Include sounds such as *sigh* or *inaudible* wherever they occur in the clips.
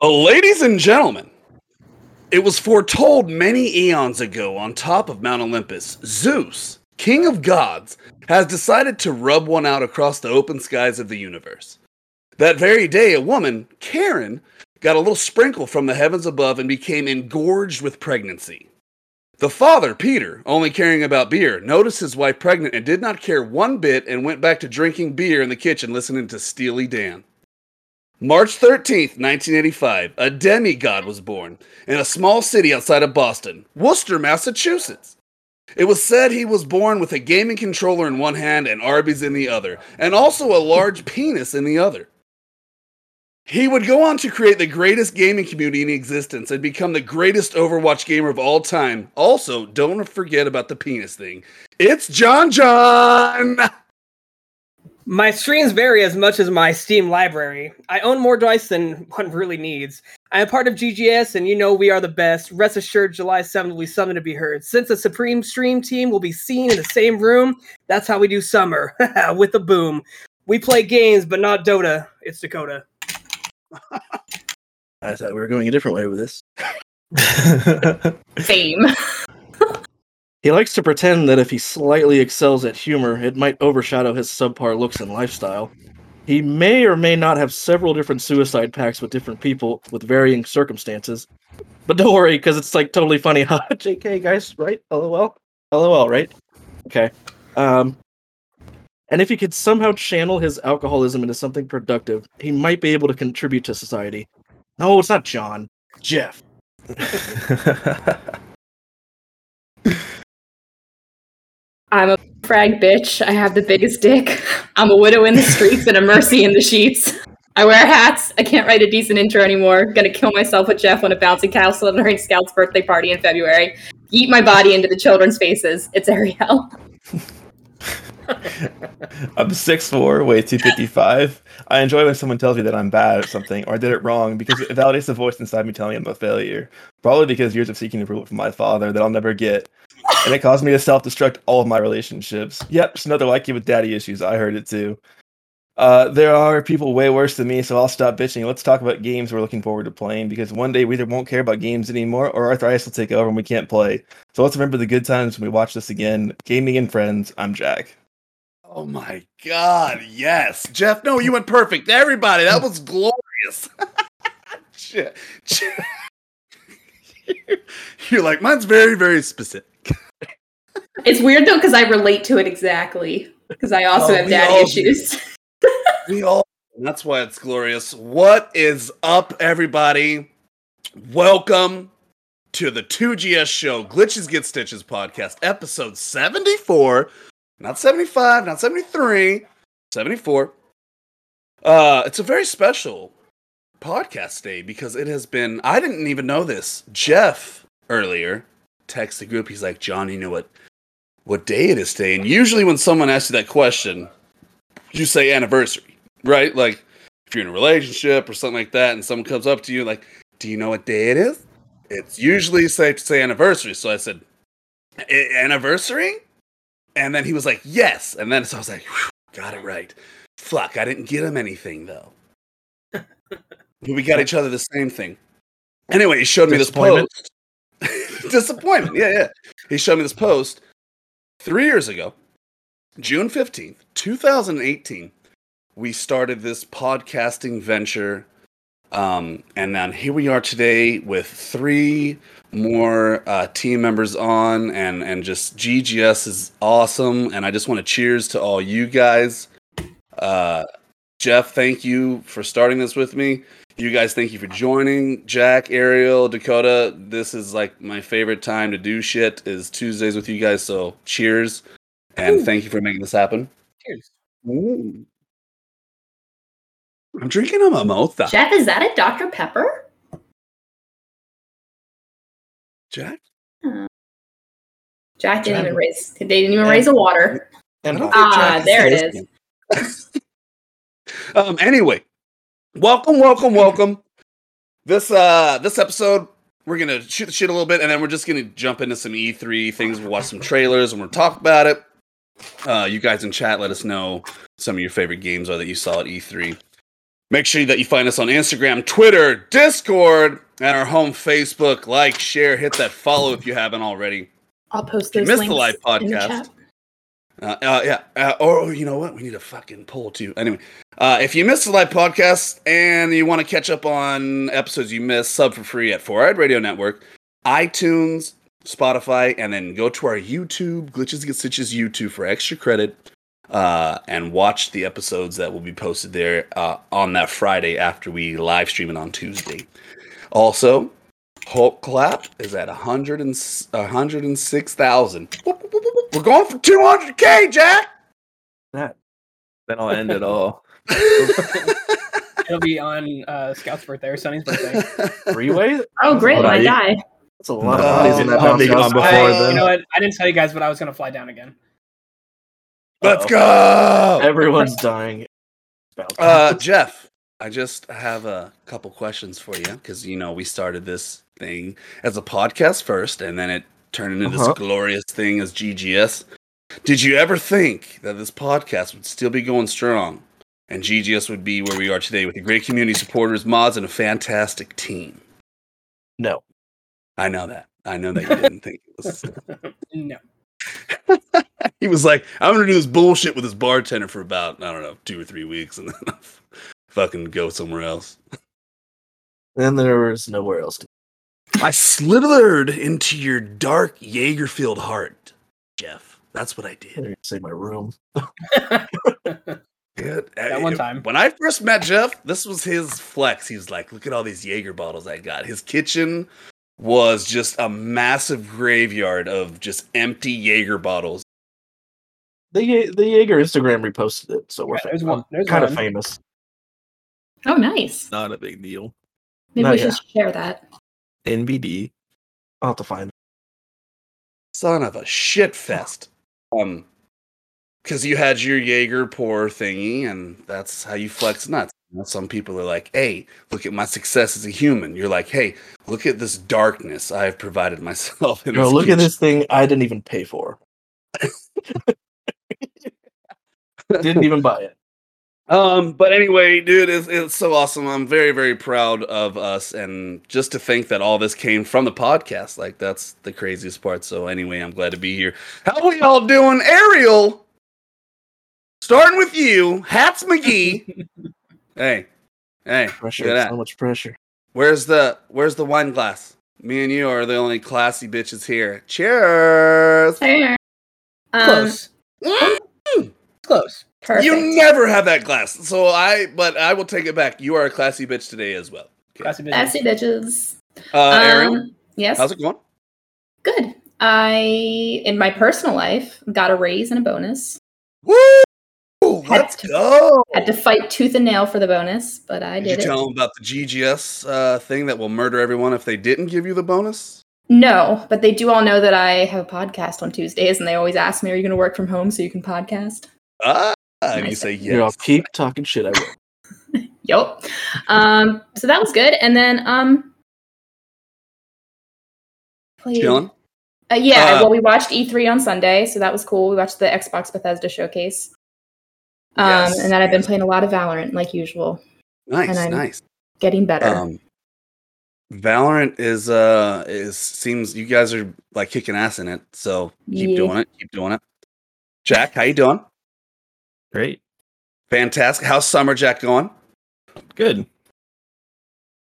Ladies and gentlemen, it was foretold many eons ago on top of Mount Olympus, Zeus, king of gods, has decided to rub one out across the open skies of the universe. That very day, a woman, Karen, got a little sprinkle from the heavens above and became engorged with pregnancy. The father, Peter, only caring about beer, noticed his wife pregnant and did not care one bit and went back to drinking beer in the kitchen listening to Steely Dan. March 13th, 1985, a demigod was born in a small city outside of Boston, Worcester, Massachusetts. It was said he was born with a gaming controller in one hand and Arby's in the other, and also a large penis in the other. He would go on to create the greatest gaming community in existence and become the greatest Overwatch gamer of all time. Also, don't forget about the penis thing. It's John John! *laughs* My streams vary as much as my Steam library. I own more dice than one really needs. I am part of GGS, and you know we are the best. Rest assured, July 7th will be something to be heard. Since the Supreme Stream team will be seen in the same room, that's how we do summer *laughs* with a boom. We play games, but not Dota. It's Dakota. *laughs* I thought we were going a different way with this. *laughs* Same. He likes to pretend that if he slightly excels at humor, it might overshadow his subpar looks and lifestyle. He may or may not have several different suicide pacts with different people with varying circumstances. But don't worry, because it's like totally funny. Huh? *laughs* JK, guys, right? LOL? LOL, right? Okay. Um, and if he could somehow channel his alcoholism into something productive, he might be able to contribute to society. No, it's not John. Jeff. *laughs* *laughs* I'm a frag bitch. I have the biggest dick. I'm a widow in the streets and a mercy in the sheets. I wear hats. I can't write a decent intro anymore. Gonna kill myself with Jeff on a bouncy castle during Scout's birthday party in February. Eat my body into the children's faces. It's Ariel. *laughs* I'm 6'4, weigh 255. I enjoy when someone tells me that I'm bad at something or I did it wrong because it validates the voice inside me telling me I'm a failure. Probably because years of seeking approval from my father that I'll never get. And it caused me to self destruct all of my relationships. Yep, just another like you with daddy issues. I heard it too. Uh, there are people way worse than me, so I'll stop bitching. Let's talk about games we're looking forward to playing because one day we either won't care about games anymore or arthritis will take over and we can't play. So let's remember the good times when we watch this again. Gaming and friends. I'm Jack. Oh my god, yes. Jeff, no, you went perfect. Everybody, that was glorious. *laughs* Shit. *laughs* You're like, mine's very, very specific. It's weird though because I relate to it exactly because I also Oh, have daddy issues. We all. That's why it's glorious. What is up, everybody? Welcome to the 2GS show, Glitches Get Stitches podcast, episode 74. Not 75, not 73, 74. Uh, it's a very special podcast day because it has been I didn't even know this. Jeff earlier texted the group, he's like, John, you know what day it is today? And usually when someone asks you that question, you say anniversary, right? Like if you're in a relationship or something like that, and someone comes up to you like, "Do you know what day it is?" It's usually safe to say anniversary. So I said, "Anniversary," and then he was like, "Yes," and then so I was like, "Got it right." Fuck, I didn't get him anything though. *laughs* We got each other the same thing. Anyway, he showed me this post. *laughs* Disappointment, yeah, yeah. He showed me this post three years ago, June 15th, 2018, we started this podcasting venture. Um, and then here we are today with three more uh, team members on, and, and just GGS is awesome. And I just want to cheers to all you guys. Uh, Jeff, thank you for starting this with me. You guys, thank you for joining. Jack, Ariel, Dakota, this is like my favorite time to do shit is Tuesdays with you guys. So cheers, and thank you for making this happen. Cheers. Ooh. I'm drinking a mimosa. Jeff, is that a Dr. Pepper? Jack? Jack didn't Jack- even raise. They didn't even Yeah. raise a water. I Ah, Jack there it is *laughs* *laughs* um. Anyway, welcome, welcome, welcome. This uh this episode we're gonna shoot the shit a little bit, and then we're just gonna jump into some E3 things. We'll watch some trailers, and we'll talk about it. Uh, you guys in chat, let us know some of your favorite games are that you saw at E3. Make sure that you find us on Instagram, Twitter, Discord, and our home Facebook. Like, share, hit that follow if you haven't already. I'll post If you those missed the live in the podcast, chat. Uh, uh, yeah. Uh, or you know what? We need a fucking poll too. Anyway, uh, if you missed the live podcast and you want to catch up on episodes you missed, sub for free at Four Eyed Radio Network, iTunes, Spotify, and then go to our YouTube, Glitches Get Stitches YouTube for extra credit. Uh, and watch the episodes that will be posted there on that Friday after we live stream it on Tuesday. Also, Hulk Clap is at 100 and, 106,000. We're going for 200K, Jack! That Then I'll end it all. *laughs* It'll be on uh, Scout's birthday or Sonny's birthday. *laughs* freeway? Oh, great! I die. That's a lot of No. bodies in that I'll bounce be gone house. before I, then. you know what? I didn't tell you guys, but I was gonna fly down again. Let's Uh-oh. go! Everyone's dying. Uh. Jeff, I just have a couple questions for you because you know we started this thing as a podcast first, and then it turned into Uh-huh. this glorious thing as GGS. Did you ever think that this podcast would still be going strong, and GGS would be where we are today with a great community supporters, mods, and a fantastic team? no. I know that. I know that you didn't *laughs* think it was. No. *laughs* he was like, I'm gonna do this bullshit with this bartender for about I don't know two or three weeks, and then I'll fucking go somewhere else. Then there was nowhere else to I slithered into your dark Jaegerfield heart, Jeff. That's what I did. go. Say my room. *laughs* Yeah, That one time. When I first met Jeff, this was his flex. He was like, "Look at all these Jaeger bottles I got." His kitchen was just a massive graveyard of just empty Jaeger bottles. The the Jaeger Instagram reposted it, so we're Yeah, there's one- there's kind of famous. Oh, nice. Not a big deal. Maybe Not we yet. should share that. NBD. I'll have to find. it. Son of a shit fest. Um, because you had your Jaeger pour thingy, and that's how you flex nuts. Some people are like, "Hey, look at my success as a human." You're like, "Hey, look at this darkness I have provided myself." In Bro, this look at this thing I didn't even pay for. *laughs* didn't even buy it. Um, but anyway, dude, it's, it's so awesome. I'm very, very proud of us, and just to think that all this came from the podcast, like that's the craziest part. So anyway, I'm glad to be here. How are we all doing, Ariel? Starting with you, Hats McGee. *laughs* hey, hey, Pressure. look at that. So much pressure. Where's the Where's the wine glass? Me and you are the only classy bitches here. Cheers. There. Um, Close. Close. Perfect. You never have that glass, so I. But I will take it back. You are a classy bitch today as well. Okay. Classy business. Sassy bitches. Uh, Ariel, Um, yes. how's it going? Good. I, in my personal life, got a raise and a bonus. Woo! Let's to- go. Had to fight tooth and nail for the bonus, but I Did did you it. tell them about the GGS uh, thing that will murder everyone if they didn't give you the bonus? No, but they do all know that I have a podcast on Tuesdays, and they always ask me, "Are you going to work from home so you can podcast?" Ah, and you say Here, I'll keep talking shit. I will. *laughs* yep. Um, so that was good, and then um, played- Chilling. Uh, yeah, Uh, well, we watched E3 on Sunday, so that was cool. We watched the Xbox Bethesda showcase. Um, Yes, and then I've been playing a lot of Valorant, like usual, Nice, and I'm- nice. getting better. Um, Valorant is uh is seems you guys are like kicking ass in it, so keep Yeah. doing it. Keep doing it. Jack, how you doing? Great. Fantastic. How's summer, Jack, going? Good.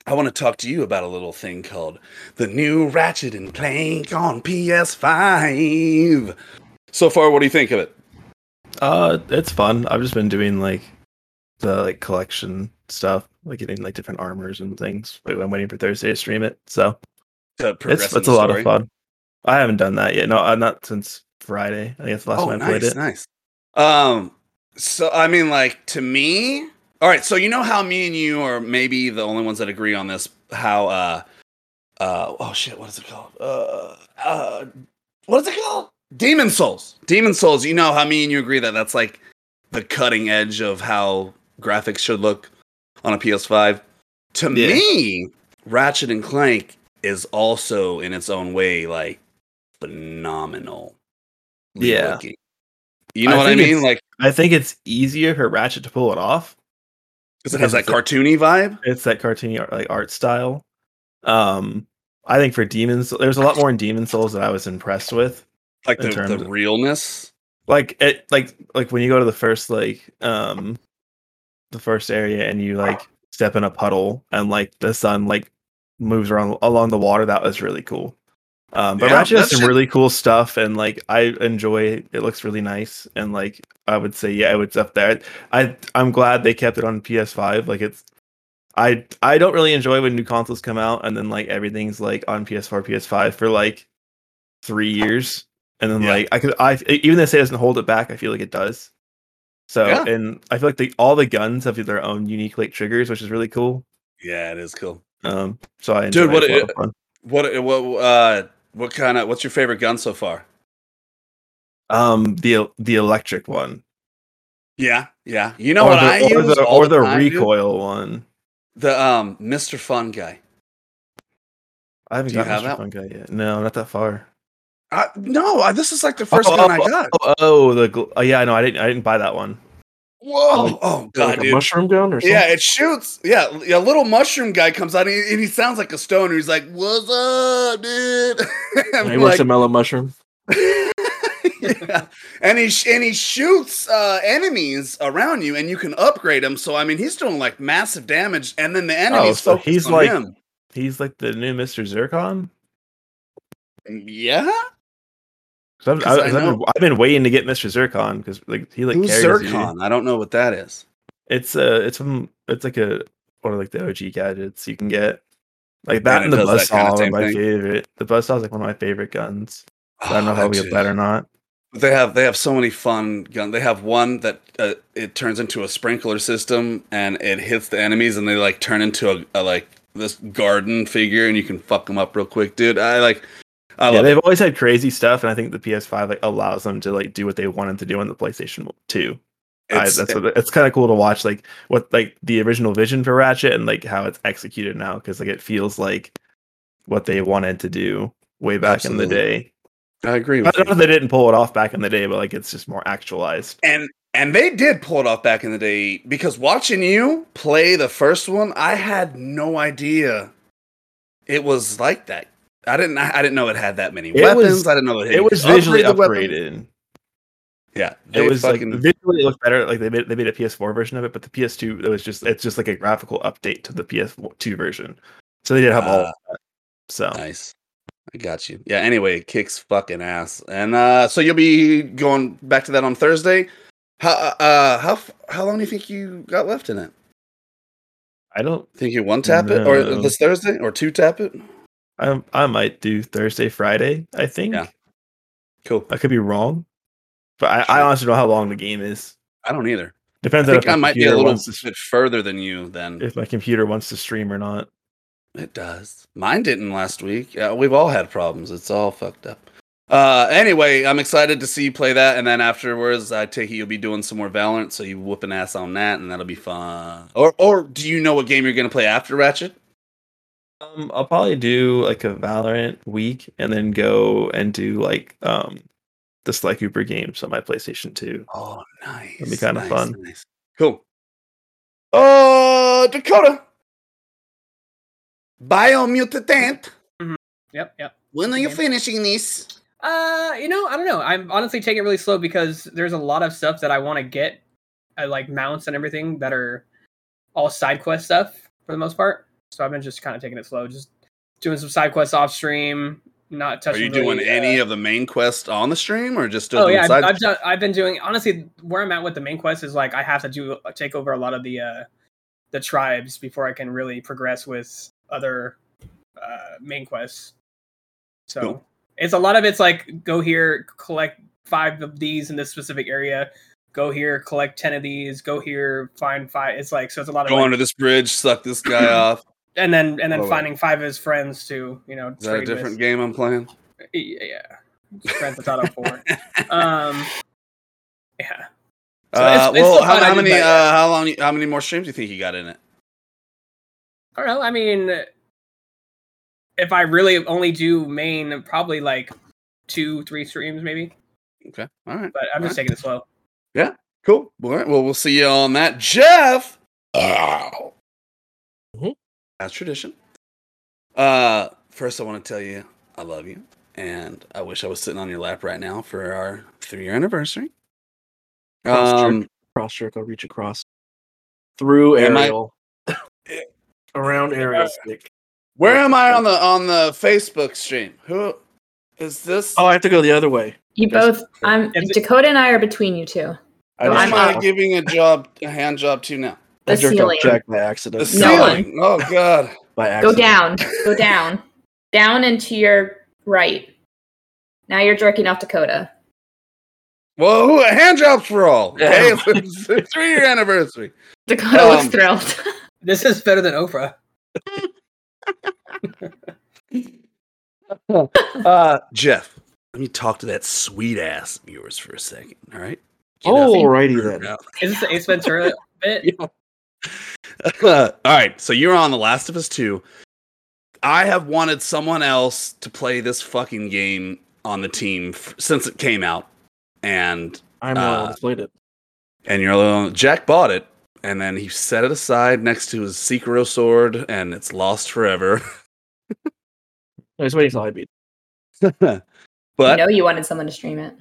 I want to talk to you about a little thing called the new Ratchet and Clank on PS5. So far, what do you think of it? Uh, it's fun. I've just been doing like the like collection stuff, like getting like different armors and things. Wait, I'm waiting for Thursday to stream it, so it's it's a lot of fun. I haven't done that yet. No, uh, not since Friday. I think that's the last Oh, time I played nice, it. nice. Um, so I mean, like to me, all right. So you know how me and you are maybe the only ones that agree on this. How uh, uh, oh shit, what is it called? Uh, uh, what is it called? Demon's Souls. Demon's Souls. You know how me and you agree that that's like the cutting edge of how graphics should look on a PS5. To Yeah. me, Ratchet and Clank is also in its own way like phenomenal. Yeah. looking. You know I what I mean? Like, I think it's easier for Ratchet to pull it off Because it has that Because it's a- cartoony vibe. it's that cartoony art, like art style. Um, I think for Demons, there's a lot more in Demon's Souls that I was impressed with. Like the, the of- realness. Like it, like like when you go to the first like um, the first area and you like step in a puddle and like the sun like moves around along the water. That was really cool. Um, but Yeah, Ratchet has some shit- really cool stuff, and like I enjoy. It looks really nice, and like I would say, yeah, it's up there. I I'm glad they kept it on PS5. Like it's, I I don't really enjoy when new consoles come out and then like everything's like on PS4, PS5 for like three years, and then Yeah. like I could I even though they say it doesn't hold it back, I feel like it does. So Yeah. and I feel like the all the guns have their own unique like triggers, which is really cool. Yeah, it is cool. Um, so I Dude, what it. It- What what uh what kind of what's your favorite gun so far? Um, the the electric one. Yeah, yeah. You know or what the, I or use the, or the dude? recoil one. The um Mr. Fungi. I haven't Do got Mr. Fungi yet. No, not that far. Uh, no, uh, this is like the first oh, gun I oh, got. Oh, oh, the gl- oh, yeah, no, I didn't. I didn't buy that one. Whoa! Oh like god, a dude. mushroom gun or something? Yeah, it shoots. Yeah, a little mushroom guy comes out and he, and he sounds like a stoner. He's like, "What's up, dude?" *laughs* Hey, like, marshmallow mushroom. *laughs* yeah. and he sh- and he shoots uh, enemies around you, and you can upgrade him. So I mean, he's doing like massive damage, and then the enemies so focus he's on like- him. He's like the new Mister Zurkon. Yeah, I've, 'Cause I, I have been, I've been waiting to get Mister Zurkon because like he like who's carries you. Zurkon? I don't know what that is. It's uh it's from it's like a one of like the OG gadgets you can get. Like that And and, the does that kinda are my thing? favorite. The buzzsaw is like one of my favorite guns. I don't know Oh, if I'll that get that or not. They have they have so many fun guns. They have one that uh, it turns into a sprinkler system and it hits the enemies and they like turn into a, a like this garden figure and you can fuck them up real quick, dude. I like. I yeah, they've it. always had crazy stuff, and I think the PS5 like allows them to like do what they wanted to do on the PlayStation 2. I, It's- that's what, it's kind of cool to watch, like what like the original vision for Ratchet and like how it's executed now, because like it feels like what they wanted to do way back in the day. I agree with not you. that they didn't pull it off back in the day, but like it's just more actualized. And and they did pull it off back in the day because watching you play the first one, I had no idea it was like that. I didn't I didn't know it had that many It weapons. was- I didn't know that It was visually upgrade weapon. upgraded. Yeah, It was fucking like visually it looked better. Like they made they made a PS4 version of it, but the PS2 it was just it's just like a graphical update to the PS2 version. So they did have all Ah. of that. So Nice. I got you. Yeah, anyway, it kicks fucking ass. And uh so you'll be going back to that on Thursday. How uh how how long do you think you got left in it? I don't Think you one tap it or this Thursday or two tap it? I I might do Thursday, Friday. I think. Yeah. Cool. I could be wrong, but I, I honestly don't know how long the game is. I don't either. Depends I on think I might be a little wants to s- bit further than you then. if my computer wants to stream or not. It does. Mine didn't last week. Uh, we've all had problems. It's all fucked up. Uh, anyway, I'm excited to see you play that, and then afterwards, I take it you'll be doing some more Valorant, so you whooping ass on that, and that'll be fun. Or, or do you know what game you're gonna play after Ratchet? Um, I'll probably do like a Valorant week and then go and do like um the Sly Cooper games on my PlayStation 2. Oh, nice. That'd be kinda nice, fun. Nice. Cool. Uh, Dakota. Biomutant. Yep, yep. When are you Okay. finishing this? Uh, you know, I don't know. I'm honestly taking it really slow because there's a lot of stuff that I want to get, uh, like mounts and everything that are all side quest stuff for the most part. So I've been just kind of taking it slow, just doing some side quests off stream, not touching. Are you doing really, any uh, of the main quest on the stream, or just Oh doing yeah, I've, side? I've done. I've been doing honestly. Where I'm at with the main quest is like I have to do take over a lot of the uh the tribes before I can really progress with other uh main quests. So Cool. it's a lot of it's like go here, collect five of these in this specific area. Go here, collect ten of these. Go here, find five. It's like so. It's a lot of Go like, under this bridge, suck this guy *clears throat* off. And then and then Oh, wow. finding five of his friends to you know Is that a different with. game I'm playing? Yeah, Grand Theft Auto Four. *laughs* um, yeah. So uh, it's- it's well, still how, how many? Uh, how long? How many more streams do you think you got in it? I don't know. I mean, if I really only do main, probably like two, three streams, maybe. Okay, all right, But I'm just taking it slow. Yeah. Cool. All right, well, we'll see you on that, Jeff. Mhm. As tradition. Uh, first, I want to tell you I love you, and I wish I was sitting on your lap right now for our three-year anniversary. Cross Um, check. Cross check. I'll reach across through Am I- Ariel, *coughs* around Ariel's stick. where am I on the on the Facebook stream? Who is this? Oh, I have to go the other way. You both. I'm Dakota and I are between you two. I Who just, am I'm I giving a job, a hand job to now? The I jerked off ceiling. Jack by The accident. No. Oh God. By accident. Go down. *laughs* Go down. down and to your right. Now you're jerking off Dakota. Well, who hand jobs for all? Okay, Yeah. it's a three-year anniversary. Dakota Um, looks thrilled. *laughs* This is better than Oprah. *laughs* Uh, Jeff, let me talk to that sweet ass of yours for a second. All right. Get Oh, up alrighty then. Is this the Ace Ventura bit? *laughs* all right, so you're on The Last of Us 2. I have wanted someone else to play this fucking game on the team f- since it came out, and I'm the one Uh, that played it. and you're alone. Jack bought it, and then he set it aside next to his Sekiro sword, and it's lost forever. *laughs* I was waiting until I beat. *laughs* but I know you wanted someone to stream it.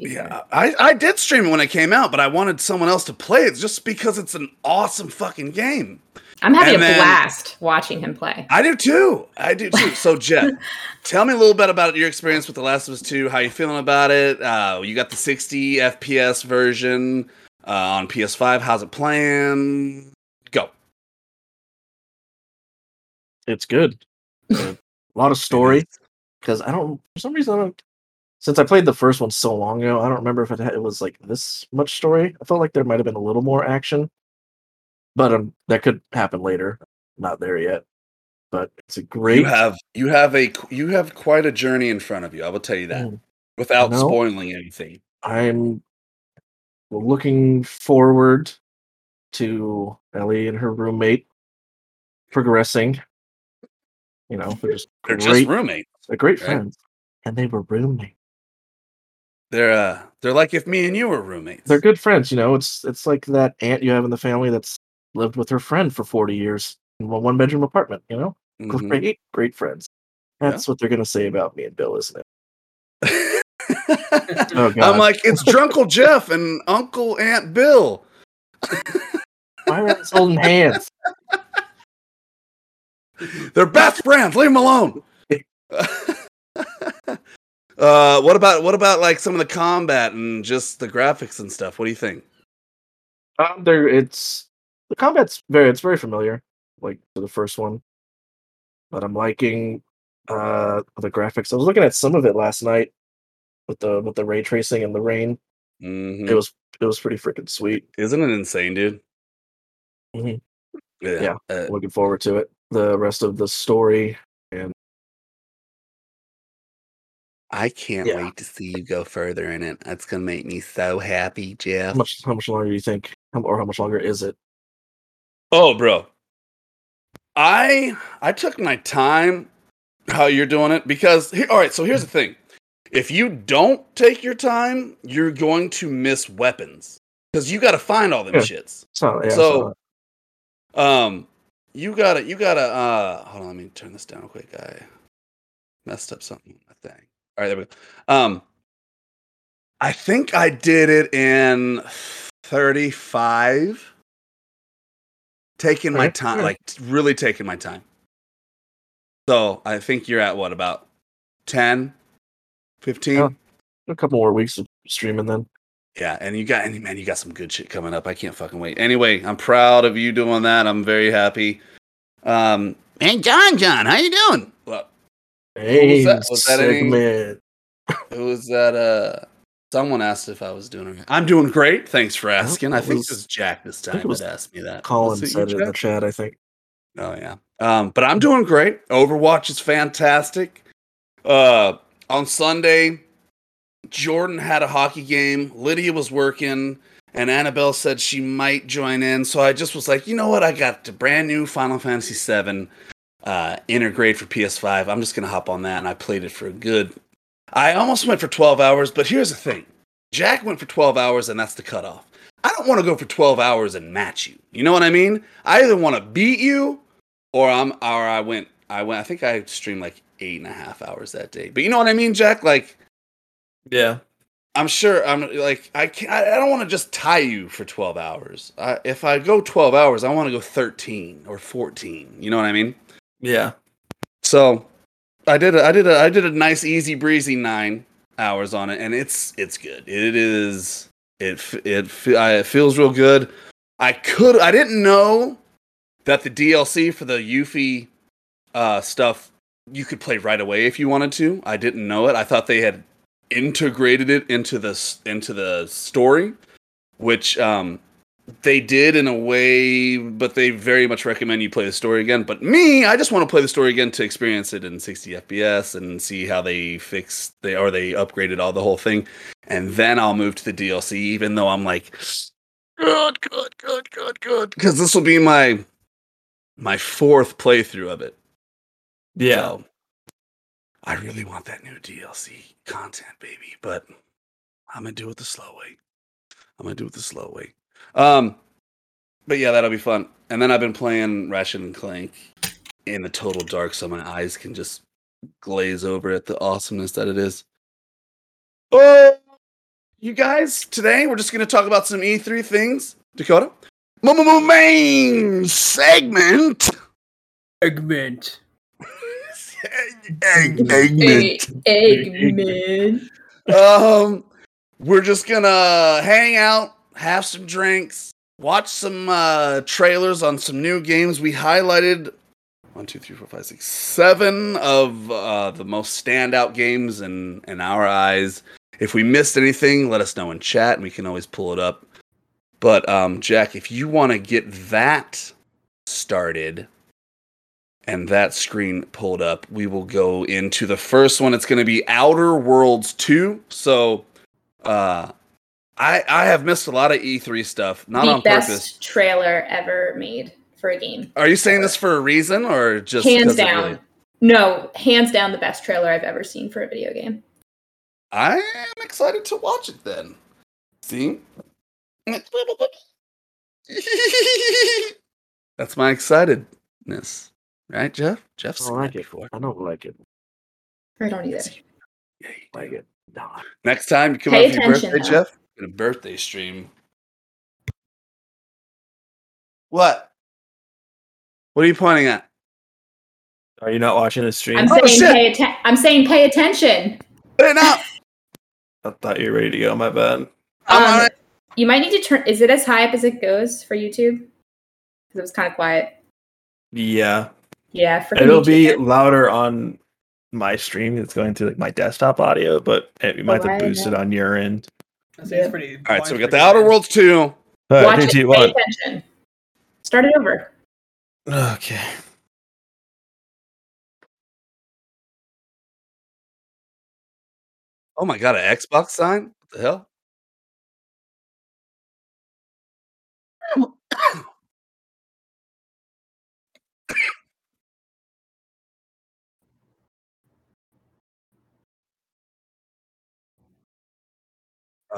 To be Yeah, fair. I, I did stream it when it came out, but I wanted someone else to play it just because it's an awesome fucking game. I'm having And a then- blast watching him play. I do too. I do too. So, *laughs* Jeff, tell me a little bit about your experience with The Last of Us 2. How you feeling about it? Uh, you got the 60 FPS version uh, on PS5. How's it playing? Go. It's good. *laughs* A lot of story because I don't for some reason I don't. Since I played the first one so long ago, I don't remember if it, had, it was like this much story. I felt like there might have been a little more action, but um, that could happen later. Not there yet, but it's a great. You have you have a you have quite a journey in front of you. I will tell you that Mm. without know. spoiling anything. I'm looking forward to Ellie and her roommate progressing. You know, they're just They're great, just roommates. they're great right? friends, and they were roommates. They're uh, they're like if me and you were roommates. They're good friends. You know, it's it's like that aunt you have in the family that's lived with her friend for forty years in a one bedroom apartment. You know, Mhm. great great friends. That's what they're gonna say about me and Bill, isn't it? *laughs* Oh, God. I'm like, it's Drunkle Jeff and Uncle Aunt Bill. Why are they holding hands? *laughs* They're best friends. Leave them alone. *laughs* uh, what about what about like some of the combat and just the graphics and stuff? What do you think? Um, there it's the combat's very it's very familiar, like to the first one. But I'm liking uh the graphics. I was looking at some of it last night with the with the ray tracing and the rain. Mhm. It was it was pretty freaking sweet. Isn't it insane, dude? Mhm. Yeah. Yeah. Uh, Looking forward to it. The rest of the story I can't Yeah. wait to see you go further in it. That's gonna make me so happy, Jeff. how much how much longer do you think how, or how much longer is it? Oh, bro. I I took my time how you're doing it because here, all right, so here's the thing. If you don't take your time, you're going to miss weapons cuz you got to find all them Yeah. shits. It's not, yeah, it's So- not- Um you got to you got to uh hold on, let me turn this down real quick. I messed up something my thing. All right, there we go. Um I think I did it in 35 taking my time like really taking my time. So, I think you're at what about 10 15? Yeah. a couple more weeks of streaming then. Yeah, and you got and man, you got some good shit coming up. I can't fucking wait. Anyway, I'm proud of you doing that. I'm very happy. Um, hey, John, John, how you doing? Hey, that? Was that any- segment. who was that? Uh, someone asked if I was doing okay. I'm doing great. Thanks for asking. I think was- it was Jack this time was that asked me that. Colin Was said it in the chat, I think. Oh yeah. Um, but I'm doing great. Overwatch is fantastic. Uh, on Sunday, Jordan had a hockey game. Lydia was working, and Annabelle said she might join in. So I just was like, you know what? I got the brand new Final Fantasy VII uh, Intergrade for PS5. I'm just gonna hop on that, and I played it for a good. I almost went for 12 hours, but here's the thing: Jack went for 12 hours, and that's the cutoff. I don't want to go for 12 hours and match you. You know what I mean? I either want to beat you or I'm or I went I went I think I streamed like eight and a half hours that day. But you know what I mean, Jack? Like Yeah. I'm sure I'm like I can't, I I don't want to just tie you for 12 hours. I, if I go 12 hours, I want to go 13 or 14. You know what I mean? Yeah. So I did a, I did a I did a nice easy breezy 9 hours on it and it's it's good. It is it it, it feels real good. I could I didn't know that the DLC for the Yuffie uh stuff you could play right away if you wanted to. I didn't know it. I thought they had integrated it into the into the story, which um they did in a way, but they very much recommend you play the story again. But me, I just want to play the story again to experience it in 60 FPS and see how they fixed they or they upgraded all the whole thing, and then I'll move to the DLC. Even though I'm like, good, good, good, good, good, because this will be my my fourth playthrough of it. Yeah. So, I really want that new DLC content, baby, but I'm gonna do it the slow way. I'm gonna do it the slow way. Um, but yeah, that'll be fun. And then I've been playing Ratchet and Clank in the total dark, so my eyes can just glaze over at the awesomeness that it is. Oh, you guys, today we're just gonna talk about some E3 things. Dakota, Mo- main segment. Segment. Egg- Egg, Eggman. Eggman. um, we're just gonna hang out, have some drinks, watch some uh, trailers on some new games. We highlighted one, two, three, four, five, six, seven of uh, the most standout games in in our eyes. If we missed anything, let us know in chat, and we can always pull it up. But um, Jack, if you want to get that started and that screen pulled up, we will go into the first one. It's going to be Outer Worlds 2. So, uh, I I have missed a lot of E3 stuff, not the on best purpose. trailer ever made for a game. Are you saying this for a reason or just hands down. really- No, hands down the best trailer I've ever seen for a video game. I am excited to watch it then. See? *laughs* That's my excitedness. Right, Jeff? Jeff's I seen don't like it. before. I don't like it. I don't either. Yeah, you Like it. No. Next time you come Pay out for your attention, birthday, though. Jeff, in a birthday stream. What? What are you pointing at? Are you not watching the stream? I'm Oh, saying shit. pay atten- I'm saying pay attention. Put it out. I thought you were ready to go. My bad. I'm on Um, it. You might need to turn. Is it as high up as it goes for YouTube? Because it was kind of quiet. Yeah. Yeah, for It'll be louder on my stream. It's going to like my desktop audio, but it, you might Oh, have to boost it on your end. That's Yeah. it's pretty. All right, so we got the Outer. Worlds 2. All right, Watch three, it. two, Pay one. attention. Start it over. Okay. Oh my god, an Xbox sign? What the hell?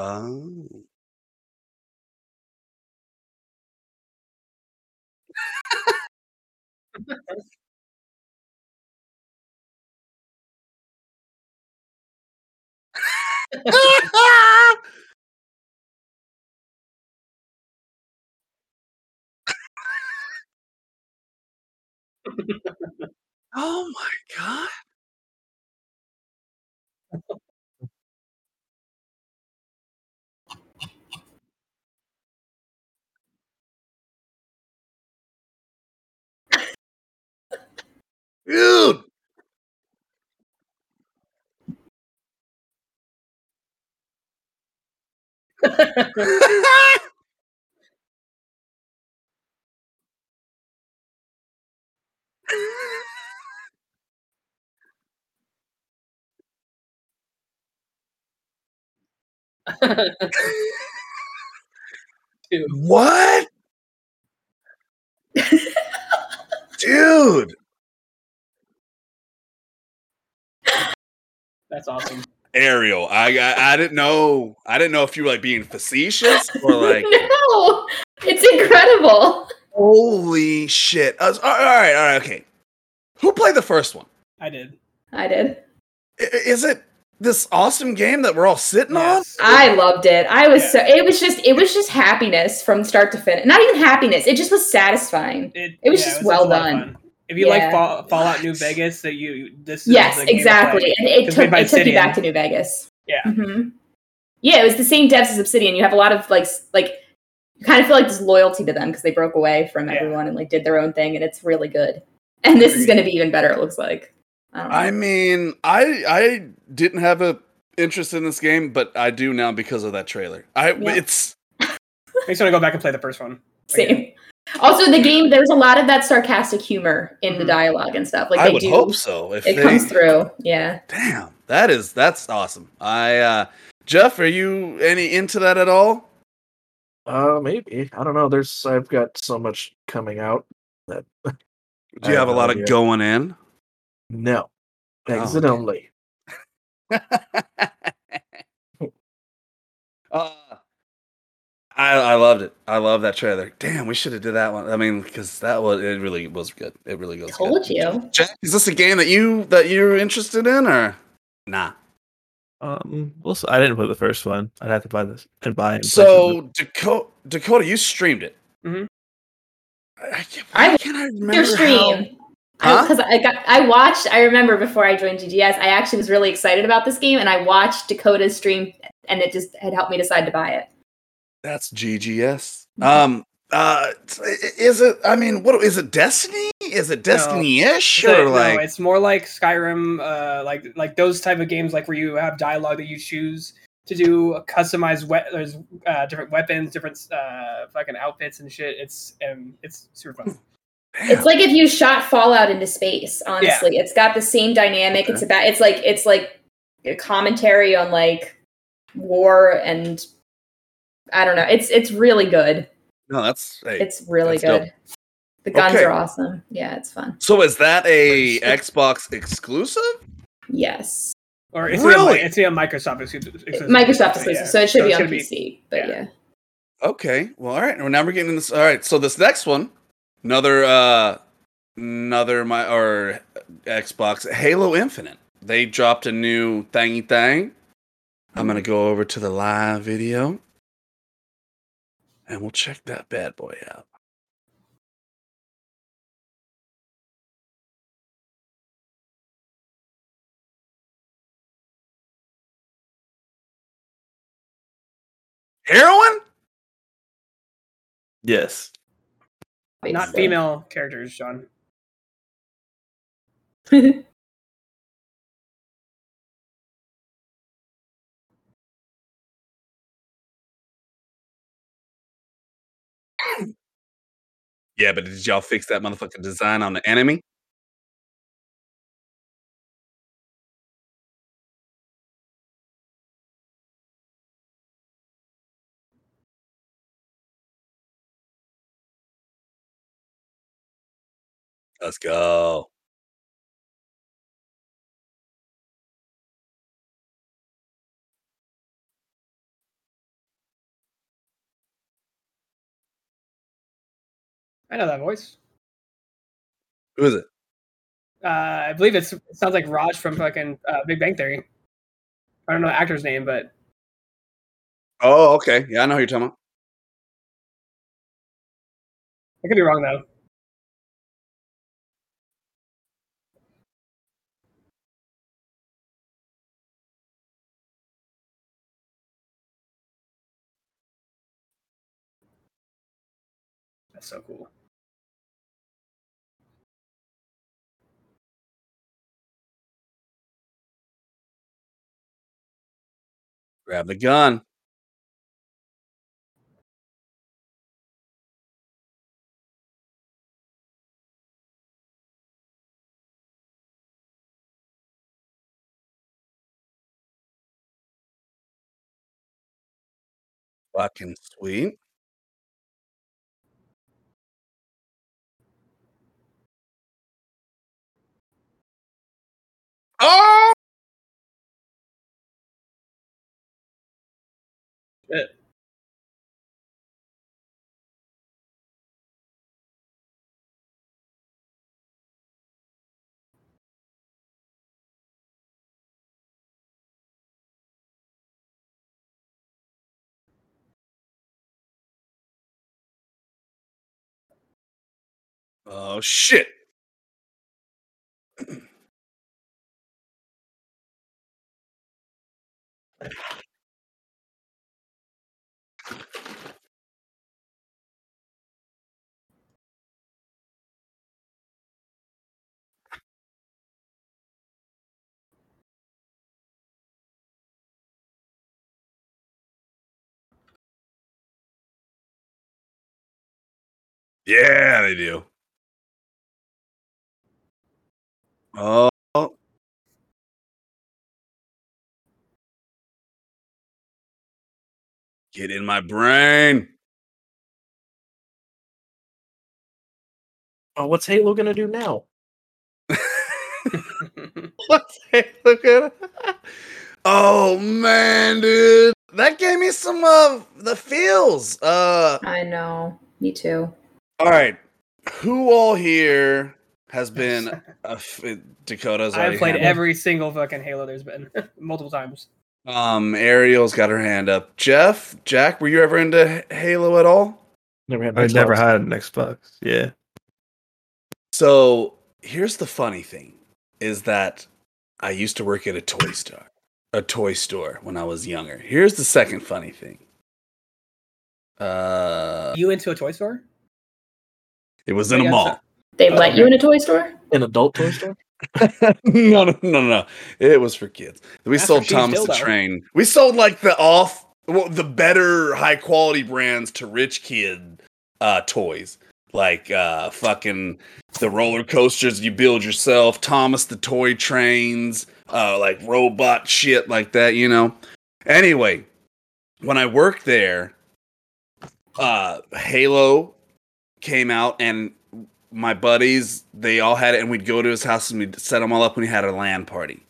Oh. *laughs* *laughs* oh my god. Dude. Two. *laughs* what? *laughs* Dude. That's awesome. Ariel, I, I I didn't know. I didn't know if you were like being facetious or *laughs* like. no, it's incredible. Holy shit! Uh, all right, all right, okay. Who played the first one? I did. I did. I- Is it this awesome game that we're all sitting Yes. I loved it. I was Yeah. so it was just it was just happiness from start to finish. Not even happiness. It just was satisfying. It, It was just well a lot of done. Fun. If you like Fall, Fallout New Vegas, that you this is Yes, the exactly. And it took it took you back to New Vegas. Yeah. hmm Yeah, it was the same devs as Obsidian. You have a lot of like like you kind of feel like this loyalty to them because they broke away from Yeah. everyone and like did their own thing, and it's really good. And this is going to be even better. It looks like. I don't know. I mean, I I didn't have a interest in this game, but I do now because of that trailer. I Yeah. it's Makes me want to go back and play the first one. Same. Also, the game there's a lot of that sarcastic humor in the Mhm. dialogue and stuff. Like I they would do. hope so. If It they, comes through. Yeah. Damn, that is that's awesome. I uh Jeff, are you any into that at all? Uh, maybe. I don't know. There's I've got so much coming out that *laughs* Do you I have a lot idea. of going in? no. Exit okay. only. *laughs* uh, I I loved it. I love that trailer. Damn, we should have did that one. I mean, because that was it really was good. It really goes. Told good. you. Jack, is this a game that you that you're interested in or nah? Um, well, I didn't play the first one. I'd have to buy this and buy it. and So Dakota, Dakota, you streamed it. Mm-hmm. I, I can't, I can't I remember Your how- stream. Huh? Because I, got I watched. I remember before I joined GGS, I actually was really excited about this game, and I watched Dakota's stream, and it just had helped me decide to buy it. That's GGS. Um, uh, is it? I mean, what is it? Destiny? Is it Destiny-ish So, or no, like? it's more like Skyrim, uh, like like those type of games, like where you have dialogue that you choose to do customized. We- there's uh, different weapons, different uh, fucking outfits and shit. It's um, it's super fun. It's like if you shot Fallout into space. Honestly, it's got the same dynamic. It's about. It's like it's like a commentary on like war and I don't know. It's it's really good. no, that's. Hey. It's really That's dope. good. The guns Okay. are awesome. Yeah, it's fun. so is that a Xbox exclusive? Yes, Or it's Really? a, it's a Microsoft exclusive. exclusive. Microsoft Yeah. exclusive, so it should be on gonna PC. But yeah. yeah. Okay. Well, all right. Well, now we're getting in this. All right. So this next one, another, uh another my or Xbox Halo Infinite. They dropped a new thingy thing. I'm gonna go over to the live video, and we'll check that bad boy out. Heroin? Yes. Not female characters, John. *laughs* Yeah, but did y'all fix that motherfucking design on the enemy? Let's go. I know that voice. Who is it? Uh, I believe it's it sounds like Raj from fucking uh, Big Bang Theory. I don't know the actor's name, but Oh, okay. Yeah, I know who you're talking about. I could be wrong though. That's so cool. Grab the gun. Fucking sweet. Oh shit. Yeah, they do. Oh. Get in my brain. Oh, what's Halo gonna do now? *laughs* *laughs* What's Look at *laughs* Oh man, dude. That gave me some of the feels. Uh I know. Me too. All right. Who all here has been *laughs* a f- Dakota's I've played had one. every single fucking Halo there's been *laughs* multiple times. Um, Ariel's got her hand up. Jeff, Jack, were you ever into Halo at all? Never had. I Xbox. never had an Xbox. Yeah. So here's the funny thing: is that I used to work at a toy store, a toy store when I was younger. Here's the second funny thing. Uh, You into a toy store? It was in a mall. so- They let you in a toy store? An adult toy store. *laughs* no, no, no, no. It was for kids. We Master sold Thomas the dildo. Train. We sold like the off, well, the better high quality brands to rich kid uh, toys, like uh, fucking the roller coasters you build yourself, Thomas the Toy Trains, uh, like robot shit like that. You know. Anyway, when I worked there, uh, Halo came out and my buddies, they all had it, and we'd go to his house and we'd set them all up when he had a LAN party.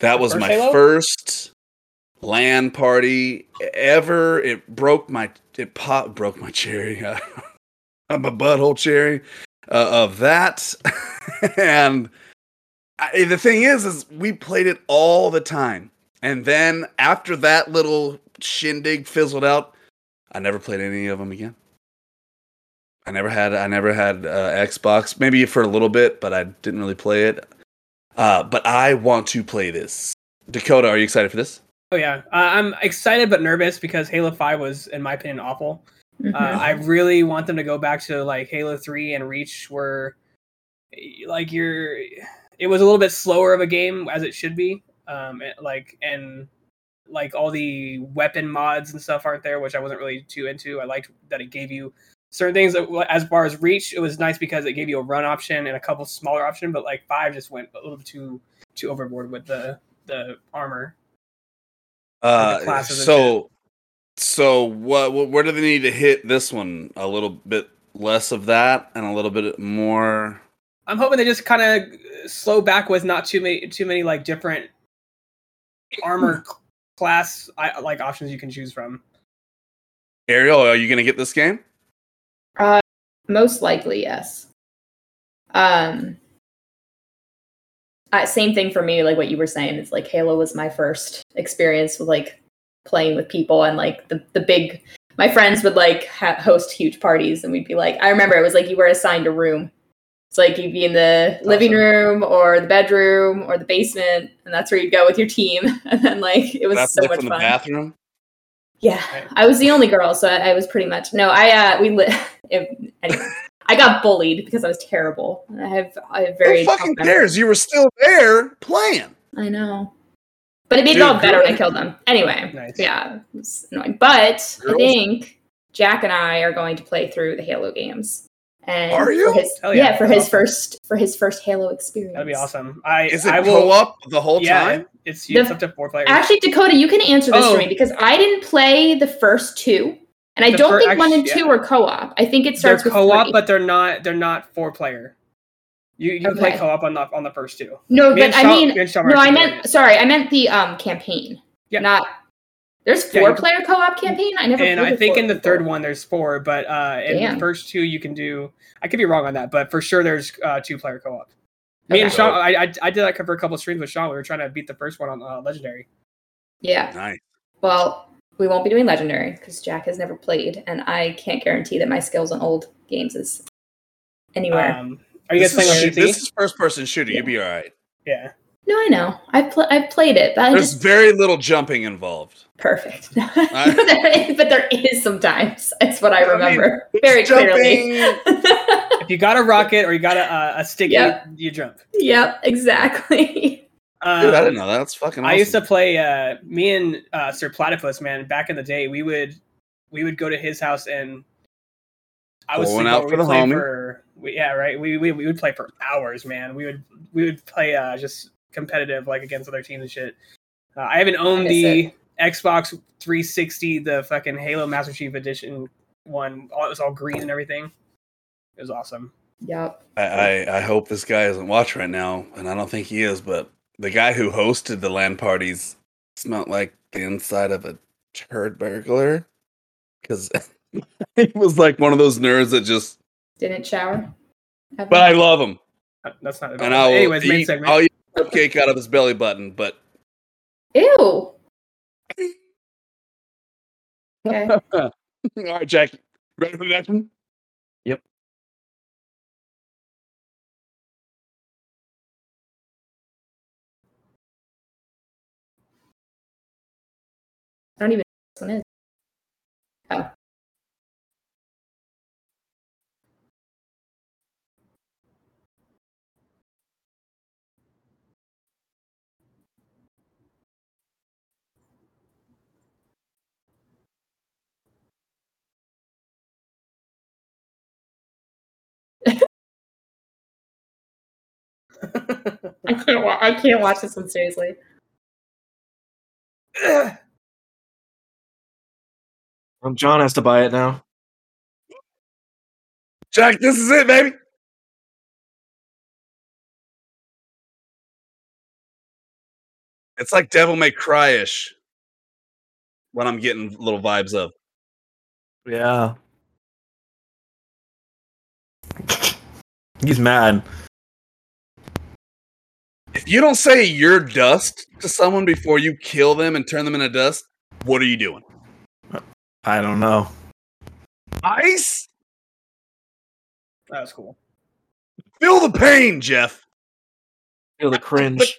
That was first my Halo? first LAN party ever. It broke my it pop broke my cherry. *laughs* I'm a butthole cherry uh, of that, *laughs* and I, the thing is, is we played it all the time, and then after that little shindig fizzled out, I never played any of them again. I never had I never had uh, Xbox. Maybe for a little bit, but I didn't really play it. Uh, but I want to play this. Dakota, are you excited for this? Oh yeah, uh, I'm excited but nervous because Halo Five was, in my opinion, awful. Mhm. Uh, I really want them to go back to like Halo Three and Reach, where like you're, it was a little bit slower of a game as it should be. Um, it- like and like all the weapon mods and stuff aren't there, which I wasn't really too into. I liked that it gave you certain things. As far as Reach, it was nice because it gave you a run option and a couple smaller option, but like Five just went a little too too overboard with the the armor. Uh, the so, so what, what? Where do they need to hit this one? A little bit less of that, and a little bit more. I'm hoping they just kind of slow back with not too many too many like different armor *laughs* class I, like options you can choose from. Ariel, are you gonna get this game? Uh, most likely, yes. Um, uh, same thing for me. Like what you were saying, it's like Halo was my first experience with like playing with people and like the the big. My friends would like ha- host huge parties, and we'd be like, I remember it was like you were assigned a room. It's like you'd be in the living room or the bedroom or the basement, and that's where you'd go with your team. *laughs* And then like it was That's so much from the bathroom. Yeah, Right. I was the only girl, so I, I was pretty much no. I uh, we li- *laughs* if, anyway, I got bullied because I was terrible. I have I have very Who fucking cares? You were still there playing. I know, but it made Dude, it all better when I killed them. Anyway, Nice. yeah, it was annoying. But I think Jack and I are going to play through the Halo games. And Are you? For his, yeah, yeah, for his awesome. first for his first Halo experience. That'd be awesome. I Is it I will, co-op the whole yeah, time? It's The- it's up to four players. Actually, Dakota, you can answer this Oh. for me because I didn't play the first two, and I The don't fir- think one and two yeah. are co-op. I think it they're starts with co-op, three. but they're not they're not four player. You you can play co-op on the on the first two. no, Me but I mean, me no, I meant sorry, I meant the um campaign, Yeah. not There's four you- player co-op campaign. I never. and I think in the before. third one there's four, but uh, in Damn. the first two you can do. I could be wrong on that, but for sure there's uh, two player co-op. Me and Sean, I, I I did that for a couple of streams with Sean. We were trying to beat the first one on uh, Legendary. Yeah. Nice. Well, we won't be doing legendary because Jack has never played, and I can't guarantee that my skills on old games is anywhere. Um, are you guys This playing on is, this is first person shooter. You'll be all right. yeah. No, I know. I've pl- I've played it, but I There's just very little jumping involved. perfect. *laughs* There is- but there is sometimes. It's what I I mean, remember very clearly. *laughs* If you got a rocket or you got a, uh, a sticky, Yep. you jump. yep, exactly. *laughs* Uh, Dude, I didn't know that. That's fucking. Awesome. I used to play. Uh, me and uh, Sir Platypus, man. Back in the day, we would we would go to his house and I was Going out for we'd the play homie. for we, yeah right. We, we we would play for hours, man. We would we would play uh, just competitive like against other teams and shit. Uh, I haven't owned miss the Xbox 360, the fucking Halo Master Chief Edition one. All, it was all green and everything. It was awesome. Yep. I, I I hope this guy isn't watching right now, and I don't think he is. But the guy who hosted the LAN parties smelled like the inside of a turd burglar, because *laughs* he was like one of those nerds that just. Didn't shower. ever? But I love him, Uh, That's not. and I'll anyways, main eat, segment. I'll eat cupcake out of his belly button. But Ew. *laughs* Okay. all right, Jackie, ready for the next one? Yep. I don't even know what this one is. Oh. I can't. Wa- I can't watch this one seriously. *sighs* Um, John has to buy it now. Jack, this is it, baby. It's like Devil May Cry ish. What I'm getting little vibes of. Yeah. He's mad. If you don't say you're dust to someone before you kill them and turn them into dust, what are you doing? I don't know. Ice? That's cool. Feel the pain, Jeff. Feel the cringe.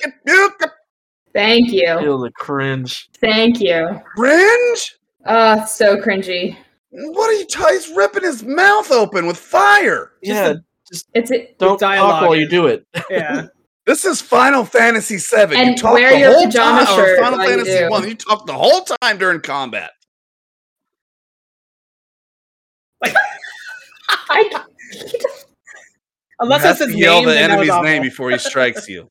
Thank you. Feel the cringe. Thank you. Cringe? Oh, so cringy. What are you? T- he's ripping his mouth open with fire. yeah, just It's it. don't talk dialogue while you do it. Yeah. *laughs* This is Final Fantasy VII. And you talk wear the your whole pajama time, shirt or Final while you Fantasy. One. You talk the whole time during combat. I, *laughs* Unless you have that's his to yell name, the then that was enemy's name before he strikes you.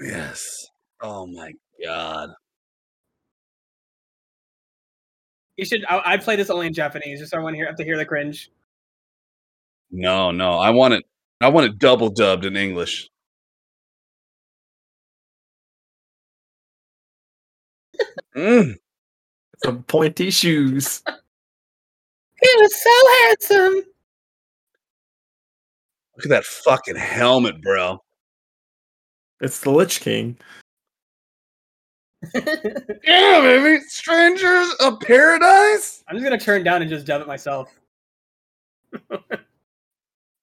yes. Oh my god. You should. I, I play this only in Japanese, just so I want to hear have to hear the cringe. No, no. I want it. I want it double dubbed in English. Mm. Some pointy shoes. He was so handsome. Look at that fucking helmet, bro. It's the Lich King. *laughs* Yeah, baby. Strangers of Paradise. I'm just gonna turn down and just dub it myself. *laughs*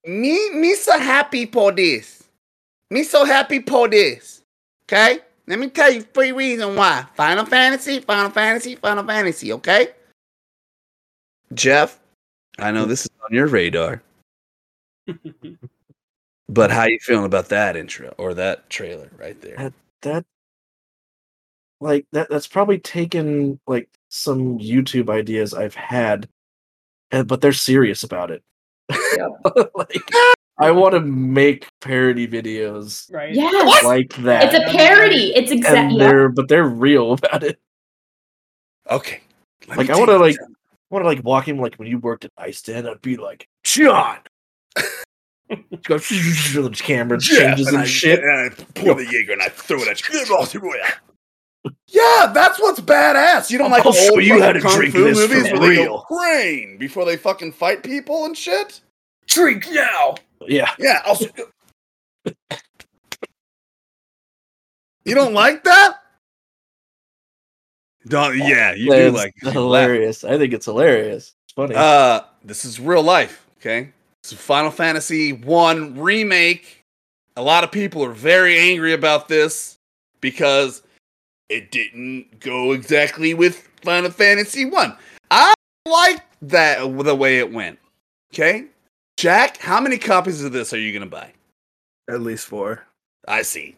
Me, me so happy for this. Me so happy for this. Okay? Let me tell you three reasons why. Final Fantasy, Final Fantasy, Final Fantasy, okay? Jeff, I know this is on your radar, *laughs* but how you feeling about that intro or that trailer right there? that like that that's probably taken like some YouTube ideas I've had, but they're serious about it. Yep. *laughs* like I want to make parody videos right? yes. like that. It's a parody. It's exactly. they're but they're real about it. Okay. let Like I want to like. I want to like walk him like when you worked at Ice Den. I'd be like John. *laughs* Go *laughs* the camera Jeff, changes and I, shit. And I pour the Jaeger and I throw it at you. Yeah, that's what's badass. You don't *laughs* like I'll show old you how fucking to kung drink fu this movies for where they go real. crane before they fucking fight people and shit. Drink now. Yeah. Yeah, I'll. you don't like that? Don't. Yeah, you do like hilarious. I think it's hilarious. It's funny. Uh, this is real life. Okay, this is Final Fantasy One remake. A lot of people are very angry about this because it didn't go exactly with Final Fantasy One. I like that the way it went. Okay, Jack, how many copies of this are you gonna buy? At least four. I see.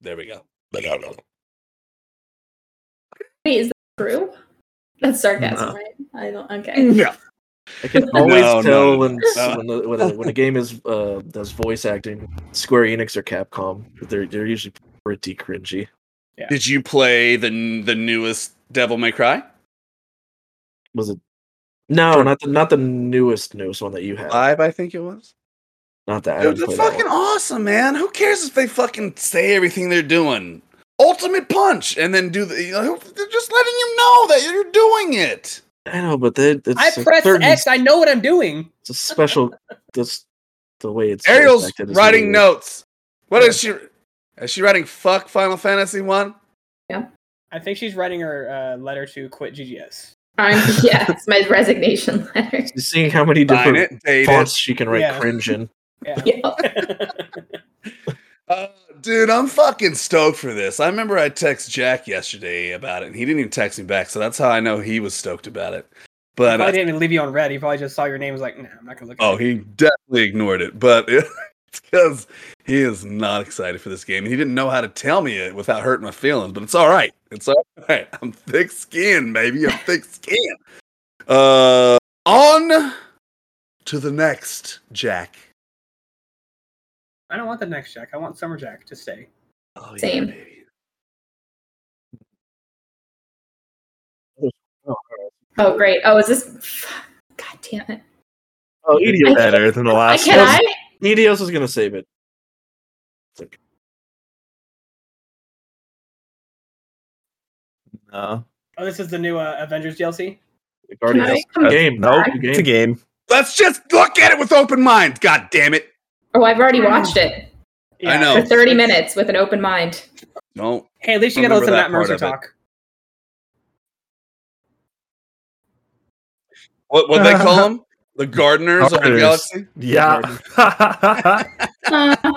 There we go. But I don't Wait, is that true? That's sarcasm, No. right? I don't. Okay. Yeah. I can *laughs* always No, no, tell no, when no. when, the, when, a, when a game is uh, does voice acting, Square Enix or Capcom. They're they're usually pretty cringy. Did you play the the newest Devil May Cry? Was it? No, not the not the newest newest one that you had. Five, I think it was. Not that. I Dude, haven't that's played that fucking awesome, man. Who cares if they fucking say everything they're doing? Ultimate punch, and then do the. You know, they're just letting you know that you're doing it. I know, but they, it's I a press certain- X. I know what I'm doing. *laughs* It's a special. That's the way it's. Ariel's voice acted is writing notes. What Yeah. is she? Is she writing fuck Final Fantasy one? Yeah. I think she's writing her uh, letter to quit GGS. I'm, *laughs* yeah, it's my resignation letter. She's seeing how many different it, fonts it. she can write Yeah. cringe in. Yeah. *laughs* Yeah. *laughs* Uh, dude, I'm fucking stoked for this. I remember I texted Jack yesterday about it, and he didn't even text me back, so that's how I know he was stoked about it. But probably uh, didn't even leave you on red. He probably just saw your name. and Was like, nah, I'm not gonna look. At Oh, it. he definitely ignored it, but it's *laughs* because he is not excited for this game. He didn't know how to tell me it without hurting my feelings, but it's all right. It's all *laughs* right. I'm thick skinned, baby. I'm thick skinned. Uh, on to the next, Jack. I don't want the next Jack. I want Summer Jack to stay. Oh, yeah, Same. baby. Oh, great. Oh, is this? God damn it. Oh, It's Eidos, better than the I last can one. I? Eidos is gonna save it. It's like, No. Oh, this is the new uh, Avengers DLC. the Guardians I come game. Nope. It's a game. game. Let's just look at it with open mind. God damn it. Oh, I've already watched it I know. for 30 minutes with an open mind. No. Hey, at least you got to Remember listen to that Matt part Mercer of it. talk. What what they call *laughs* them? The gardeners of the galaxy? Yeah. *laughs*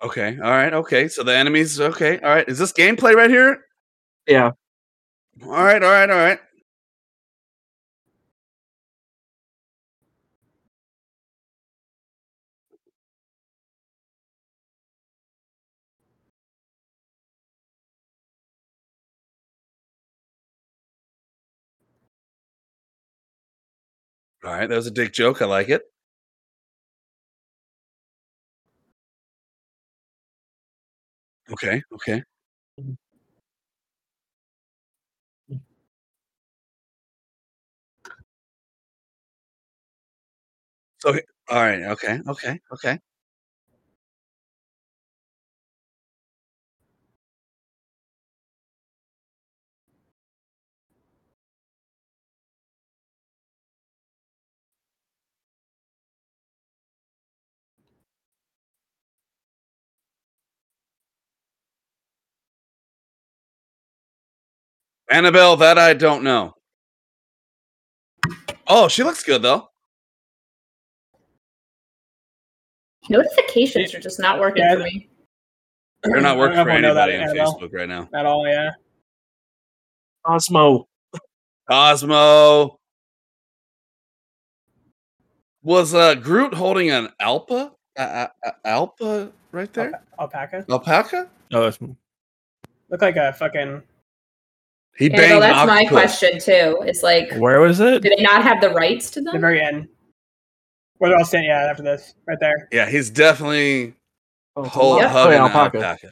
Okay. All right. Okay. So the enemies. Okay. All right. Is this gameplay right here? Yeah. All right. All right. All right. All right. That was a dick joke. I like it. Okay. Okay. Mm. Mm. So, he- all right. Okay. Okay. Okay. Annabelle, that I don't know. Oh, she looks good though. notifications are just not working Yeah, for me. They're not working for know if I know that, anybody on Facebook right now. At all, yeah. Osmo. Cosmo was uh Groot holding an alpa, uh, uh, alpa right there, Alpaca. alpaca. Oh, that's Look like a fucking. He Annabelle, banged that's an my question too. It's like, where was it? do they not have the rights to them? The very end. Where they're all standing, yeah, after this, right there. Yeah, he's definitely Oh, whole, lot- hugging oh, an alpaca. alpaca.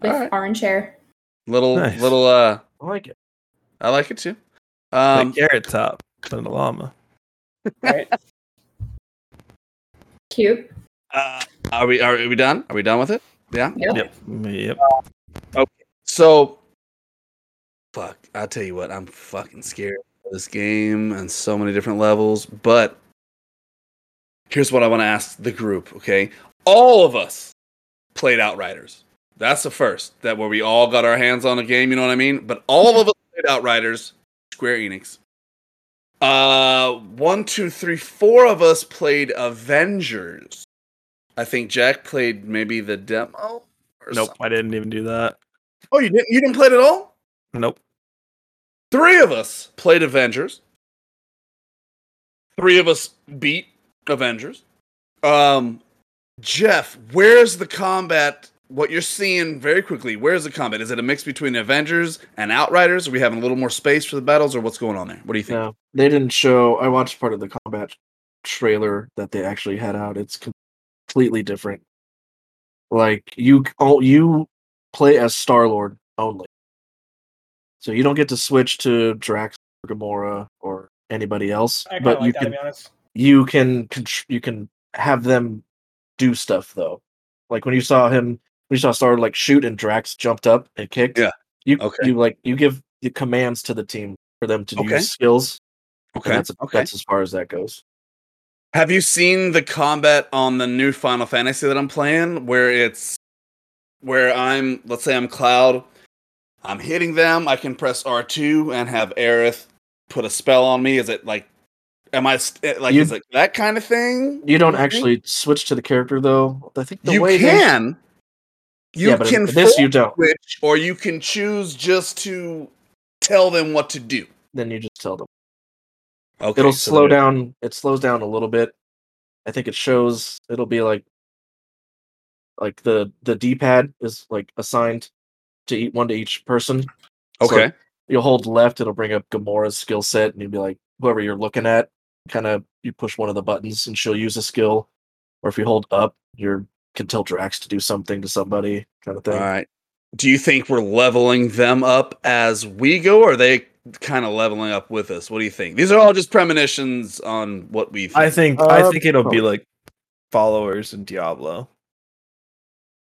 with Alright. orange hair. Little Nice. little uh I like it. I like it too. Um, Um carrot top than the llama. Right? *laughs* Cute. uh, are we are we done? Are we done with it? Yeah. Yep. Yep. Yep. So fuck, I'll tell you what, I'm fucking scared of this game on so many different levels, but here's what I want to ask the group, okay? All of us played Outriders. That's the first that where we all got our hands on a game, you know what I mean? But all of us played Outriders, Square Enix. Uh one, two, three, four of us played Avengers. I think Jack played maybe the demo. Or Nope. something. I didn't even do that. Oh, you didn't you didn't play it at all? Nope. Three of us played Avengers. Three of us beat Avengers. Um, Jeff, where's the combat? What you're seeing very quickly, where's the combat? Is it a mix between Avengers and Outriders? Are we having a little more space for the battles, or what's going on there? What do you think? No, they didn't show. I watched part of the combat trailer that they actually had out. It's completely different. Like you, oh, you play as Star Lord only, so you don't get to switch to Drax or Gamora or anybody else. I But of you like that, to can be honest. you can you can have them do stuff though. Like when you saw him, when you saw Star like shoot and Drax jumped up and kicked. Yeah. You Okay. you like you give the commands to the team for them to Okay. use skills. Okay, That's okay. that's as far as that goes. Have you seen the combat on the new Final Fantasy that I'm playing, where it's where I'm, let's say I'm Cloud, I'm hitting them, I can press R2 and have Aerith put a spell on me. Is it like, am I st- like, You- is it that kind of thing? You don't actually switch to the character though. I think the you way they- can. You yeah, can this you don't. switch, or you can choose just to tell them what to do. Then you just tell them. Okay, It'll so slow down. It slows down a little bit. I think it shows. It'll be like, like the the D pad is like assigned to eat one to each person. So Okay, you'll hold left, it'll bring up Gamora's skill set, and you'll be like, whoever you're looking at, kind of you push one of the buttons and she'll use a skill. Or if you hold up, you can tell Drax to do something to somebody, kind of thing. right. Do you think we're leveling them up as we go, or are they kind of leveling up with us? What do you think? These are all just premonitions on what we. Think. I think I Uh, think it'll be like followers in Diablo.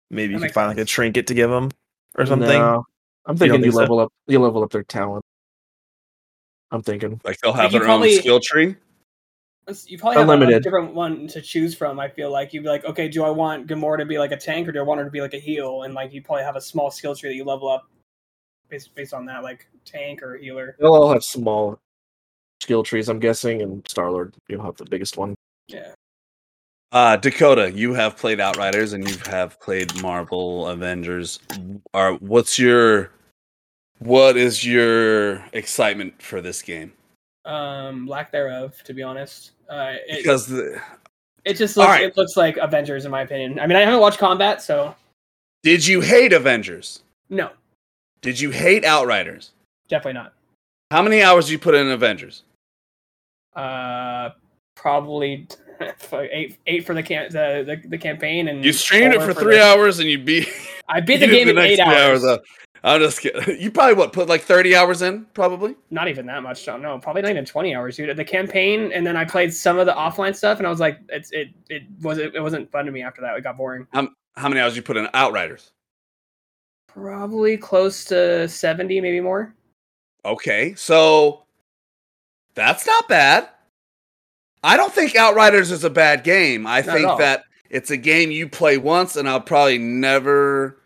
Maybe you can makes find like a trinket to give them or something. No, I'm thinking you think so? level up. You level up their talent. I'm thinking. like they'll have you their probably- own skill tree. You probably have a- a different one to choose from. I feel like you'd be like, okay, do I want Gamora to be like a tank or do I want her to be like a heal? And like you probably have a small skill tree that you level up based based on that, like tank or healer. They'll all have small skill trees, I'm guessing, and Star Lord, you'll have the biggest one. Yeah. Uh, Dakota, you have played Outriders and you have played Marvel Avengers. Are what's your what is your excitement for this game? Um, lack thereof, to be honest. Uh, it, Because the, it just looks Alright. it looks like Avengers in my opinion. I mean, I haven't watched combat, so did you hate Avengers? no, Did you hate Outriders? definitely not. How many hours did you put in Avengers? Uh, probably *laughs* eight eight for the can the, the, the campaign and You streamed it four for three the- hours and you beat. *laughs* I beat the *laughs* game in eight hours. uh, I'm just kidding. You probably what put like 30 hours in, probably. not even that much. Don't know. Probably not even twenty hours, dude. The campaign, and then I played some of the offline stuff, and I was like, it's it it was it, it wasn't fun to me after that. It got boring. How many hours did you put in Outriders? Probably close to seventy, maybe more. Okay, so that's not bad. I don't think Outriders is a bad game. I Not think that it's a game you play once, and I'll probably never.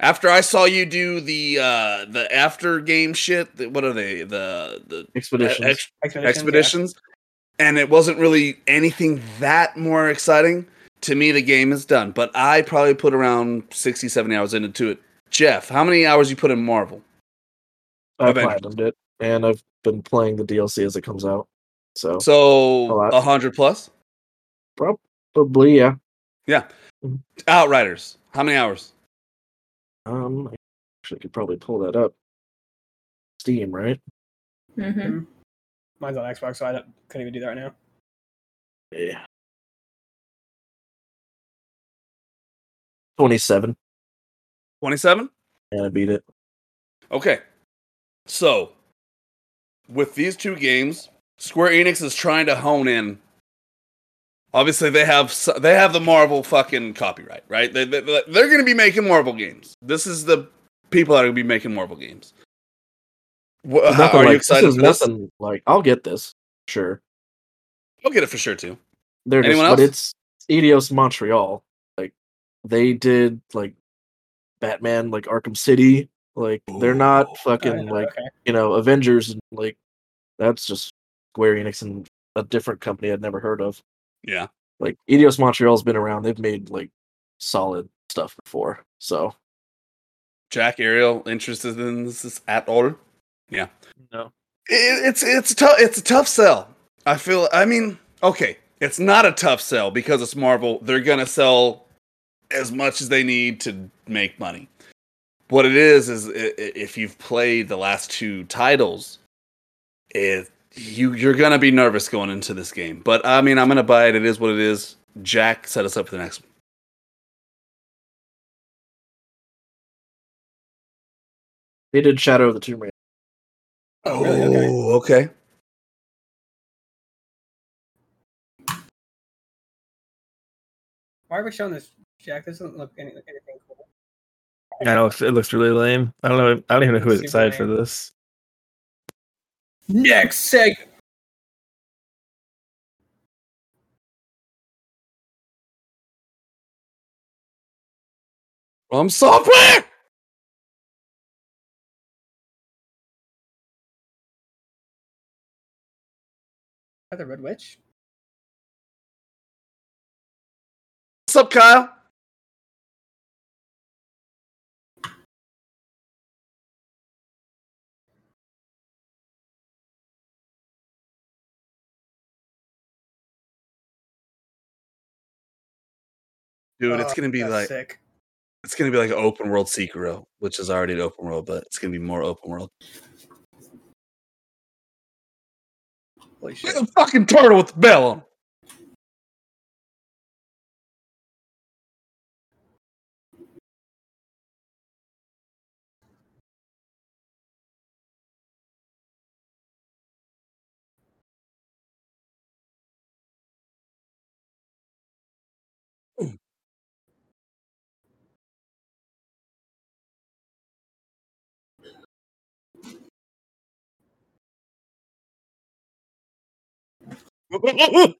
After I saw you do the uh the after game shit, the, what are they? The the Expeditions. ex- Expeditions. yeah. and it wasn't really anything that more exciting. To me, the game is done, but I probably put around 60, 70 hours into it. Jeff, how many hours you put in Marvel? I Avengers. platinumed it, and I've been playing the DLC as it comes out. So, So A hundred plus. probably yeah. Yeah, Outriders. How many hours? Um, I actually could probably pull that up. Steam, right? hmm Mine's on Xbox, so I don't, couldn't even do that right now. Yeah. Twenty-seven. Twenty-seven. And I beat it. Okay. So, with these two games, Square Enix is trying to hone in. Obviously, they have they have the Marvel fucking copyright, right? They, they, they're going to be making Marvel games. This is the people that are going to be making Marvel games. How- nothing are you like- excited this? Is for this? nothing like I'll get this. Sure. I'll get it for sure too. They're just, Anyone but it's Eidos Montreal. Like they did like Batman, like Arkham City. Like they're not fucking like okay. you know Avengers and like that's just Square Enix and a different company I'd never heard of. Yeah. Like Eidos Montreal's been around. They've made like solid stuff before. So Jack Ariel interested in this at all? Yeah. No. It, it's it's tough. It's a tough sell. I feel. I mean, okay, it's not a tough sell because it's Marvel. They're gonna sell as much as they need to make money. What it is is i- i- if you've played the last two titles, it you you're gonna be nervous going into this game. But I mean, I'm gonna buy it. It is what it is. Jack set us up for the next one. They did Shadow of the Tomb Raider. Oh, really? Okay. Oh, okay. Why are we showing this, Jack? This doesn't look any, anything cool. I know it looks really lame. I don't know. I don't even know who is Super excited for this. Next seg. From software. The Red Witch. What's up, Kyle? Dude, it's Oh, gonna be like sick. it's gonna be like an open world Sekiro, which is already an open world, but it's gonna be more open world. Holy shit. The fucking turtle with the bell on. *laughs*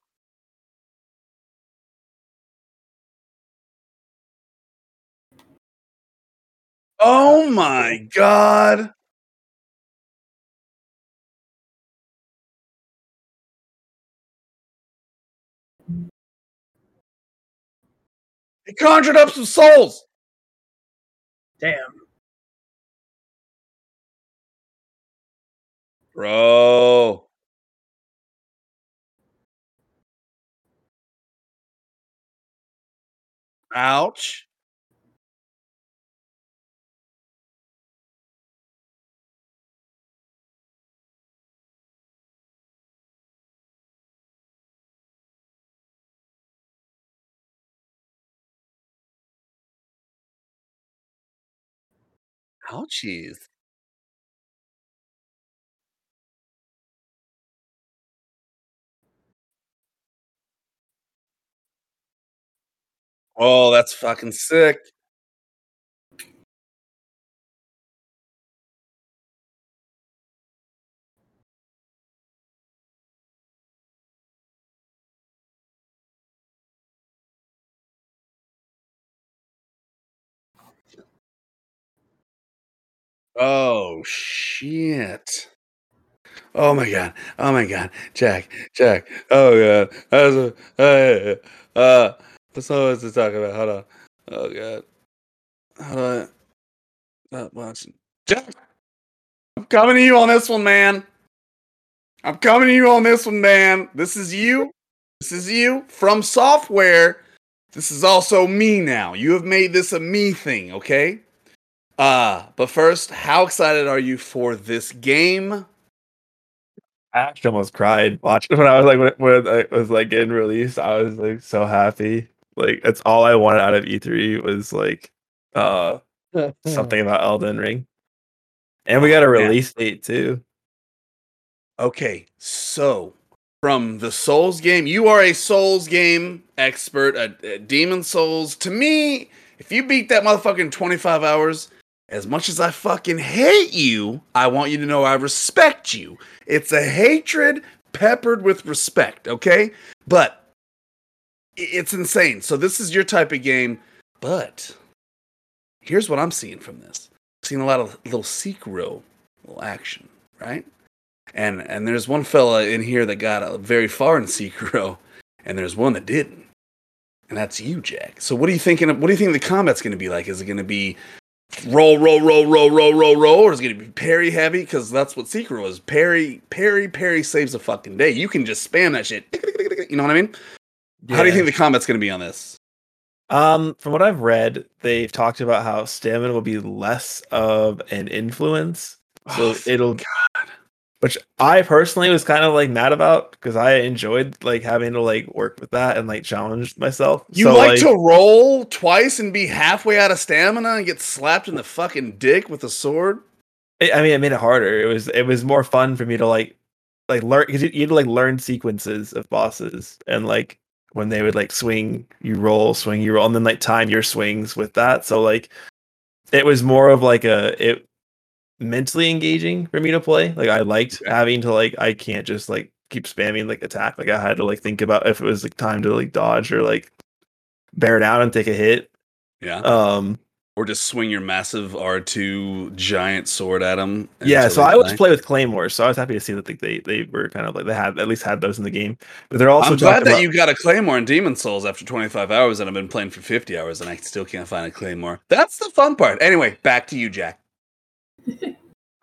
Oh my god. He conjured up some souls. Damn. Bro. Ouch. Ouchies. Oh, that's fucking sick. Oh shit. Oh my god. Oh my god. Jack. Jack. Oh god. That's a, uh, uh that's all I was to talk about. Hold on. Oh god. Hold on. Not watching. Jack. I'm coming to you on this one, man. I'm coming to you on this one, man. This is you. This is you from software. This is also me now. You have made this a me thing, okay? Uh, but first, how excited are you for this game? I actually almost cried watching when I was like when, when it was like getting released. I was like so happy. Like that's all I wanted out of E3 was like uh *laughs* something about Elden Ring. And we got a release date too. Okay, so from the Souls game, you are a Souls game expert, a, a Demon's Souls. To me, if you beat that motherfucking 25 hours, as much as I fucking hate you, I want you to know I respect you. It's a hatred peppered with respect, okay? But it's insane. So this is your type of game, but here's what I'm seeing from this. seeing a lot of little Sekiro little action, right? And and there's one fella in here that got very far in Sekiro, and there's one that didn't, and that's you, Jack. So what are you thinking? Of, what do you think the combat's going to be like? Is it going to be roll, roll, roll, roll, roll, roll, roll, or is it going to be parry heavy? Because that's what Sekiro is. Parry, parry, parry saves a fucking day. You can just spam that shit. *laughs* You know what I mean? How do you think the combat's going to be on this? Um, from what I've read, they've talked about how stamina will be less of an influence. So Oh, it'll which I personally was kind of like mad about because I enjoyed like having to like work with that and like challenge myself. You So, like, to roll twice and be halfway out of stamina and get slapped in the fucking dick with a sword? I I mean, it made it harder. It was it was more fun for me to like like learn because you, you had to like learn sequences of bosses and like when they would like swing, you roll, swing, you roll, and then like time your swings with that. So like it was more of like a it mentally engaging for me to play. Like I liked having to like I can't just like keep spamming like attack. Like I had to like think about if it was like time to like dodge or like bear down and take a hit. Yeah. Um or just swing your massive R2 giant sword at them. Yeah, so I always play with claymores, so I was happy to see that they they were kind of like they had at least had those in the game. But they're also I'm glad talking that about- you got a Claymore in Demon's Souls after 25 hours, and I've been playing for 50 hours, and I still can't find a Claymore. That's the fun part. Anyway, back to you, Jack. *laughs*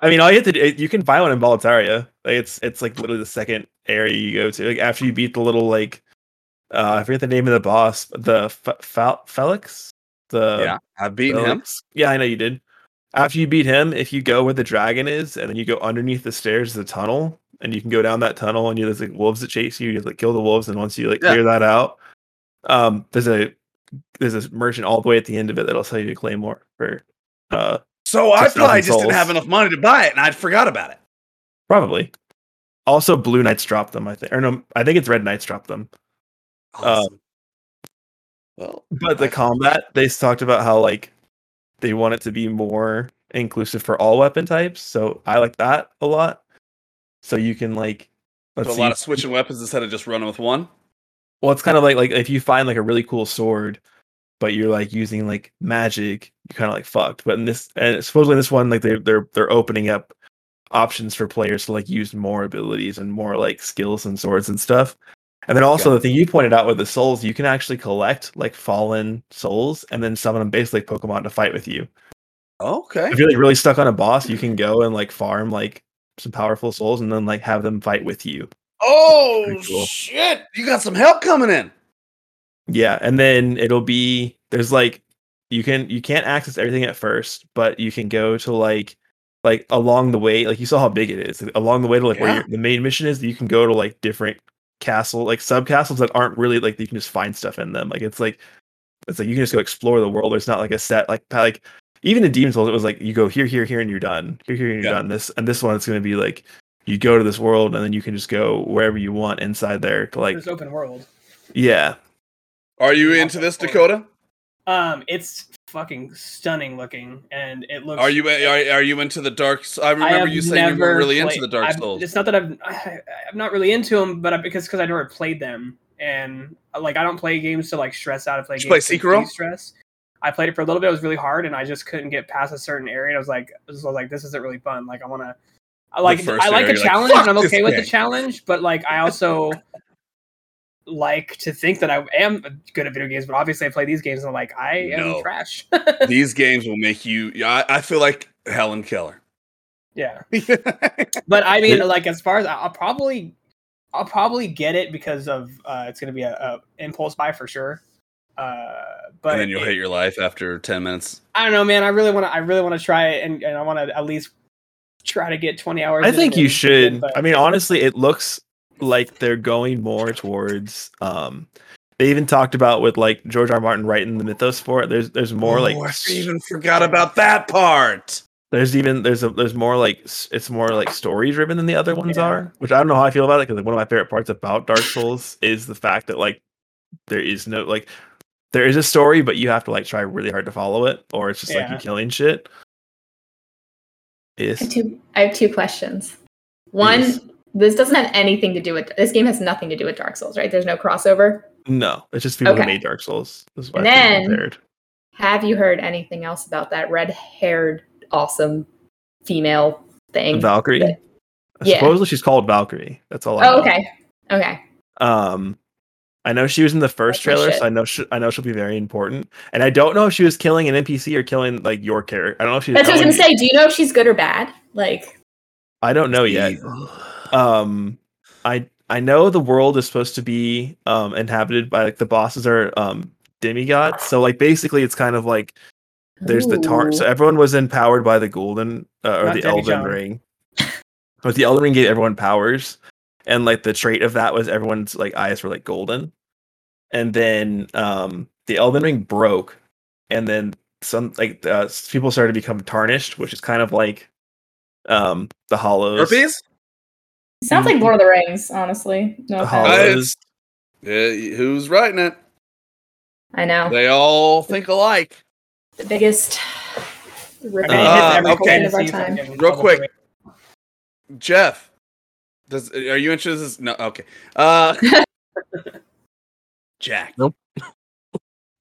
I mean, all you have to do you can find one in Boletaria. Like it's it's like literally the second area you go to. Like after you beat the little like uh I forget the name of the boss, the F- Fel- Felix. The yeah, I've beaten him. Yeah, I know you did. After you beat him, if you go where the dragon is, and then you go underneath the stairs, the tunnel, and you can go down that tunnel, and you there's like wolves that chase you. You like kill the wolves, and once you like Yeah. clear that out, um, there's a there's a merchant all the way at the end of it that'll sell you a claymore for uh So I probably just didn't have enough money to buy it, and I forgot about it. probably. Also, blue knights dropped them. I think, or no, I think it's red knights dropped them. Awesome. Well, But the I- combat, they talked about how like they want it to be more inclusive for all weapon types. So I like that a lot. So you can like, let's so a see, lot of switching weapons instead of just running with one. well, it's kind of like like if you find like a really cool sword, but you're like using like magic, you're kind of like fucked. But in this, and supposedly in this one, like they're they're they're opening up options for players to like use more abilities and more like skills and swords and stuff. And then also the thing you pointed out with the souls, you can actually collect like fallen souls and then summon them basically like Pokemon to fight with you. Okay. If you're like really stuck on a boss, you can go and like farm like some powerful souls and then like have them fight with you. Oh cool. shit! You got some help coming in. Yeah, and then it'll be there's like you can you can't access everything at first, but you can go to like like along the way, like you saw how big it is. Along the way to like where Yeah. your, the main mission is, you can go to like different castle, like sub castles that aren't really like you can just find stuff in them. Like it's like it's like you can just go explore the world. There's not like a set like like even in Demon's Souls, it was like you go here, here, here, and you're done. Here, here, and you're Yeah. done. This and this one, it's going to be like you go to this world and then you can just go wherever you want inside there. To like It's open world. yeah, Are you into this, Dakota? Um, it's fucking stunning looking, and it looks. Are you are, are you into the dark? I remember have you saying you were really into the Dark I've- Souls. It's not that I've *sighs* I, I'm not really into them, but I, because because I never played them, and like I don't play games to like stress out. I play Did you play games to de-stress. I played it for a little bit. It was really hard, and I just couldn't get past a certain area. And I was like, I was like, this isn't really fun. Like I want to. I like I like a you're like, challenge, and I'm okay with game." the challenge. But like I also *laughs* like to think that I am good at video games. But obviously, I play these games, and I'm like, I am No. trash. *laughs* These games will make you. yeah, I, I feel like Helen Keller. yeah. *laughs* But I mean, like as far as I'll probably, I'll probably get it because of uh, it's going to be a, a impulse buy for sure. Uh, but and then you'll it- hate your life after ten minutes. I don't know, man. I really want to. I really want to try it, and, and I want to at least try to get twenty hours. I think you and- should. but- I mean, honestly, it looks like they're going more towards um they even talked about with like George R. R. Martin writing the mythos for it. There's there's more like Oh, I even forgot about that part. there's even there's a there's more like it's more like story driven than the other ones Yeah. are, which I don't know how I feel about it because one of my favorite parts about Dark Souls is the fact that like there is no like there is a story, but you have to like try really hard to follow it, or it's just like you Yeah. killing shit. I have two, I have two questions. One, Yes. This doesn't have anything to do with this game. Has nothing to do with Dark Souls, right? There's no crossover. no, it's just people who made Dark Souls. This is why And then- Have you heard anything else about that red-haired, awesome female thing? Valkyrie. that- yeah. Supposedly she's called Valkyrie. That's all I Oh, know. okay, okay. Um, I know she was in the first That's trailer, so I know she, I know she'll be very important. And I don't know if she was killing an NPC or killing like your character. I don't know if she. That's what I was gonna say. Do you know if she's good or bad? Like, I don't know yet. Um, I I know the world is supposed to be um inhabited by like the bosses are um demigods. So like basically, it's kind of like there's the tar. So everyone was empowered by the golden uh, or Not the Elven ring. But the Elden Ring gave everyone powers, and like the trait of that was everyone's like eyes were like golden. And then um the Elden Ring broke, and then some like uh, people started to become tarnished, which is kind of like um the hollows. Herpes? Sounds like Lord of the Rings, honestly. No The offense. hollows. Yeah, who's writing it? I know They all think alike. the biggest. I rip mean, Uh, okay. of our time. Real quick. Jeff, does are you interested in this? No, okay. Uh *laughs* Jack. Nope.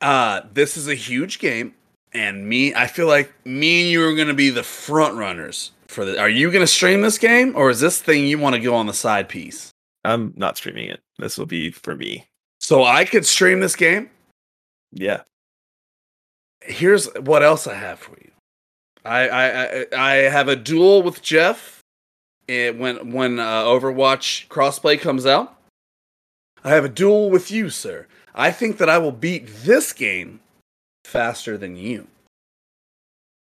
Uh this is a huge game, and me, I feel like me and you are gonna be the front runners for the are you gonna stream this game or is this thing you want to go on the side piece? I'm not streaming it. This will be for me. So I could stream this game. Yeah. Here's what else I have for you. I I I, I have a duel with Jeff eh, when when uh, Overwatch crossplay comes out. I have a duel with you, sir. I think that I will beat this game faster than you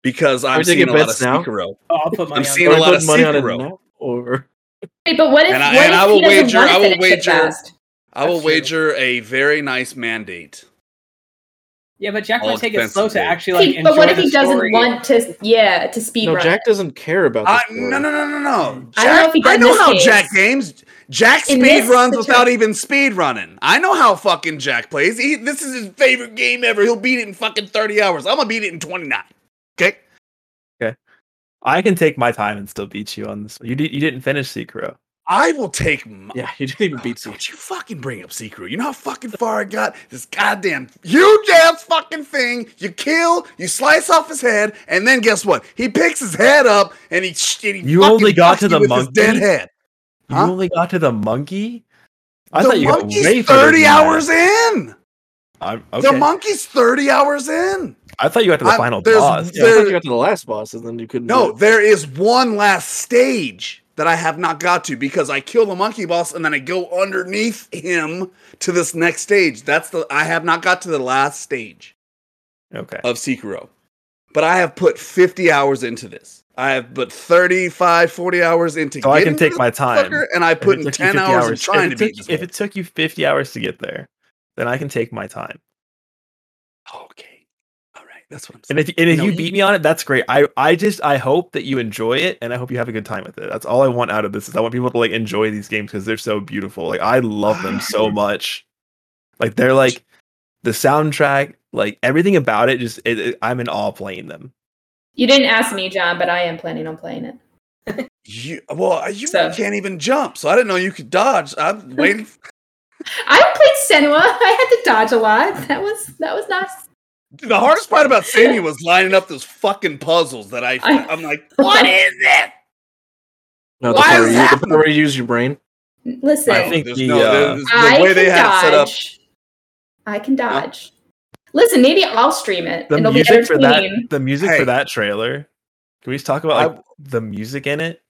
because I'm we taking seeing a lot of bets now? Sekiro. Oh, I'll put money I'm on seeing a we lot of putting money on it Sekiro. now, or Wait, but what if, And I- what and if I will he doesn't wager- I will finish it wager- fast? I will wager a very nice mandate. Yeah, but Jack All might take it slow to actually like Hey, but what if he doesn't story. want to? Yeah, to speed no? run. Jack it? doesn't care about. I, this no, no, no, no, no. I don't know if he I know how games. Jack games. Jack In speed runs situ- without even speed running. I know how fucking Jack plays. He, this is his favorite game ever. He'll beat it in fucking 30 hours. I'm gonna beat it in 29. Okay? Okay. I can take my time and still beat you on this. You did. You didn't finish Sekiro. I will take my. Yeah, you didn't even beat Sekiro. Don't you fucking bring up Sekiro. You know how fucking far I got? This goddamn huge ass fucking thing. You kill, you slice off his head, and then guess what? He picks his head up and he, sh- and he You only got to the monkey? dead head. You only got to the monkey. I the thought you got way further 30 than that. hours in. I'm, okay. The monkey's 30 hours in. I thought you got to the I'm- final there's- boss. Yeah, I thought you got to the last boss, and then you couldn't. No, do it. there is one last stage that I have not got to because I kill the monkey boss and then I go underneath him to this next stage. That's the I have not got to the last stage Okay. of Sekiro. But I have put 50 hours into this. I have put 35, 40 hours into So I can take my time. and I put in 10 50 hours, trying to took- beat this. If it took you 50 hours to get there, then I can take my time. okay. All right. That's what I'm And if and if No, you you- beat me on it, that's great. I I just I hope that you enjoy it, and I hope you have a good time with it. That's all I want out of this. Is I want people to like enjoy these games because they're so beautiful. Like I love them *sighs* so much. Like they're like the soundtrack, like everything about it. Just it, it- I'm in awe playing them. You didn't ask me, John, but I am planning on playing it. You, well, you So- can't even jump, so I didn't know you could dodge. I'm *laughs* waiting. I played Senua. *laughs* I had to dodge a lot. That was that was nice. The hardest part about Sammy was lining up those fucking puzzles that I, I- I'm like, *laughs* what is it? No, the Why power, is you, that- the power you use your brain. Listen, I think the, no- uh, there's- the I way they can have it set up. dodge. I can dodge. Listen, maybe I'll stream it. The it'll be music for that, the music Hey. for that trailer. Can we just talk about I- like the music in it?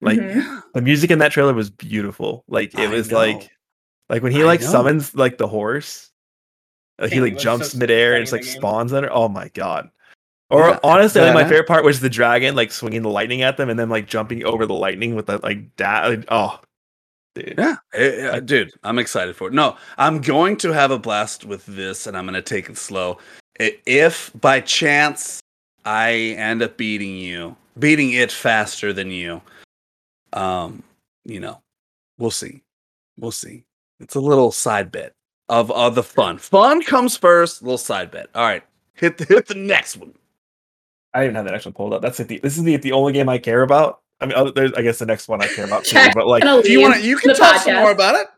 Like Mhm. the music in that trailer was beautiful. Like it I was know. like like when he I like know. summons like the horse, like he like jumps so midair and funny it's like spawns under. Oh my god! Or Yeah. honestly, like, my favorite part was the dragon like swinging the lightning at them and then like jumping over the lightning with that like da- like, oh dude. Yeah, eh, eh, dude, I'm excited for it. No, I'm going to have a blast with this, and I'm going to take it slow. If by chance I end up beating you, beating it faster than you, um, you know, we'll see. We'll see. It's a little side bet of of the fun. Fun comes first. Little side bet. All right, hit the, hit the next one. I didn't have that next one pulled up. That's like the this is the the only game I care about. I mean, other, there's I guess the next one I care about too. But like, gonna Do you want to? You can the talk some more about it.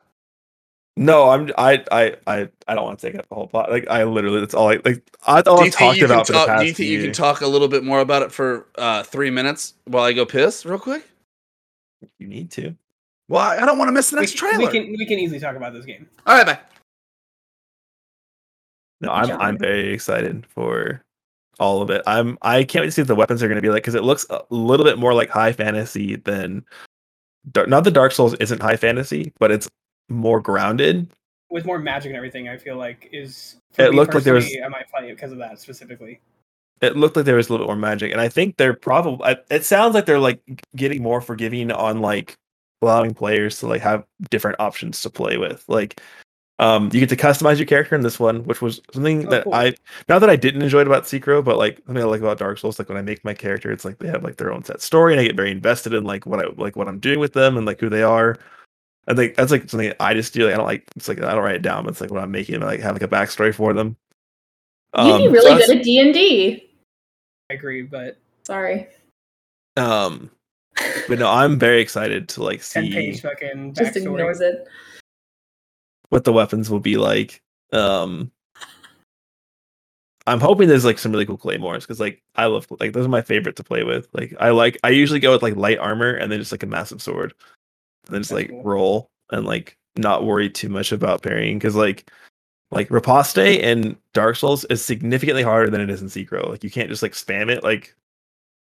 no, I'm I I I I don't want to take up the whole plot. Like, I literally that's all I like. That's all I've you talked you can about for the talk? past Do you think you can talk a little bit more about it for uh, three minutes while I go piss real quick? You need to. Well, I I don't want to miss the next can- trailer. we can we can easily talk about this game. All right, bye. No, I'm John. I'm very excited for all of it. I'm I can't wait to see what the weapons are going to be like because it looks a little bit more like high fantasy than not the Dark Souls isn't high fantasy, but it's more grounded. With more magic and everything, I feel like is. It looked like there was- I might play it because of that specifically. It looked like there was a little bit more magic, and I think they're probably. It sounds like they're like getting more forgiving on like allowing players to like have different options to play with. Like, um, you get to customize your character in this one, which was something Oh, that cool. I not that I didn't enjoy it about Sekiro, but like something I like about Dark Souls. Like when I make my character, it's like they have like their own set story, and I get very invested in like what I like what I'm doing with them and like who they are. I think that's like something I just do. Like, I don't like it's like I don't write it down, but it's like when I'm making them, I like have like a backstory for them. You'd be Um, really so that's- good at D and D. I agree, but Sorry, Um, *laughs* but no, I'm very excited to like ten see page fucking just ignores it. What the weapons will be like. Um, I'm hoping there's like some really cool claymores because like I love like those are my favorite to play with. Like I like I usually go with like light armor and then just like a massive sword, and then just like roll and like not worry too much about parrying because like like riposte in Dark Souls is significantly harder than it is in Sekiro. Like you can't just like spam it like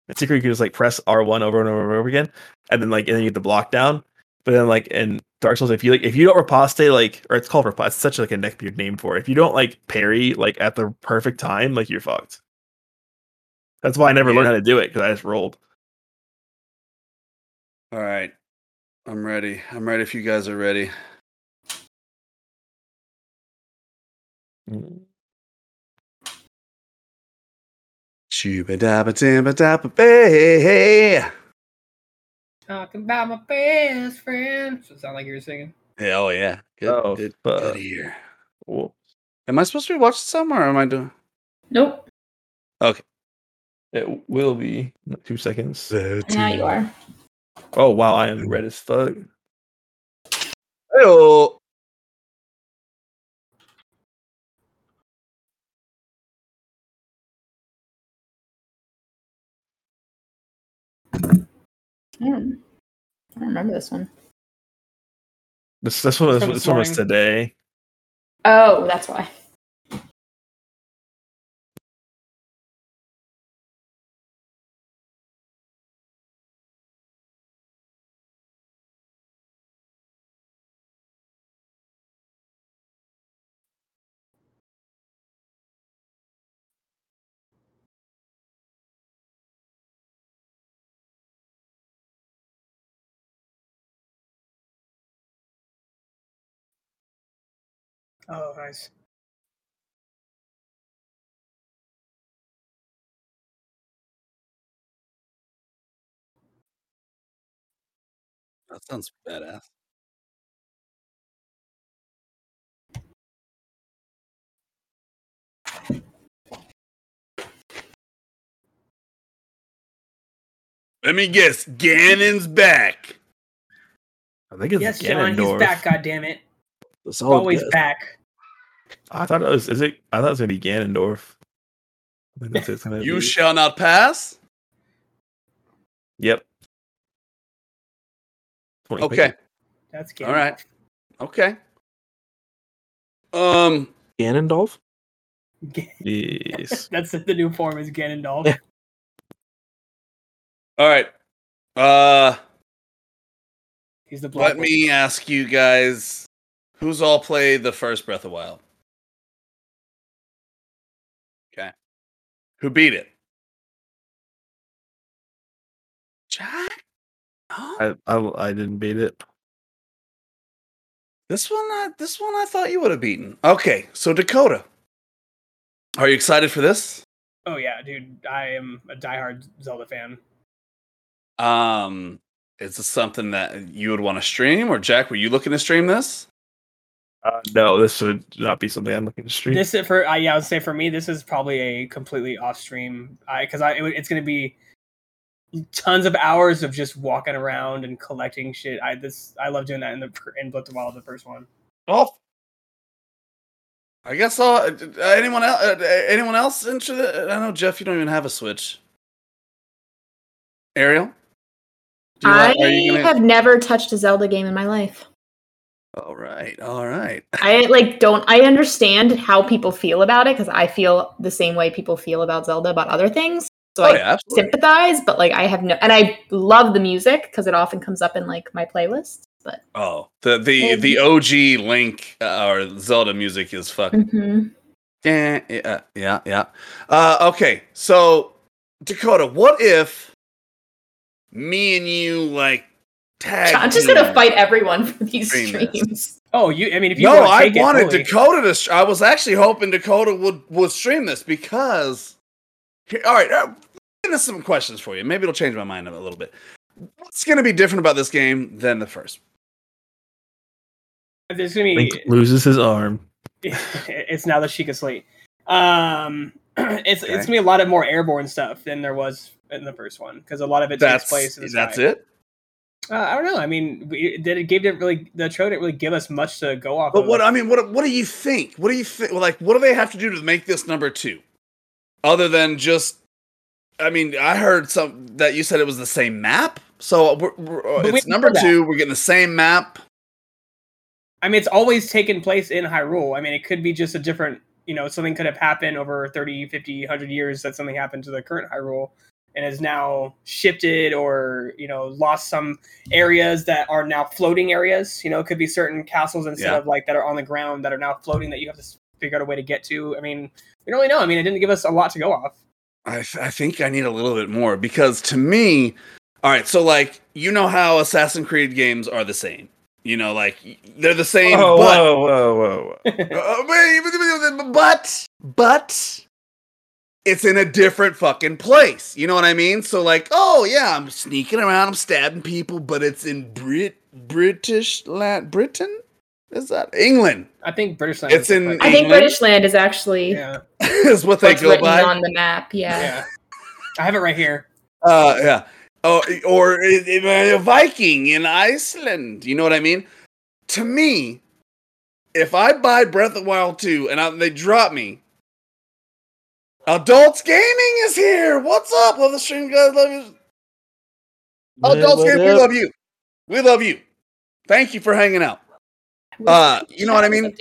in Sekiro you can just like press R1 over and over and over again and then like and then you get the block down. But then like in Dark Souls, if you like if you don't riposte like or it's called riposte, it's such like a neckbeard name for it. If you don't like parry like at the perfect time, like you're fucked. That's why I never learned how to do it because I just rolled. All right, I'm ready. I'm ready if you guys are ready. Chuba dabba dabba dabba. Talking about my best friend. Does it sound like you were singing? Hell yeah. Good, Oh, good, fuck. good ear. Cool. Am I supposed to be watching some or am I doing? Nope. Okay. It will be two seconds. Now you are. Oh wow, I am red as fuck. Hey-oh. I don't, I don't remember this one. This this one was this this one was today. Oh, that's why. Oh, nice. That sounds badass. Let me guess. Ganon's back. I think it's Yes, John, he's back. God damn it! That's all Always good. back. I thought it was. Is it? I thought it was gonna be Ganondorf. I think that's it's gonna You be. shall not pass. Yep. Okay. That's good. All right. Okay. Um. Ganondorf? Yes. *laughs* That's the new form is Ganondorf. All right. Uh. He's the black Let me ask you guys, who's all played the first Breath of Wild? Who beat it? Jack? No? I, I I didn't beat it. This one, I, this one, I thought you would have beaten. Okay, so Dakota, are you excited for this? Oh yeah, dude, I am a diehard Zelda fan. Um, is this something that you would want to stream, or Jack? Were you looking to stream this? Uh, no, this would not be something I'm looking to stream. This is for uh, yeah, I would say for me, this is probably a completely off stream. I because I it, it's gonna be tons of hours of just walking around and collecting shit. I this I love doing that in the in Breath of the Wild, the first one. Well, I guess I'll, uh, uh, anyone else? Uh, anyone else interested? I know Jeff. You don't even have a Switch. Ariel, I like- gonna- have never touched a Zelda game in my life. All right, all right. *laughs* I like don't I understand how people feel about it because I feel the same way people feel about Zelda about other things. So Oh I yeah, sympathize, but like I have no and I love the music because it often comes up in like my playlists. But Oh, the the the OG Link uh, or Zelda music is fucking Mhm. yeah yeah yeah yeah. Uh, okay, so Dakota, what if me and you like tag? I'm just gonna fight everyone for these Stream streams. Oh, you? I mean, if you No, wanna I take it wanted fully- Dakota to. str- I was actually hoping Dakota would would stream this because. Here, all right, uh, into some questions for you. Maybe it'll change my mind a little bit. What's going to be different about this game than the first? There's gonna be Link loses his arm. *laughs* it's now the Sheikah Slate. Um, *clears throat* it's Okay. it's gonna be a lot of more airborne stuff than there was in the first one because a lot of it That's takes place in the that's sky. it. Uh, I don't know. I mean, did it gave didn't really the show didn't really give us much to go off. But of. what I mean, what what do you think? What do you think? Like, what do they have to do to make this number two, other than just? I mean, I heard some that you said it was the same map. So we're, we're, uh, it's number two. We're getting the same map. I mean, it's always taken place in Hyrule. I mean, it could be just a different, you know, something could have happened over 30, 50, 100 years that something happened to the current Hyrule and is now shifted or, you know, lost some areas that are now floating areas. You know, it could be certain castles instead Yeah. of like that are on the ground that are now floating that you have to figure out a way to get to. I mean, we don't really know. I mean, it didn't give us a lot to go off. I, th- I think I need a little bit more because to me, all right. So like, you know how Assassin's Creed games are the same. You know, like they're the same, Whoa, but whoa, whoa, whoa, whoa. *laughs* Uh, wait, but- but- but but it's in a different fucking place. You know what I mean? So like, oh yeah, I'm sneaking around, I'm stabbing people, but it's in Brit British land Britain? Is that England? I think British land. It's is in- different. I think British land is actually Yeah. *laughs* is what they go by. on the map. Yeah. Yeah. I have it right here. Uh yeah. Oh, or a Viking in Iceland. You know what I mean? To me, if I buy Breath of Wild 2 and I, they drop me, Adults Gaming is here. What's up? Love the stream, guys. Love you. Adults Gaming, we love you. We love you. Thank you for hanging out. Uh, you know what I mean?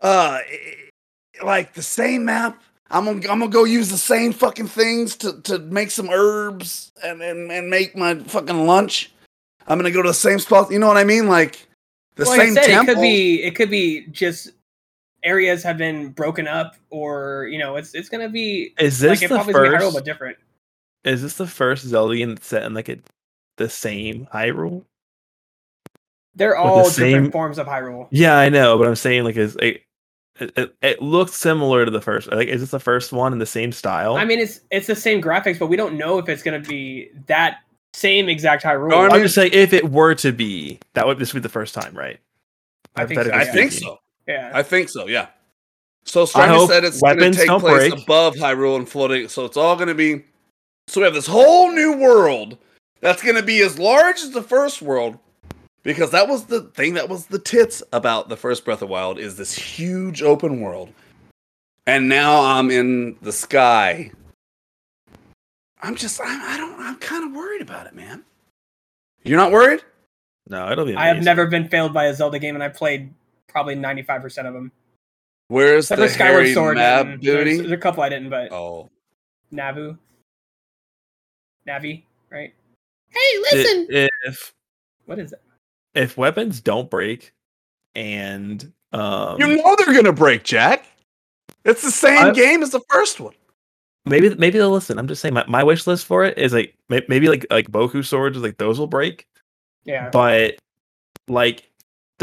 Uh, like the same map. I'm gonna, I'm gonna go use the same fucking things to, to make some herbs and, and, and make my fucking lunch. I'm gonna go to the same spot. You know what I mean? Like the Well, like I same said, temple. it could be it could be just areas have been broken up or you know it's it's gonna be Is this like the probably gonna be Hyrule first? but different. Is this the first Zelda game that's set in like a, the same Hyrule? They're all the all same- different forms of Hyrule. Yeah, I know, but I'm saying like is it, it, it, it looks similar to the first. Like, is this the first one in the same style? I mean it's it's the same graphics, but we don't know if it's gonna be that same exact Hyrule. No, I I'm mean- just saying if it were to be, that would this would be the first time, right? I think so, I think so. Yeah. I think so. Yeah. So I said it's going to take place break. above Hyrule and floating. So it's all going to be. So we have this whole new world that's going to be as large as the first world, because that was the thing that was the tits about the first Breath of Wild is this huge open world, and now I'm in the sky. I'm just I, I don't I'm kind of worried about it, man. You're not worried? No, it'll be. I have never been failed by a Zelda game and I played probably ninety five percent of them. Where's Except the Skyward Harry Sword map and there's, booty? there's a couple I didn't, but Oh, Navu. Navi, right? Hey, listen. If What is it? if weapons don't break, and um, you know they're gonna break, Jack. It's the same I- game as the first one. maybe maybe they'll listen. I'm just saying my, my wish list for it is like maybe like like Boko swords, like those will break, Yeah. but like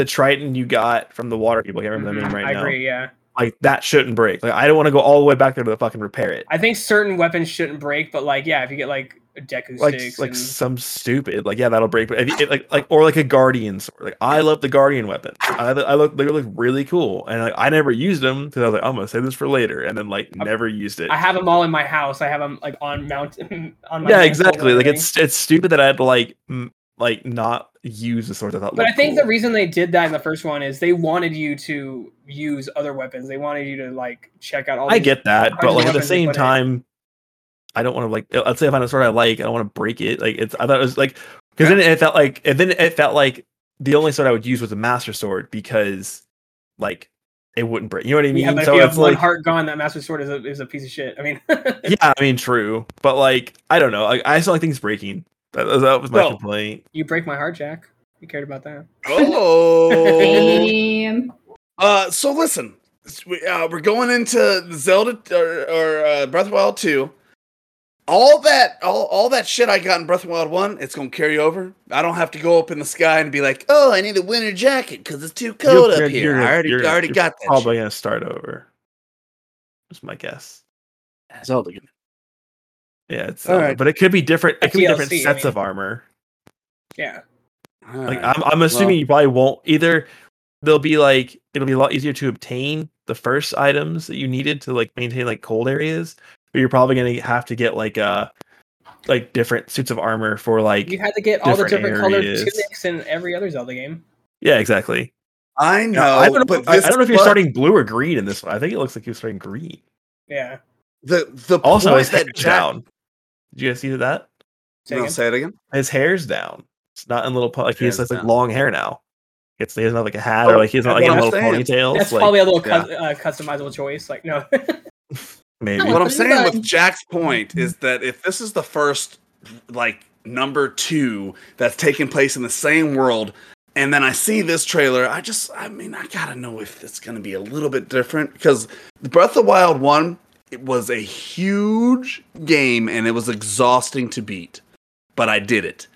the Triton you got from the water people. I can't remember the name Mhm, right I now. I agree. Yeah, Like that shouldn't break. Like I don't want to go all the way back there to the fucking repair it. I think certain weapons shouldn't break, but like, yeah, if you get like a Deku like sticks, like and- some stupid like yeah that'll break but if you, it, like like or like a guardian sword like I love the guardian weapon I, I look they look really cool and like I never used them because I was like I'm gonna save this for later and then like never used it I have them all in my house. I have them like on mount *laughs* on my yeah exactly like it's it's stupid that I had to like m- like not use the swords I thought But I think cool. the reason they did that in the first one is they wanted you to use other weapons. They wanted you to like check out all. I get that but like at the same put in. time I don't want to like uh, let's say I find a sword I like I don't want to break it like it's I thought it was like because then it felt like and then it felt like the only sword I would use was a master sword because like it wouldn't break you know what I mean Yeah, but so if you have one like heart gone, that master sword is a, is a piece of shit. I mean, *laughs* yeah, I mean, true, but like, I don't know. Like, I still like things breaking. That, that was my Well- complaint. you break my heart, Jack. You cared about that. Oh. Uh, so listen, we, uh, we're going into Zelda or, or uh, Breath of the Wild two. All that, all, all that shit I got in Breath of the Wild one, it's gonna carry over. I don't have to go up in the sky and be like, "Oh, I need a winter jacket because it's too cold You're- up here." you're- I already, you're- I already you're got that. Probably shit. gonna start over. That's my guess. Zelda. game. Yeah, it's All uh, right. but it could be different. It could be different DLC, I sets mean. of armor. Yeah. All Like, right. I'm, I'm assuming you probably won't either. They'll be like it'll be a lot easier to obtain the first items that you needed to like maintain like cold areas, but you're probably gonna have to get like uh like different suits of armor for like You had to get all the different different colored areas. tunics in every other Zelda game. yeah exactly. I know, I don't know. but I, I don't know if you're but starting blue or green in this one. I think it looks like you're starting green. Yeah. the the Also, point his that *laughs* hair's Jack- down. Did you guys see that? Say No, again? say it again. His hair's down. It's not in little po- like he has Hair's like long hair now. It's he doesn't have like a hat Oh, or like he's not like that's in little I'm saying. ponytails. That's like, probably a little yeah. cus- uh, customizable choice. Like, no. *laughs* maybe. What I'm saying with Jack's point is that if this is the first like number two that's taking place in the same world, and then I see this trailer, I just I mean I gotta know if it's gonna be a little bit different because the Breath of the Wild one it was a huge game and it was exhausting to beat, but I did it.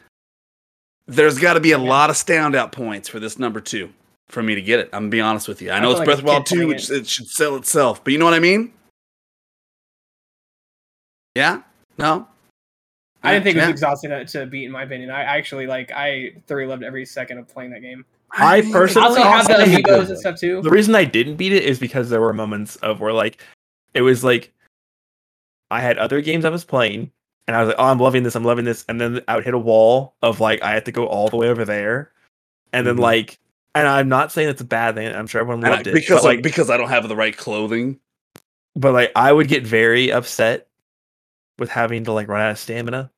There's got to be a Yeah. lot of standout points for this number two for me to get it. I'm gonna be honest with you. I I know it's like Breath a of the Wild two, which it should sell itself, but you know what I mean? Yeah? No? I didn't think it was exhausting to, to beat, in my opinion. I actually like. I thoroughly loved every second of playing that game. I mean, I personally- also have the amiibos and stuff too. The reason I didn't beat it is because there were moments of where like it was like I had other games I was playing and I was like, oh, I'm loving this, I'm loving this, and then I would hit a wall of like I had to go all the way over there, and then Mhm. like, and I'm not saying it's a bad thing. I'm sure everyone And I- loved it because like like, because I don't have the right clothing. but like I would get very upset with having to like run out of stamina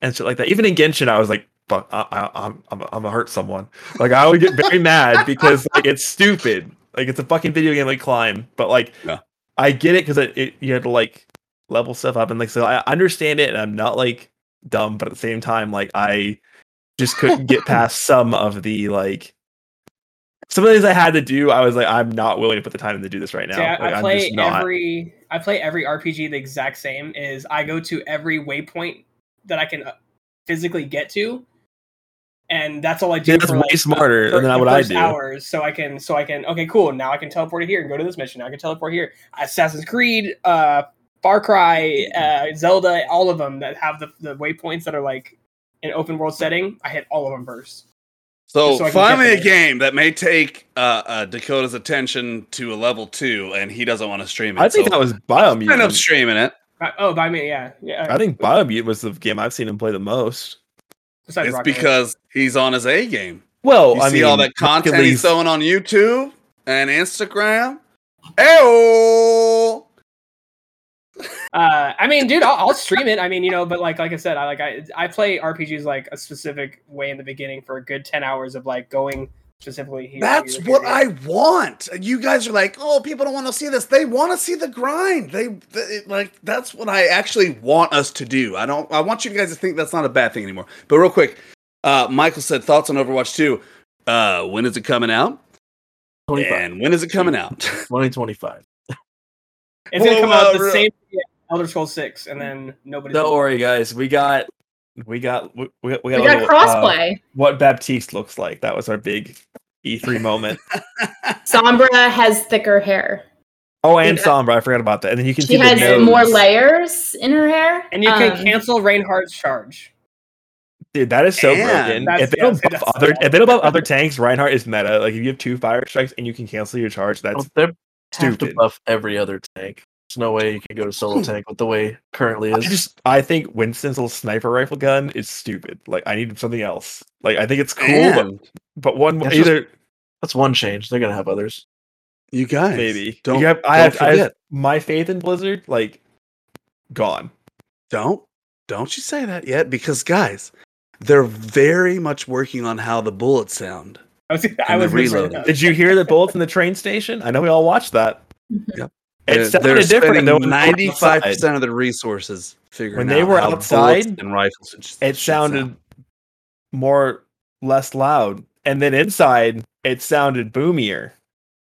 and shit like that. Even in Genshin, I was like, "Fuck, I, I, I'm I'm I'm gonna hurt someone." Like I would get very *laughs* mad because like it's stupid. Like it's a fucking video game like climb, but like Yeah. I get it because it, it you had to like level stuff up and like so I understand it and I'm not like dumb, but at the same time like I just couldn't get *laughs* past some of the like some of the things I had to do. I was like, I'm not willing to put the time in to do this right now. Like, I play every I play every RPG the exact same. Is I go to every waypoint that I can uh, physically get to, and that's all I do. Yeah, that's for, way like, smarter fir- than the what I first do. Hours, so I can so I can okay, cool. Now I can teleport to here and go to this mission. Now I can teleport here. Assassin's Creed, uh, Far Cry, uh, Zelda, all of them that have the the waypoints that are like an open world setting. I hit all of them first. So, So I find me a game that may take uh, uh, Dakota's attention to a level two, and he doesn't want to stream it. I think so that was end up streaming it. Uh, oh, by me, yeah, yeah. I think Biomutant was the game I've seen him play the most. Besides It's Rocket League. because he's on his A game. Well, You I see mean, all that content he's League's- throwing on YouTube and Instagram. Ew. Uh, I mean, dude, I'll, I'll stream it. I mean, you know, but like, like I said, I like I I play RPGs like a specific way in the beginning for a good ten hours of like going specifically here. That's here, what here. I want. You guys are like, oh, people don't want to see this. They want to see the grind. They, they like that's what I actually want us to do. I don't. I want you guys to think that's not a bad thing anymore. But real quick, uh, Michael said thoughts on Overwatch 2. Uh, when is it coming out? 25. And when is it coming out? *laughs* 2025. It's gonna Well, come out uh, the real- same yeah, Elder Scrolls Six, and then nobody. Don't worry, guys. We got, we got, we, we got, we got, We got little, uh, crossplay. what Baptiste looks like. That was our big E3 moment. *laughs* Sombra has thicker hair. Oh, and Yeah. Sombra, I forgot about that. And then you can She see has the nose. more layers in her hair. And you can Um, cancel Reinhardt's charge. Dude, that is so And broken. If they don't yes, buff that's- other, if they don't buff other tanks, Reinhardt is meta. Like if you have two fire strikes and you can cancel your charge, that's Well, they have to stupid. buff every other tank. There's no way you can go to solo hmm. tank with the way it currently I is. just I think Winston's little sniper rifle gun is stupid. Like I need something else. Like I think it's cool, but, but one That's just- either That's one change. They're gonna have others. you guys, maybe. don't You have, I, don't have, I have my faith in Blizzard like gone. Don't don't you say that yet because guys, they're very much working on how the bullets sound. I was, I was gonna bring reload. it up. Did you hear the bullets in the train station? I know we all watched that. Yep. It They're- sounded they're different spending though when they were ninety-five outside. percent of the resources figuring When they out were how bullets outside, and rifles. should- It sounded sound. more less loud, and then inside it sounded boomier.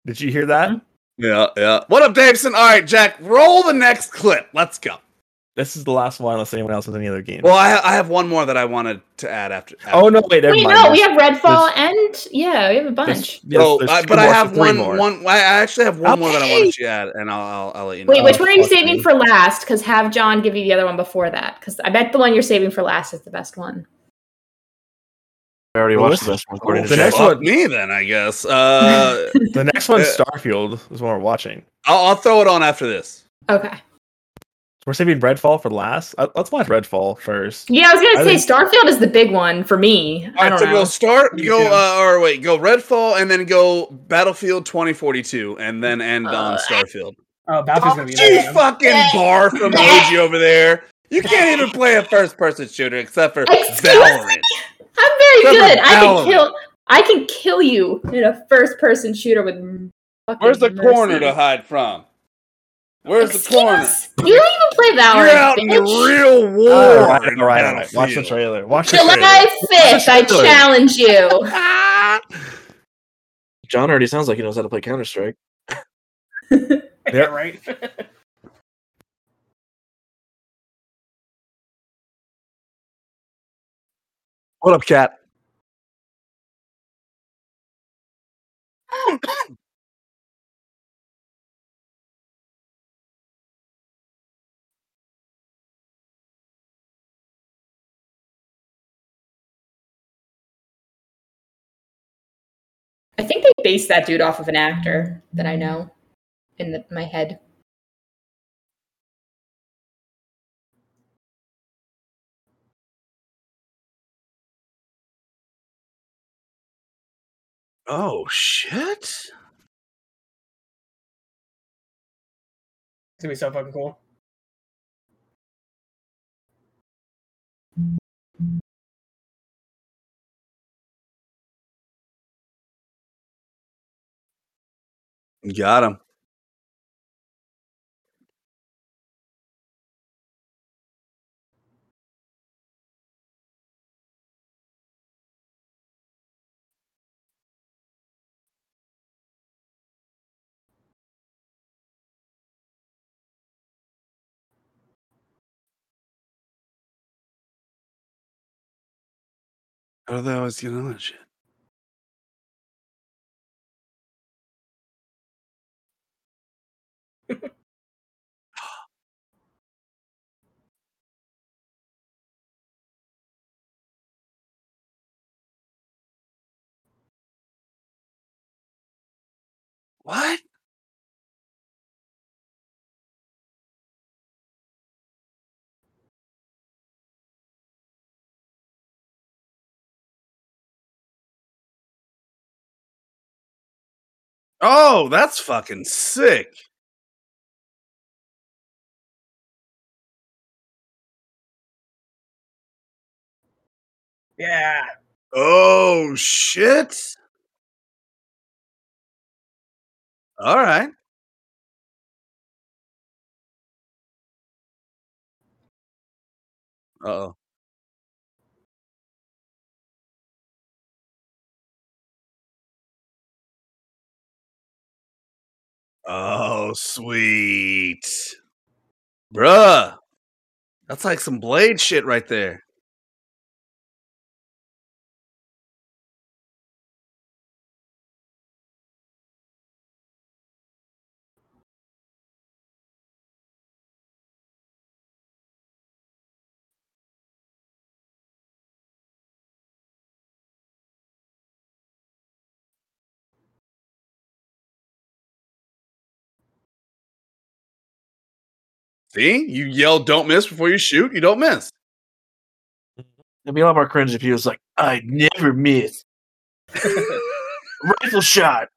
Did you hear that? Mm-hmm. Yeah, yeah. What up, Davidson? All right, Jack, roll the next clip. Let's go. This is the last one, unless anyone else has any other games. Well, I, ha- I have one more that I wanted to add after. oh no, wait, never Wait, mind. no, we have Redfall and yeah, we have a bunch. yes, Oh, there's I- two but I have one. more. One. I actually have one more that I wanted you to add, and I'll, I'll, I'll let you know. Wait, which one are you saving you. for last? Because have John give you the other one before that. Because I bet the one you're saving for last is the best one. I already Well, watched this- the best one according the to next Jack. one- me then, I guess. Uh, *laughs* The next one's Yeah. Starfield is what we're watching. I'll, I'll throw it on after this. Okay. We're saving Redfall for last. Uh, Let's watch Redfall first. Yeah, I was gonna I say Starfield is the big one for me. All I right, don't so know. go start, go, too. uh, or wait, go Redfall, and then go Battlefield 2042, and then end on Uh, Starfield. Oh, Battlefield's gonna be You another one. fucking barf *laughs* emoji over there. You can't even play a first-person shooter except for Excuse Valorant. *laughs* I'm very Except good. I can kill. I can kill you in a first-person shooter with. fucking Where's the mercy. corner to hide from? Where's the corner? You don't even play Valorant. You're out in the real war. All right, all right, all right. Watch the trailer. Watch the trailer. July fifth, I challenge you. *laughs* John already sounds like he knows how to play Counter Strike. Yeah, *laughs* right. What up, cat? Oh, I think they based that dude off of an actor that I know in the, my head. Oh shit! It's gonna be so fucking cool. Got him. How do they always get on that shit? What? Oh, that's fucking sick. Yeah. Oh shit. All right. Uh-oh. Oh, sweet. Bruh. That's like some blade shit right there. See, you yell "Don't miss" before you shoot. You don't miss. It'd be a lot more cringe if he was like, "I never miss." *laughs* Rifle shot.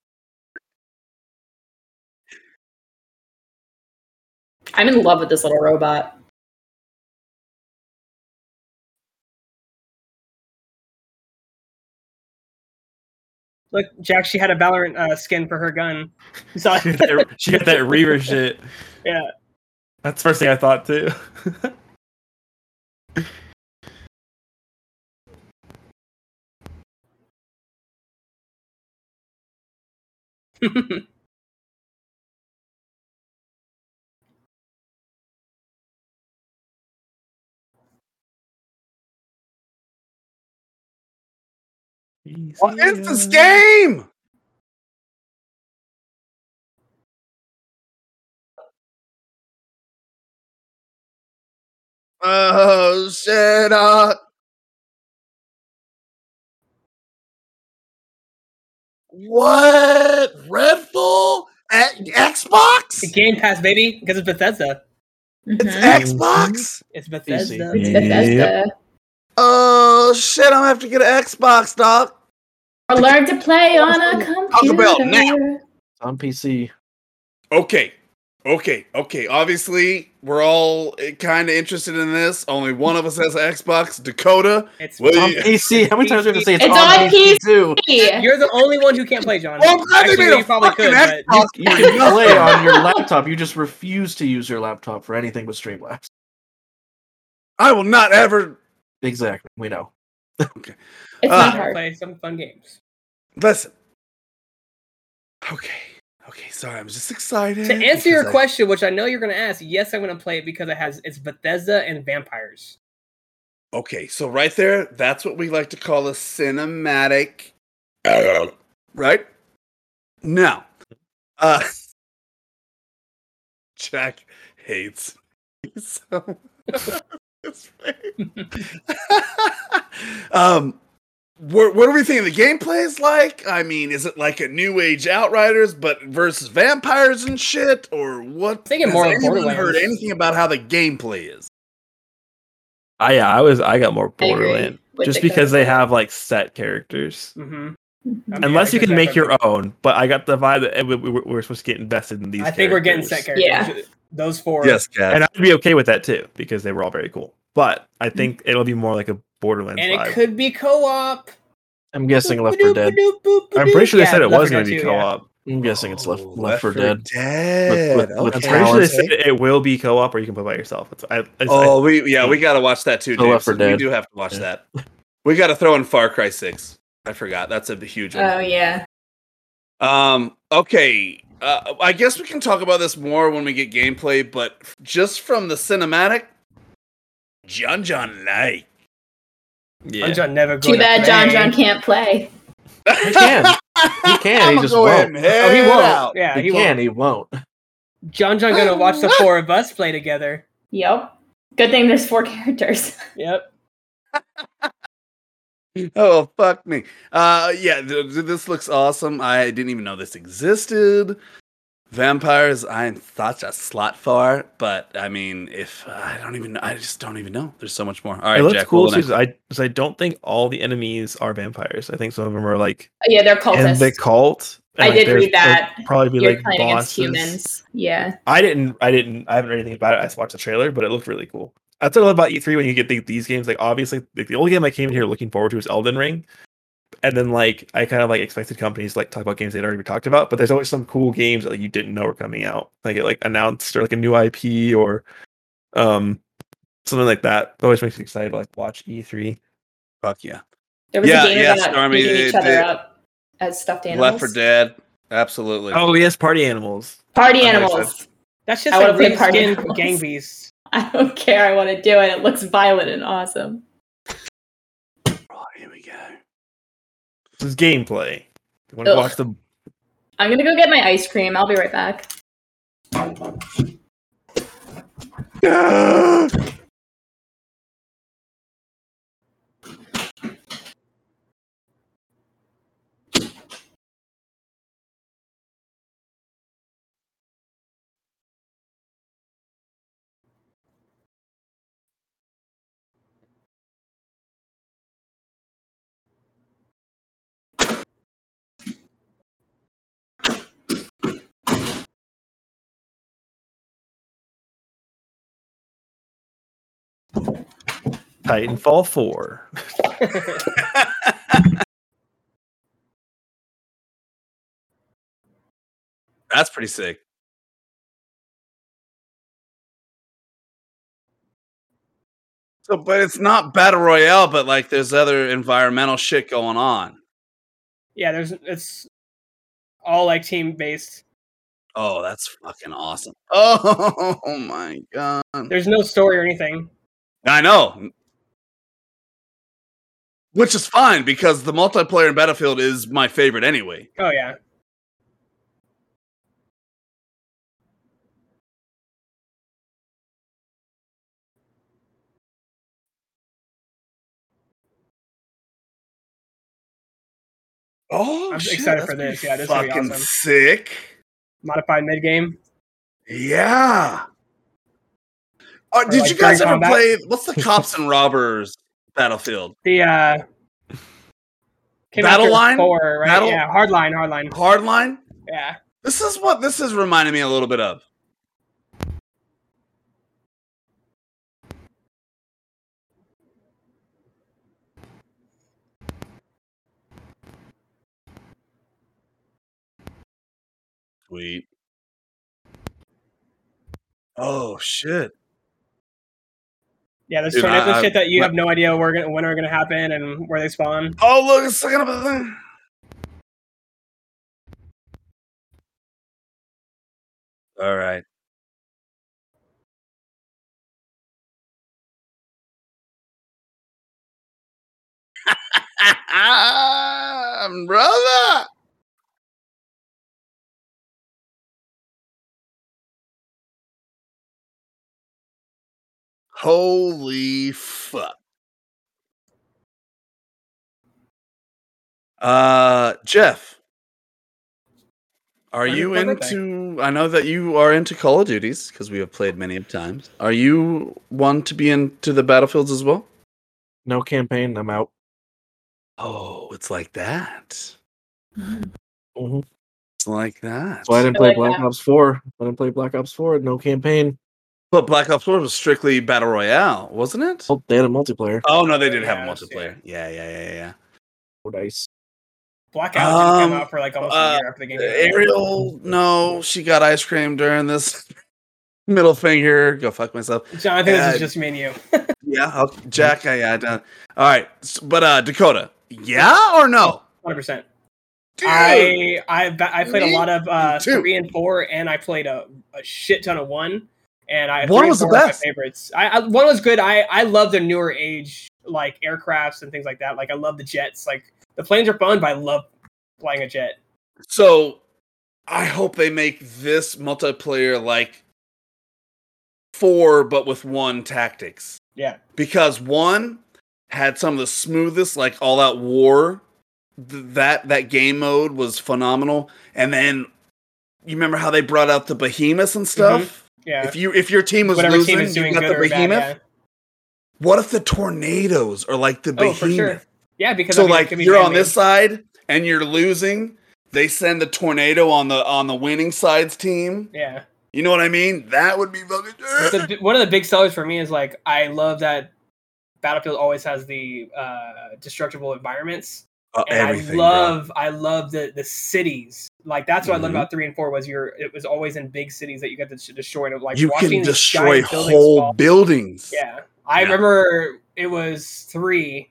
I'm in love with this little robot. Look, Jack, she had a Valorant uh, skin for her gun. You *laughs* saw She got that, she got that Reaver shit. yeah. That's the first thing I thought too. *laughs* What is this game? Oh shit! Uh, what? Redfall at Xbox? Game Pass, baby, because it's Bethesda. It's Mhm. Xbox. It's Bethesda. It's Yeah. Bethesda. Oh shit! I'm gonna have to get an Xbox, dog. Or learn to play on a computer. about now? It's on PC. Okay. Okay. Okay. Obviously, we're all kind of interested in this. Only one of us has an Xbox. Dakota. It's What on you- PC. How many times are we gonna say it's, It's on, on PC too? You're the only one who can't play, John. Well, I'm glad Actually, you probably could, but Xbox. You can play on your laptop. You just refuse to use your laptop for anything but Streamlabs. I will not ever Exactly. We know. Okay. It's Uh, not I hard. play some fun games. listen. Okay. Okay. Sorry, I'm just excited. To answer your I- question, which I know you're going to ask, yes, I'm going to play it because it has it's Bethesda and vampires. Okay, so right there, that's what we like to call a cinematic. *coughs* Right? Now, uh, *laughs* Jack hates me so *laughs* *laughs* um, what, what do we thinking the gameplay is like? I mean, is it like a new age Outriders, but versus vampires and shit, or what? I'm Thinking Has more of anyone Borderlands. heard anything about how the gameplay is? I yeah, I was I got more I agree Borderland just the because they have like set characters. hmm Mhm. Unless you can make your own, but I got the vibe that we, we, we're supposed to get invested in these. I think we're getting set characters. characters. Those four. Yes, Kat. and I'd be okay with that too because they were all very cool. But I think it'll be more like a Borderlands And vibe. it could be co-op. I'm guessing Left 4 Dead. I'm pretty sure they said it was going to be co-op. I'm guessing it's Left, Oh, Left 4 Dead. Dead. With- with- with I'm pretty sure they said it will be co-op or you can play by yourself. It's, I, it's, Oh, we yeah, we gotta watch that too, Left James. 4 We do have to watch Yeah. that. We got to throw in Far Cry Six. I forgot. That's a huge one. Oh yeah. Um. Okay. Uh, I guess we can talk about this more when we get gameplay, but just from the cinematic, John John Light. Yeah. I'm John never Too bad to John. John can't play. He can. He can, he I'ma just go won't. and Oh, he won't. out. Yeah, He, he, can, won't. he won't. John John gonna watch the *laughs* four of us play together. Yep. Good thing there's four characters. *laughs* Yep. *laughs* Oh fuck me. Uh, yeah, th- th- this looks awesome. I didn't even know this existed. Vampires, I'm such a slot for, but I mean, if I don't even, I just don't even know. There's so much more. All right, it looks Jack. cool what too. next? 'cause I, 'cause I don't think all the enemies are vampires. I think some of them are like uh, yeah, they're in cultists. the cult. and, I like, did read that. Probably be You're like playing bosses. against humans. Yeah. I didn't. I didn't. I haven't read anything about it. I just watched the trailer, but it looked really cool. That's what I love about E3 when you get the, these games. Like obviously, like, the only game I came in here looking forward to was Elden Ring, and then like I kind of like expected companies like talk about games they'd already talked about. But there's always some cool games that like, you didn't know were coming out, like it like announced or like a new IP or um something like that. It always makes me excited to like watch E E3. Fuck yeah. There was Yeah, a game yeah, about Stormy, beating each it- other it- up as stuffed animals. Left for Dead. Absolutely. Oh yes, party animals. Party I'm animals. That's just I like wanna play green party skin animals. gang beasts. *laughs* I don't care. I want to do it. It looks violent and awesome. Oh, here we go. This is gameplay. You want to watch the I'm gonna go get my ice cream. I'll be right back. *laughs* Titanfall 4. That's pretty sick. So, but it's not battle royale, but like there's other environmental shit going on. yeah, there's it's all like team based. Oh, that's fucking awesome. *laughs* Oh, my god. There's no story or anything. I know. Which is fine because the multiplayer in Battlefield is my favorite anyway. Oh yeah. Oh, I'm shit, excited for this. Yeah, this is gonna fucking awesome. sick. Modified mid game. Yeah. Uh, did like you guys ever combat? play? What's the *laughs* cops and robbers Battlefield? The uh came Battle after line? four, right? Battle- Yeah, hardline, hardline. Hardline. Yeah. This is what this is reminding me a little bit of. Sweet. Oh shit! Yeah, there's Dude, tornadoes I- I- shit that you my- have no idea where gonna, when are gonna happen and where they spawn. Oh look, it's looking up the thing. All right. *laughs* Brother. Holy fuck. Uh, Jeff, are you into? I know that you are into Call of Duties because we have played many of times. Are you one to be into the battlefields as well? No campaign. I'm out. Oh, it's like that. hmm It's like that. So I didn't play like Black that. Ops 4. I didn't play Black Ops 4. No campaign. But Black Ops 4 was strictly battle royale, wasn't it? Oh, they had a multiplayer. Oh no, they did have a multiplayer. Yeah, yeah, yeah, yeah. yeah. Oh, nice. Blackout didn't come Um, out for like almost uh, a year after the game. Ariel, no, she got ice cream during this *laughs* middle finger. Go fuck myself. John, I think this uh, is just me and you. *laughs* Yeah, I'll, Jack. I, yeah, done. All right, s- but uh, Dakota, yeah or no? Hundred percent. I I I played a lot of uh, three and four, and I played a, a shit ton of one. And I One was the four my best. favorites. I, I one was good. I I love the newer age like aircrafts and things like that. Like I love the jets. Like the planes are fun, but I love flying a jet. So, I hope they make this multiplayer like four, but with one tactics. Yeah, because one had some of the smoothest like all out war Th- that that game mode was phenomenal and then you remember how they brought out the behemoths and mm-hmm. stuff yeah. if you if your team was Whatever losing team is doing you got good the or bad. behemoth Yeah. what if the tornadoes are like the Oh, for behemoth sure. Yeah, because so I mean, like be you're on this side and you're losing they send the tornado on the on the winning side's team Yeah. you know what i mean that would be fucking the, *laughs* one of the big sellers for me is like I love that Battlefield always has the uh, destructible environments, Uh, and I bro. love I love the the cities. Like that's what I Mhm. loved about three and four was your it was always in big cities that you got to destroy. And like you can destroy whole fall- buildings Yeah, I Yeah. remember it was three,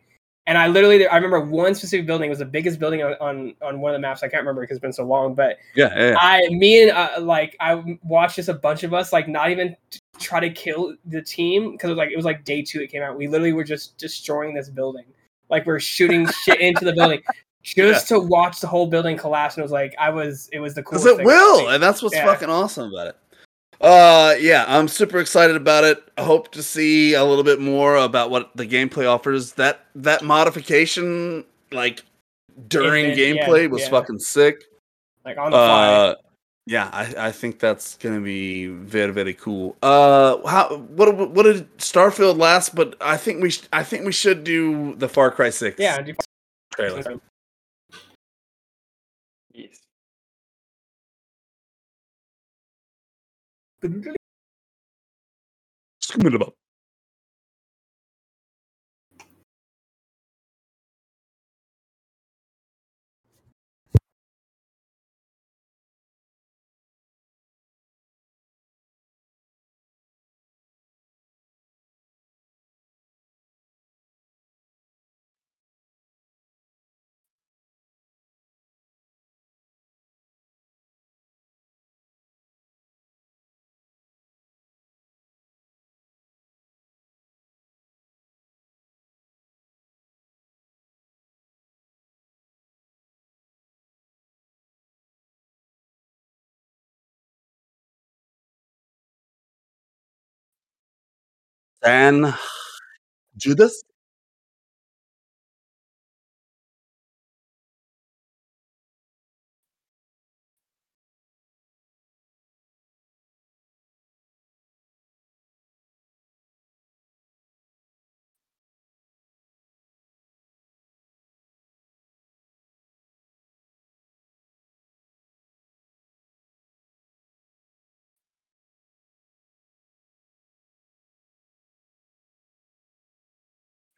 and I literally I remember one specific building it was the biggest building on on, on one of the maps. I can't remember because it's been so long, but yeah, yeah. I, me and uh, like I watched just a bunch of us like not even try to kill the team because it was like it was like day two it came out. We literally were just destroying this building, like we're shooting shit into the building just to watch the whole building collapse. And it was like I was, it was the coolest. it will, and that's what's Yeah. fucking awesome about it. Uh, yeah, I'm super excited about it. I hope to see a little bit more about what the gameplay offers. That that modification, like during It- it- yeah, gameplay, was yeah. fucking sick. like on the fly. Uh, yeah, I, I think that's gonna be very very cool. Uh, how what what did Starfield last? But I think we sh- I think we should do the Far Cry Six. yeah, do- trailer. Scuba. San Judas?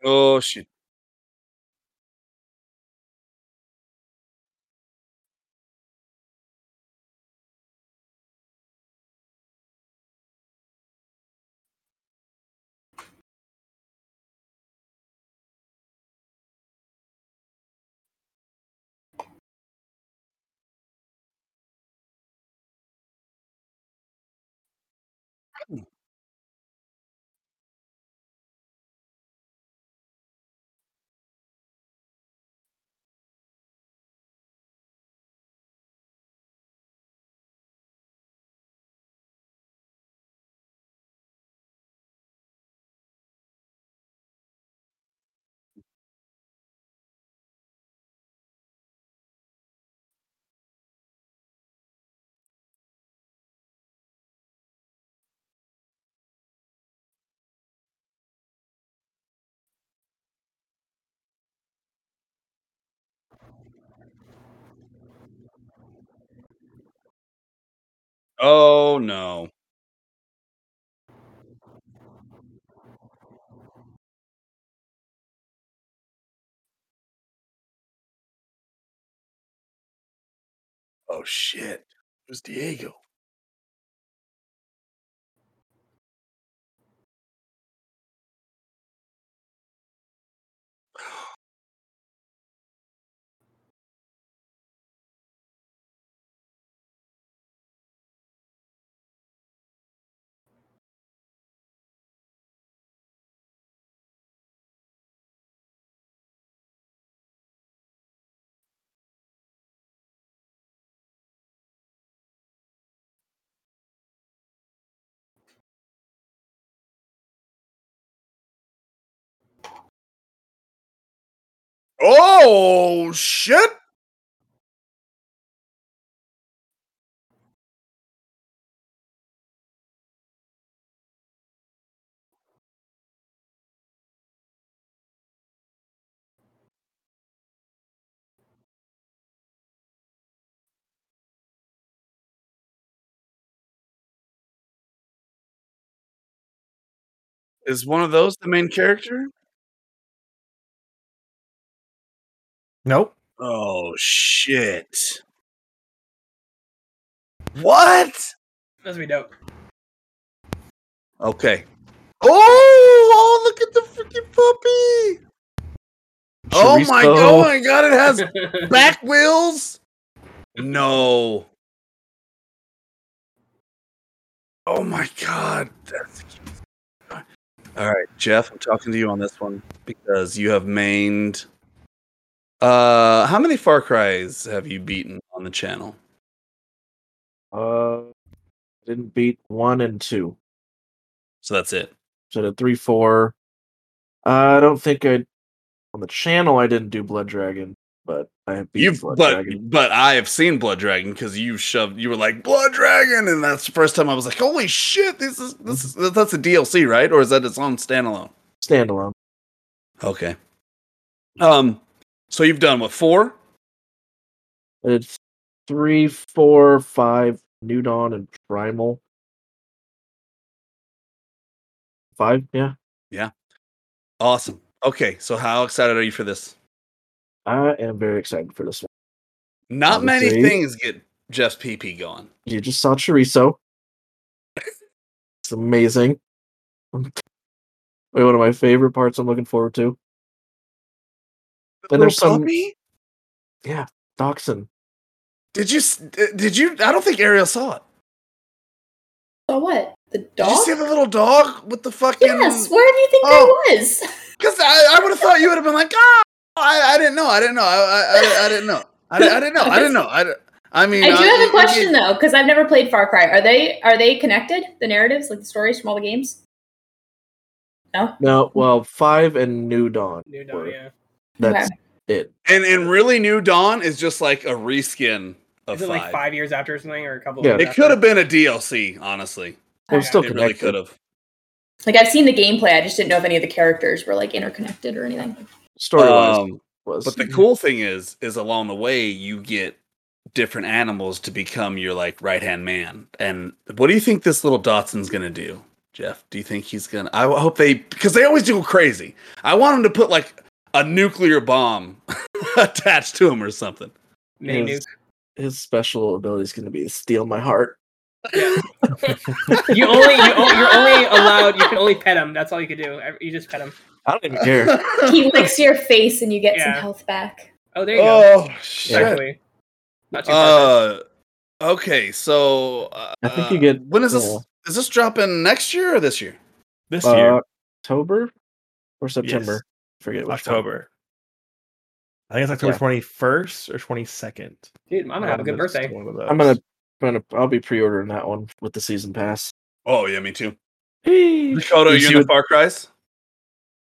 Oh shit. Oh no. Oh shit. It was Diego. Oh shit. Is one of those the main character? Nope. Oh shit. What? That's be dope. Okay. Oh, oh look at the freaking puppy. Oh my god, oh my god, it has *laughs* back wheels. No. Oh my god. That's all right, Jeff, I'm talking to you on this one because you have mained uh how many Far Cries have you beaten on the channel? Uh, didn't beat one and two. So that's it. So did three, four. I don't think I on the channel I didn't do Blood Dragon, but I have beat You've Blood but Dragon. but I have seen Blood Dragon because you shoved you were like Blood Dragon, and that's the first time I was like, holy shit, this is this is that's a DLC, right? Or is that its own standalone? Standalone. Okay. Um, so you've done what four? It's three, four, five, New Dawn, and Primal. Five, yeah. Yeah. Awesome. Okay, so how excited are you for this? I am very excited for this one. Not many things get Jeff's PP going. You just saw chorizo. It's amazing. *laughs* Wait, one of my favorite parts I'm looking forward to. The And there's little some- puppy? Dachshund. Did you s- did you? I don't think Ariel saw it. So what? The Did dog? you see the little dog with the fucking? yes. Where do you think Oh. I was? *laughs* Because I, I would have thought you would have been like, ah, I, I didn't know, I didn't know, I, I, I, I didn't know, I, I didn't know, I didn't know. I, di- I mean, I do uh, have a question gave- though, because I've never played Far Cry. Are they are they connected? The narratives, like the stories from all the games? No. No, well, five and New Dawn. New Dawn, were- yeah. That's it. And and really, New Dawn is just like a reskin of Is it five. like five years after something, or a couple? Yeah. of It could have been a DLC, honestly. It was still It really could have. Like I've seen the gameplay, I just didn't know if any of the characters were like interconnected or anything. Story wise Um, was. but the cool thing is, is along the way you get different animals to become your like right hand man. And what do you think this little Dachshund's gonna do, Jeff? Do you think he's gonna? I hope they because they always do crazy. I want him to put like a nuclear bomb *laughs* attached to him or something. His, his special ability is going to be to steal my heart. nuke. You only you, you're only allowed. You can only pet him. That's all you can do. You just pet him. I don't even care. *laughs* He licks your face and you get some health back. Oh, there you go. oh shit. Actually, not too far. Uh, okay, so uh, I think you get, when is this? uh, is this dropping next year or this year? This year, Uh, October or September? Yes. Forget which one. October. I think it's October Yeah. twenty first or twenty second. Dude, I'm gonna have a good birthday. I'm gonna, I'm gonna, I'll be pre-ordering that one with the season pass. Oh yeah, me too. You Dakota, you see in the what- Far Cry's?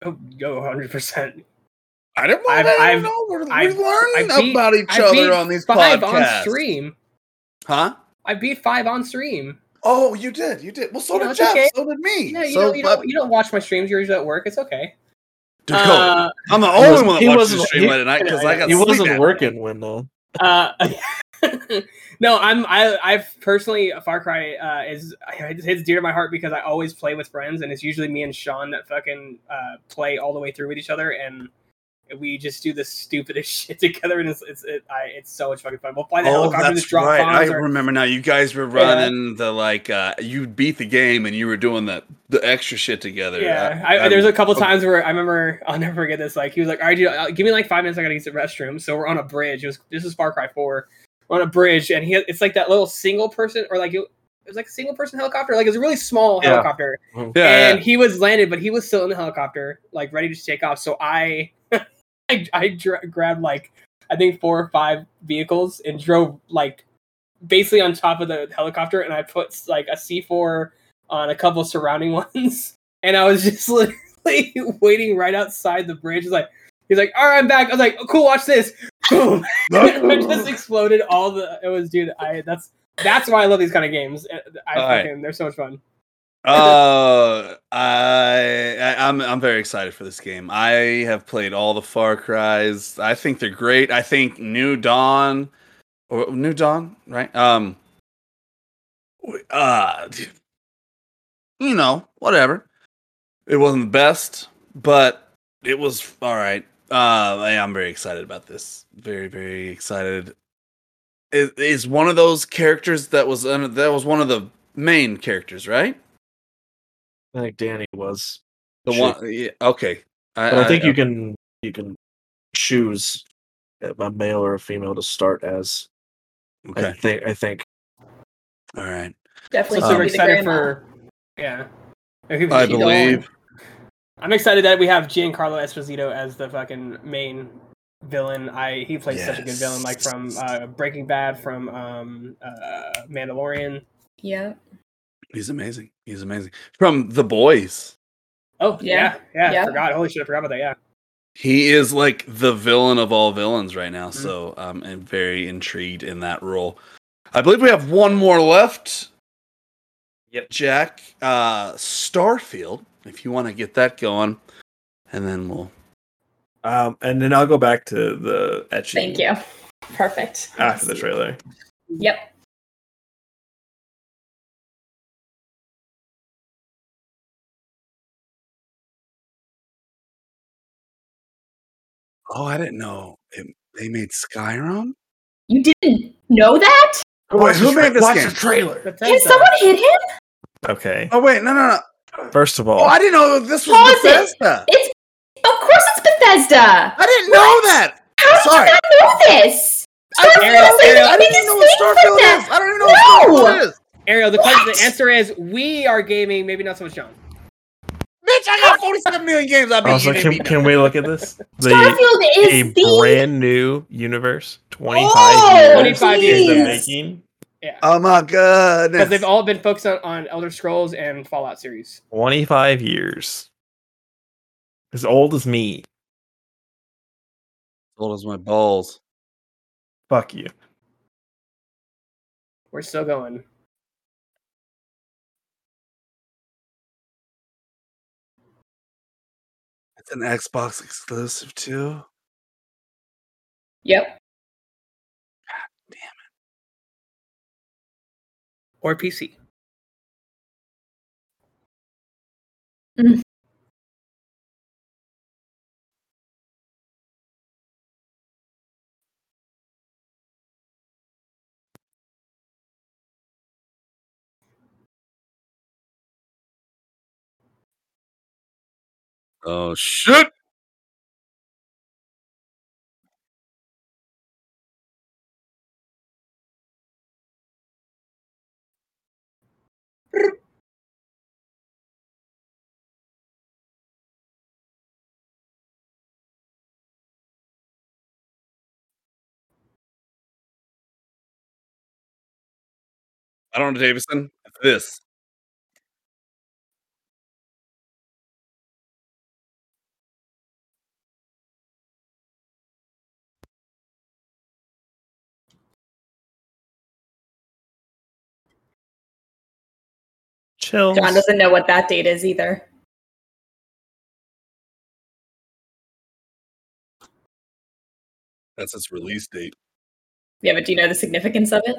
Oh, go 100. percent I didn't want I've- to I've- know. We're, I've- we're learning I beat- about each I other on these five podcasts. on stream. Huh? I beat five on stream. Oh, you did. You did. Well, so You know, did it's Jeff. okay. So did me. Yeah, you so, don't you but don't you don't watch my streams. You're usually at work. It's okay. Dakota, Uh, I'm the He only wasn't- one he that watches the wasn't- stream he- late at night because I got He wasn't apnea. working when uh, Uh, *laughs* no, I'm I I've personally Far Cry uh, is it's dear to my heart because I always play with friends and it's usually me and Sean that fucking uh, play all the way through with each other and we just do the stupidest *laughs* shit together and it's it's it, I, it's so much fucking fun. We'll fly the Oh, helicopter, that's just drop right. I. Or, remember now. You guys were Yeah. running the like. uh You beat the game and you were doing the the extra shit together. yeah, I, I'm- there's a couple okay. times where I remember I'll never forget this. Like he was like, "All right, dude, uh, give me like five minutes. I gotta use the restroom." So we're on a bridge. It was this is Far Cry Four. We're on a bridge, and he it's like that little single person, or like it, it was like a single person helicopter. Like it's a really small Yeah. helicopter, Yeah, yeah. and he was landed, but he was still in the helicopter, like ready to take off. So I, *laughs* I, I dra- grabbed like I think four or five vehicles and drove like basically on top of the helicopter, and I put like a C four on a couple surrounding *laughs* ones, and I was just *laughs* literally waiting right outside the bridge. He's like, he's like, all right, I'm back. I was like, oh, cool, watch this. Boom! I just exploded all the. It was, dude. I that's that's why I love these kind of games. I All right. fucking, they're so much fun. Uh, I, I I'm I'm very excited for this game. I have played all the Far Cries. I think they're great. I think New Dawn or New Dawn, right? Um, uh, you know, whatever. It wasn't the best, but it was all right. Uh, I'm very excited about this. Very very excited. It is one of those characters that was uh, that was one of the main characters, right? I think Danny was. The Shit. one, yeah, okay. But I think you can you can choose a male or a female to start as. I Okay, think I think all right. Definitely So Um, super the excited for yeah. If I believe. I'm excited that we have Giancarlo Esposito as the fucking main villain. I he plays such a good villain, like from uh, Breaking Bad, from um, uh, Mandalorian. Yeah. He's amazing. He's amazing. From The Boys, Oh yeah, Yeah, yeah. yeah. I forgot. Holy shit, I forgot about that. Yeah. he is like the villain of all villains right now. Mhm. So um, I'm very intrigued in that role. I believe we have one more left. Yep. Jack, uh, Starfield. If you want to get that going, and then we'll. Um, and then I'll go back to the etching. Thank you. Perfect. After the trailer. Yep. Oh, I didn't know it, they made Skyrim. You didn't know that? Wait, who made this Watch game? the trailer. Can someone hit him? Okay. Oh wait, no, no, no. First of oh, all, Oh, I didn't know this was Pause it. Bethesda. It's of course it's Bethesda. I didn't know that. How did Sorry. you not know this? I Starfield didn't, Ariel, I didn't even know what Starfield is. I don't even know what Starfield is. Ariel, the, question, the answer is we are gaming, maybe not so much John. Bitch, I got 47 million games. I beat also, you. can, can we look at this? *laughs* The Starfield a is the brand new universe, twenty five Oh, years 25 years. in the please. making. Yeah. Oh my god! Because they've all been focused on, on Elder Scrolls and Fallout series. Twenty five years. As old as me. As old as my balls. Fuck you. We're still going. It's an Xbox exclusive too. Yep. God damn it. Or PC. Mm. Oh shit! I don't know, Davison. This. Chill. John doesn't know what that date is either. That's its release date. Yeah, but do you know the significance of it?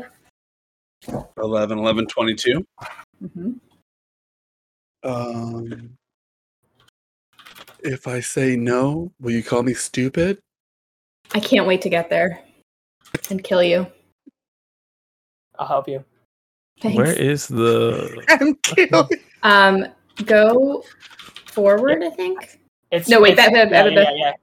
11 11 22. hmm Um, if I say no, will you call me stupid? I can't wait to get there and kill you. I'll help you. Thanks. Where is the *laughs* I'm kidding. Um, go forward. I think. It's No, wait, it's- that- that- yeah, that- yeah, yeah.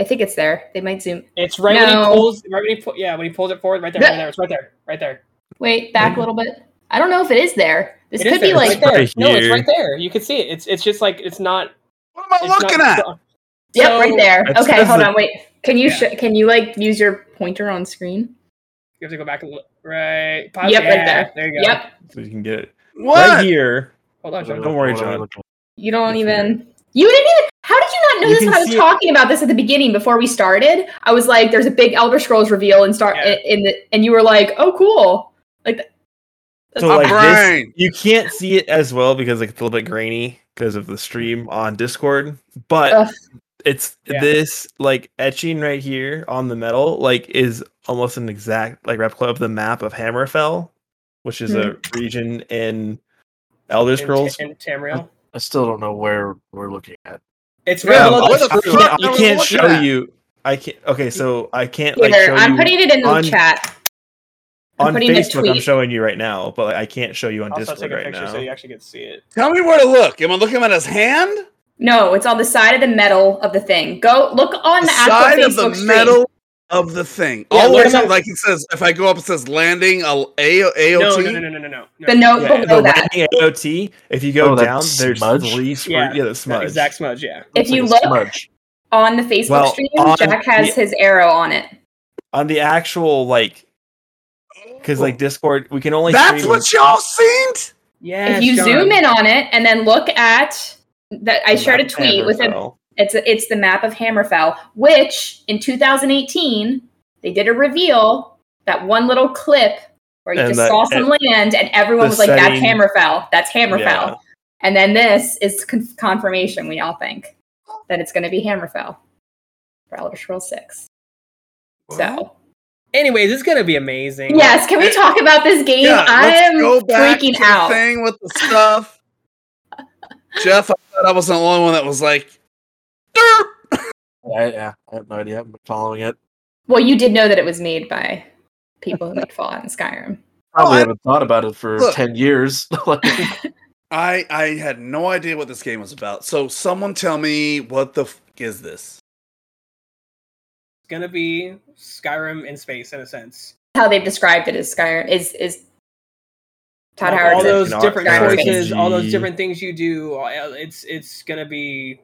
I think it's there. They might zoom. It's right when he pulls. Right when he pull, yeah, when he pulls it forward, right there, right there. It's right there, right there. Wait, back a little bit. I don't know if it is there. This It is could be there, like. it's right there. Right No, it's right there. You can see it. It's it's just like it's not. What am I looking not, at? Yep, right there. It Okay, says hold that- on. Wait. Can you Yeah. sh- can you like use your pointer on screen? You have to go back and look. Right. Pause. Yep, right there. There you go. Yep. so you can get it What? right here? Hold on, John. Don't worry, What am I John. You don't even. You didn't even. How did you not know You this when I was see it- talking about this at the beginning before we started? I was like, "There's a big Elder Scrolls reveal and start Yeah. in the," and you were like, "Oh, cool." Like, that- that's So like brain. this, you can't see it as well because like it's a little bit grainy because of the stream on Discord. But Ugh. It's Yeah. this like etching right here on the metal, like is almost an exact like replica of the map of Hammerfell, which is a region in Elder In- Scrolls. In, Tamriel. I still don't know where we're looking at. It's Yeah, right Um, below what the the screw. I I can't show at. you. I can't. Okay, so I can't like show I'm you putting it in the on- chat. I'm on Facebook. I'm showing you right now, but like, I can't show you on Also, Discord take a right picture now. so you actually get to see it. Tell me where to look. Am I looking at his hand? No, it's on the side of the metal of the thing. Go look on The the, actual side Facebook of the stream. metal of the thing. Yeah, All the look way at to, my- like it says, if I go up, it says landing a, a, AOT. No, no, no, no, no, no, no. The note Yeah, below the that. AOT. If you go Oh, down, there's smudge? three. Spr- Yeah, yeah, the That smudge. exact smudge. Yeah. If you like look on the Facebook Well, stream, on Jack has the- his arrow on it. on the actual like, because like Discord, we can only. That's what y'all seen? Yeah. if you zoom in on it and then look at that, I shared a tweet with a It's a, it's the map of Hammerfell, which in 2018 they did a reveal that one little clip where you And just that- saw some land and everyone was like, "That's Hammerfell. That's Hammerfell." Yeah. And then this is con- confirmation. We all think that it's going to be Hammerfell for Elder Scrolls Six. So Anyways, it's gonna be amazing. yes, can we talk about this game? Yeah, I am go back freaking out. thing with the stuff. *laughs* Jeff, I I wasn't the only one that was like, "Derp." I, yeah, I have no idea. I've been following it. Well, you did know that it was made by people who made Fallout and Skyrim. Probably oh, I- haven't thought about it for Look. ten years. *laughs* *laughs* I I had no idea what this game was about. So someone tell me what the f- is this? It's gonna be Skyrim in space in a sense. How they've described it as Skyrim is is Todd Like, Howard. all those different choices, all those different things you do. uh, It's it's gonna be.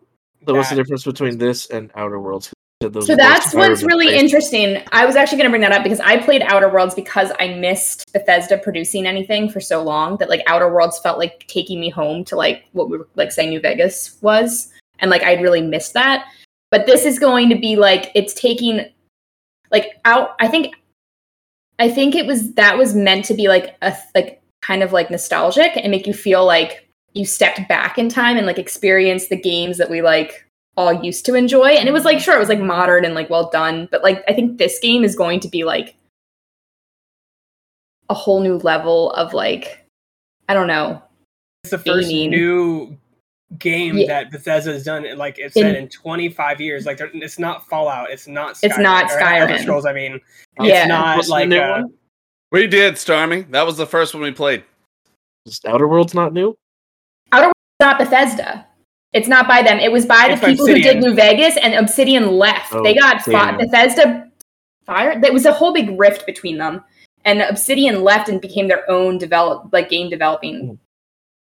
so what's the difference between this and Outer Worlds? Those So that's what's really based. interesting. I was actually going to bring that up because I played Outer Worlds because I missed Bethesda producing anything for so long that like Outer Worlds felt like taking me home to like what we were like saying New Vegas was. and like I'd really missed that. But this is going to be like it's taking like out. I think I think it was that was meant to be like a like kind of like nostalgic and make you feel like you stepped back in time and like experience the games that we like all used to enjoy. And it was like sure it was like modern and like well done, but like I think this game is going to be like a whole new level of like I don't know. It's the first Gaming. new game Yeah. that has done. Like it In- said in 25 years. Like it's not Fallout. It's not. Skyrim, It's not Skyrim. Scrolls. I mean, Yeah. it's not What's the like new uh, one? We did, Starmy. That was the first one we played. Is Outer Worlds not new? Outer Worlds not Bethesda. It's not by them. It was by It's the by people who did New Vegas, and Obsidian left. Oh, they got fi- Bethesda fired. There was a whole big rift between them, and Obsidian left and became their own develop like game developing Hmm.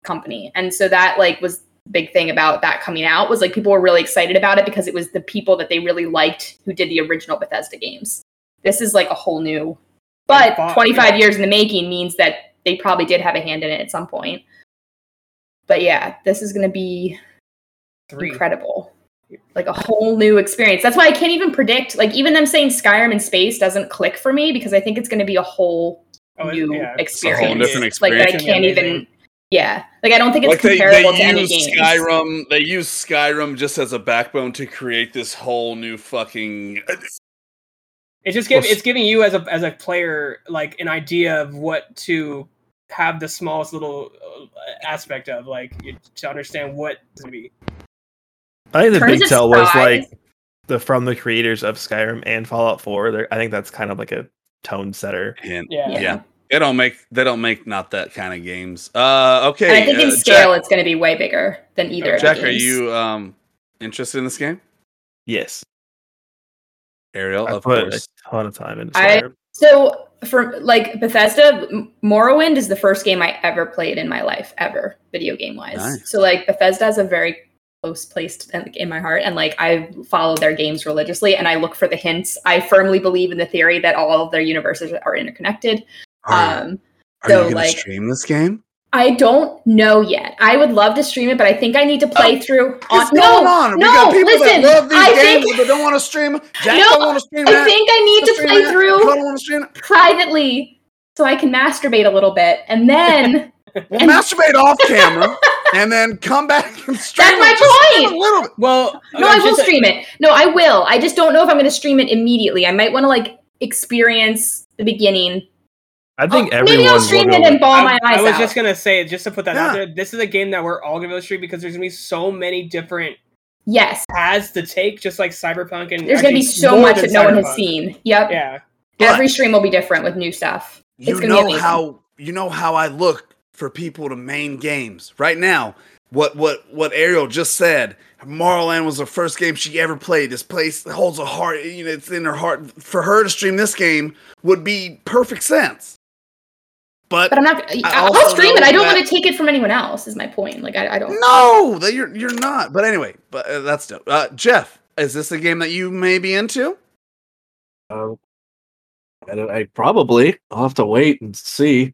company. And so that like was the big thing about that coming out was like people were really excited about it because it was the people that they really liked who did the original Bethesda games. This is like a whole new, but fought- 25 yeah. years in the making means that they probably did have a hand in it at some point. But yeah, this is going to be three. incredible. Like a whole new experience. That's why I can't even predict. Like even them saying Skyrim in space doesn't click for me because I think it's going to be a whole Oh, new yeah. It's a whole experience. Like that I experience. It's gonna can't be even. Yeah, like I don't think it's Like comparable they to any use game. Skyrim. They use Skyrim just as a backbone to create this whole new fucking. It's just giving Well, it's giving you as a as a player like an idea of what to have the smallest little uh, aspect of like to understand what to be. I think the Terms big tell was like the from the creators of Skyrim and Fallout 4. I think that's kind of like a tone setter. hint. Yeah. Yeah. They don't make they don't make not that kind of games. Uh, okay. and I think in uh, scale, it's going to be way bigger than either. Jack, of Jack the are you um interested in this game? Yes, Ariel, I of put course. a ton of time into I- So for like Bethesda, Morrowind is the first game I ever played in my life, ever video game wise. Nice. So like Bethesda is a very close place to- in, in my heart, and like I follow their games religiously, and I look for the hints. I firmly believe in the theory that all of their universes are interconnected. Are, Um, are so, you gonna like- stream this game? I don't know yet. I would love to stream it, but I think I need to play oh, through. What's on, going no, on? no, got people listen. that love these I games think but don't want to stream. Jack No, don't want to stream I that. think I need to Stream play that. through You don't want to stream it. privately so I can masturbate a little bit, and then. *laughs* Well, And- masturbate off *laughs* camera and then come back and stream That's my it just a point. little bit. Well, No, I will just a- stream it. No, I will. I just don't know if I'm going to stream it immediately. I might want to like experience the beginning. I think Oh, everyone maybe I'll stream it and ball I, my eyes I was out. just gonna say, just to put that Yeah. out there, this is a game that we're all gonna stream because there's gonna be so many different yes, paths to take, just like Cyberpunk, and there's going to be so much than that no one has seen. Yep. Yeah, Every stream will be different with new stuff. You It's gonna be know amazing. how you know how I look for people to main games right now. What what what Ariel just said. Morrowind was the first game she ever played. This place holds a heart. You know, it's in her heart. For her to stream this game would be perfect sense. But, But I'm not. I, I will stream it. I don't that- want to take it from anyone else. Is my point. Like I, I don't. no, that you're you're not. But anyway, but uh, that's dope. Uh, Jeff, is this a game that you may be into? Uh, I, I probably. I'll have to wait and see.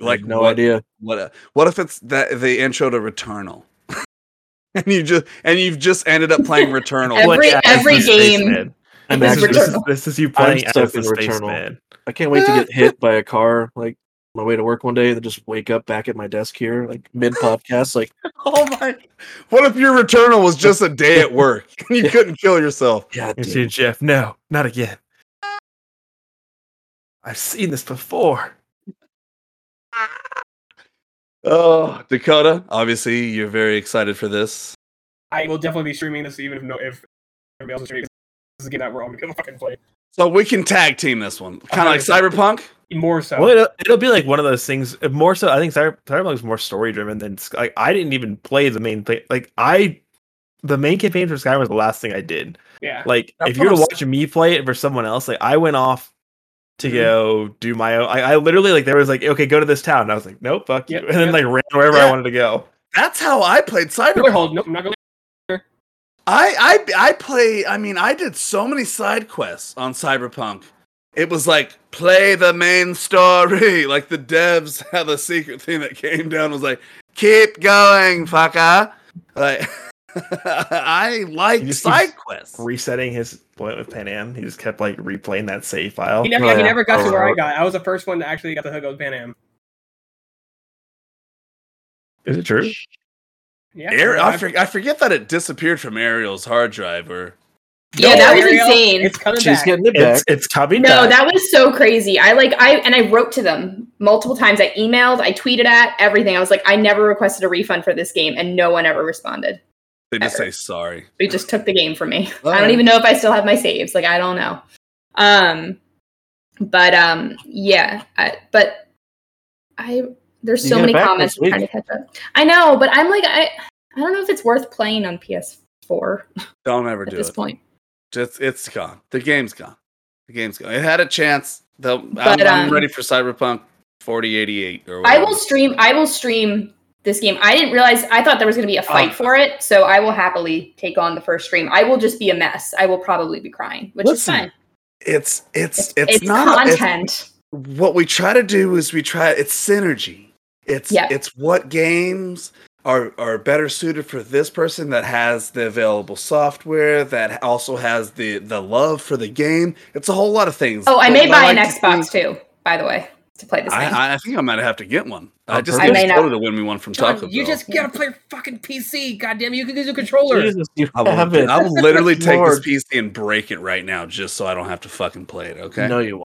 Like no what, idea. What uh, what if it's that the intro to Returnal? *laughs* and you just and you've just ended up playing *laughs* Returnal. Every- every the game spaceman. I'm This is is, this, is, this is you playing stuck as the in Returnal. spaceman. I can't wait to get hit by a car like on my way to work one day and just wake up back at my desk here like mid *laughs* podcast like Oh my! What if your Returnal was just a day at *laughs* work and *laughs* you couldn't kill yourself? yeah You dude. see, Jeff, no, not again. I've seen this before. Oh, Dakota! Obviously, you're very excited for this. I will definitely be streaming this, even if no, if everybody else is streaming. 'Cause This is a game that we're all gonna fucking play. So we can tag team this one, kind of like Cyberpunk. More so. Well, it'll, it'll be like one of those things. More so, I think Cyber, Cyberpunk is more story driven than like I didn't even play the main thing. Like I, the main campaign for Skyrim was the last thing I did. yeah. Like That's if you were what to watch me play it for someone else, like I went off to Mhm. go do my own. I, I literally like there was like okay, go to this town. And I was like, nope, fuck Yep, you, *laughs* and then like ran wherever Yeah. I wanted to go. That's how I played Cyberpunk. hold. Nope, I'm not going. I I I play. I mean, I did so many side quests on Cyberpunk. It was like play the main story. *laughs* Like the devs had a secret thing that came down was like keep going, fucker. Like, *laughs* I like side keeps quests. Resetting his point with Pan Am, he just kept like replaying that save file. He never, Oh, yeah, he never got to Oh, where I got. I was the first one to actually get the hook of Pan Am. Is it true? Yeah, Ar- I, for- I forget that it disappeared from Ariel's hard drive, or Yeah, No, that was Ariel, insane. It's coming She's back. getting it back. It's it's coming No, back. that was so crazy. I like I and I wrote to them multiple times. I emailed, I tweeted at everything. I was like, I never requested a refund for this game, and no one ever responded. they just Ever. say sorry. They just took the game from me. *laughs* I don't even know if I still have my saves. Like I don't know. Um, but um, yeah. I, but I there's so many comments I'm trying to catch up. I know, but I'm like I I don't know if it's worth playing on PS4 *laughs* Don't ever at do this it. point. Just it's gone. The game's gone. The game's gone. It had a chance. Though I'm, But, I'm um, ready for Cyberpunk 4088 or I will stream. I will stream this game. I didn't realize. I thought there was going to be a fight Oh. for it, so I will happily take on the first stream. I will just be a mess. I will probably be crying, which Listen, is fine. It's it's It's, it's, it's not a- it's- content. what we try to do is we try it's synergy. It's Yeah. it's what games are are better suited for this person that has the available software that also has the the love for the game. It's a whole lot of things. oh, I may buy an like to Xbox see- too. By the way, to play this game. I, I think I might have to get one. Oh, I Oh, just perfect. need I may Dakota not. to win me one from John, Taco you Bell. just gotta play your fucking PC. Goddamn, you can use a controller. Jesus, you I will, have it. I will *laughs* literally take Lord. this PC and break it right now just so I don't have to fucking play it. Okay. No, you won't.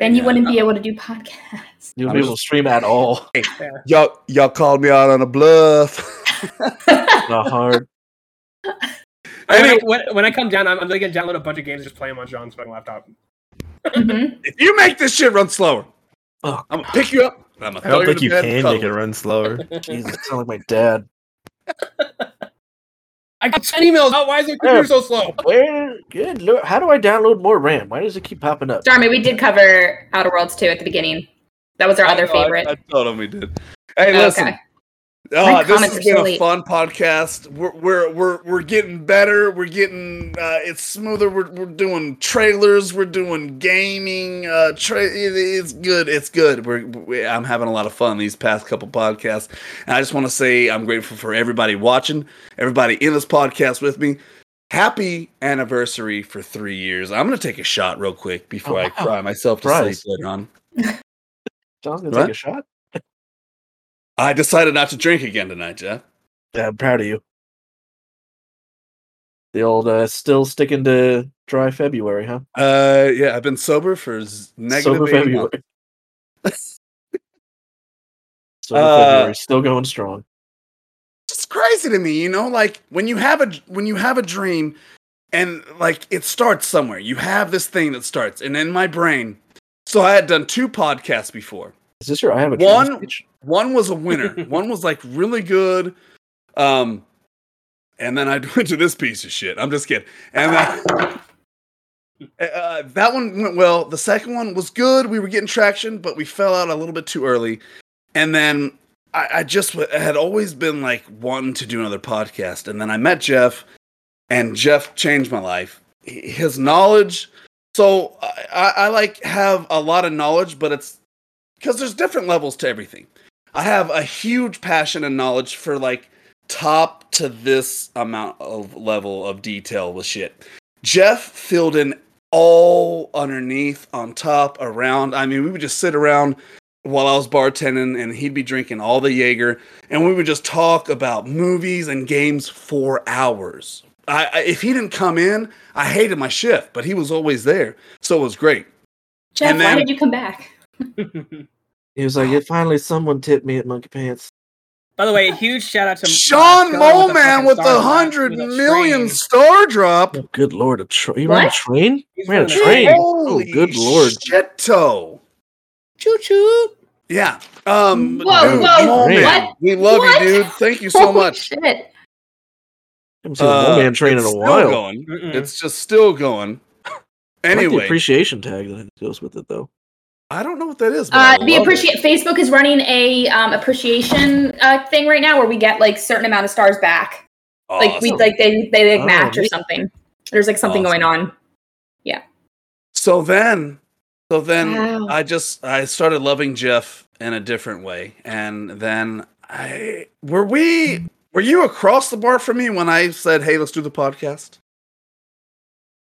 Then you Yeah. wouldn't be able to do podcasts. You'll I'm be able to stream at all. *laughs* Y'all y'all called me out on a bluff. *laughs* Not hard. When, Anyway. I, when, when I come down, I'm, I'm gonna download a bunch of games and just play them on John's fucking laptop. Mhm. *laughs* if you make this shit run slower, Oh, I'm gonna pick you up. I'm gonna I don't think you bed and can make it run slower. Jesus, sound like my dad. I got 10 emails. Oh, why is the computer so slow? Where? Good lord. How do I download more RAM? Why does it keep popping up? Darn it, we did cover Outer Worlds 2 at the beginning. That was our I other know, I- favorite. I, told him we did. Hey, listen. Okay. Oh, this comments has are so been a fun podcast. We're we're we're we're getting better. We're getting uh, it's smoother. We're we're doing trailers. We're doing gaming. Uh, tra- it- it's good. It's good. We're we, I'm having a lot of fun these past couple podcasts. And I just want to say I'm grateful for everybody watching, everybody in this podcast with me. Happy anniversary for three years. I'm gonna take a shot real quick before Oh, I cry myself to Surprise. sleep later on. John's gonna What? take a shot. I decided not to drink again tonight, Jeff. Yeah, I'm proud of you. The old uh, still sticking to dry February, huh? Uh, yeah, I've been sober for z- negative Sober February. *laughs* Sober Uh, February, still going strong. It's crazy to me, you know, like when you have a when you have a dream, and like it starts somewhere. You have this thing that starts, and in my brain, so I had done two podcasts before. Is this your I have a One-? One was a winner. *laughs* One was like really good. Um, and then I *laughs* went to this piece of shit. I'm just kidding. And then, *laughs* uh, that one went well. The second one was good. We were getting traction, but we fell out a little bit too early. And then I, I just w- had always been like wanting to do another podcast. And then I met Jeff, and Jeff changed my life. His knowledge. So I, I, I like have a lot of knowledge, but it's because there's different levels to everything. I have a huge passion and knowledge for like top to this amount of level of detail with shit. Jeff filled in all underneath, on top, around. I mean, we would just sit around while I was bartending and he'd be drinking all the Jaeger and we would just talk about movies and games for hours. I, I if he didn't come in, I hated my shift, but he was always there. So it was great. Jeff, And why did you come back? *laughs* He was like, "Yeah, finally someone tipped me at Monkey Pants." By the way, a huge shout out to Sean Sean Moleman with the drop, hundred with a million train. star drop. Oh, good lord, a tra- you ran a train? He's ran a train. train. Oh, Holy good lord. Shit-to. Choo choo. Yeah. Um, Whoa, dude, whoa, Moleman, what? We love What? you, dude. Thank you so Holy much. Shit. haven't seen Uh, one man train in it's a while. Going. Mm-mm. It's just still going. I like the Anyway, appreciation tag that goes with it, though. I don't know what that is. But Uh, the love appreciate Facebook is running a um, appreciation uh, thing right now where we get like certain amount of stars back. Like we like they they like Oh, match or something. There's like something Awesome. going on. Yeah. So then, so then Wow. I just I started loving Jeff in a different way, and then I were we Were you across the bar from me when I said, "Hey, let's do the podcast"?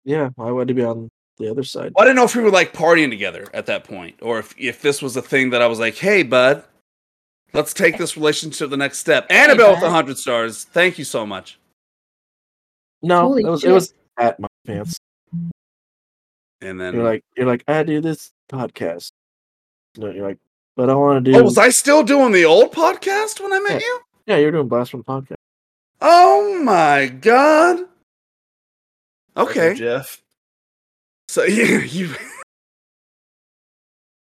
Yeah, I wanted to be on the other side. Well, I didn't know if we were like partying together at that point, or if if this was a thing that I was like, "Hey, bud, let's take this relationship to the next step." Annabelle with bud. a hundred stars. Thank you so much. No, Holy it was shit. it was at my pants. And then, You're like you're like I do this podcast. No, you're like, but I want to do. oh, was I still doing the old podcast when I met Yeah. you? Yeah, you're doing blast from podcast. Oh my god. Okay. Jeff. So *laughs* you, you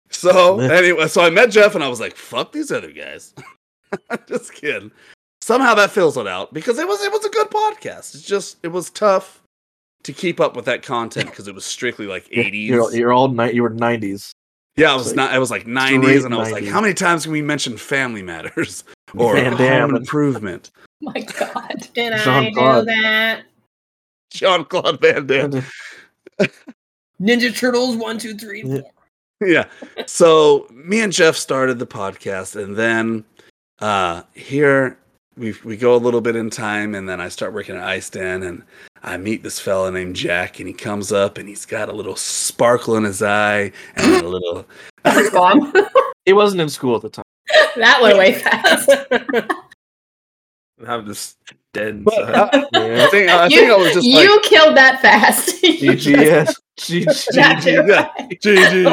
So anyway, so I met Jeff and I was like, fuck these other guys. *laughs* I'm just kidding. Somehow that fills it out because it was it was a good podcast. It's just it was tough to keep up with that content because it was strictly like 80s. *laughs* You're, you're all night. You were 90s. yeah, I was like not I was like 90s and I was like, how many times can we mention Family Matters or Van Home Improvement? My God. Did Jean I do that? Jean Claude Van Damme. Ninja Turtles one, two, three, Yeah. four. yeah. So me and Jeff started the podcast, and then uh here we we go a little bit in time, and then I start working at Ice Den, and I meet this fella named Jack, and he comes up, and he's got a little sparkle in his eye, and a little. *laughs* That's bomb. He wasn't in school at the time. *laughs* that went way fast. *laughs* I'm just dead. But, uh, Yeah. I think I you think I was just you like. killed that fast. You GGS. GG. That's it, yeah. right. GG, yeah.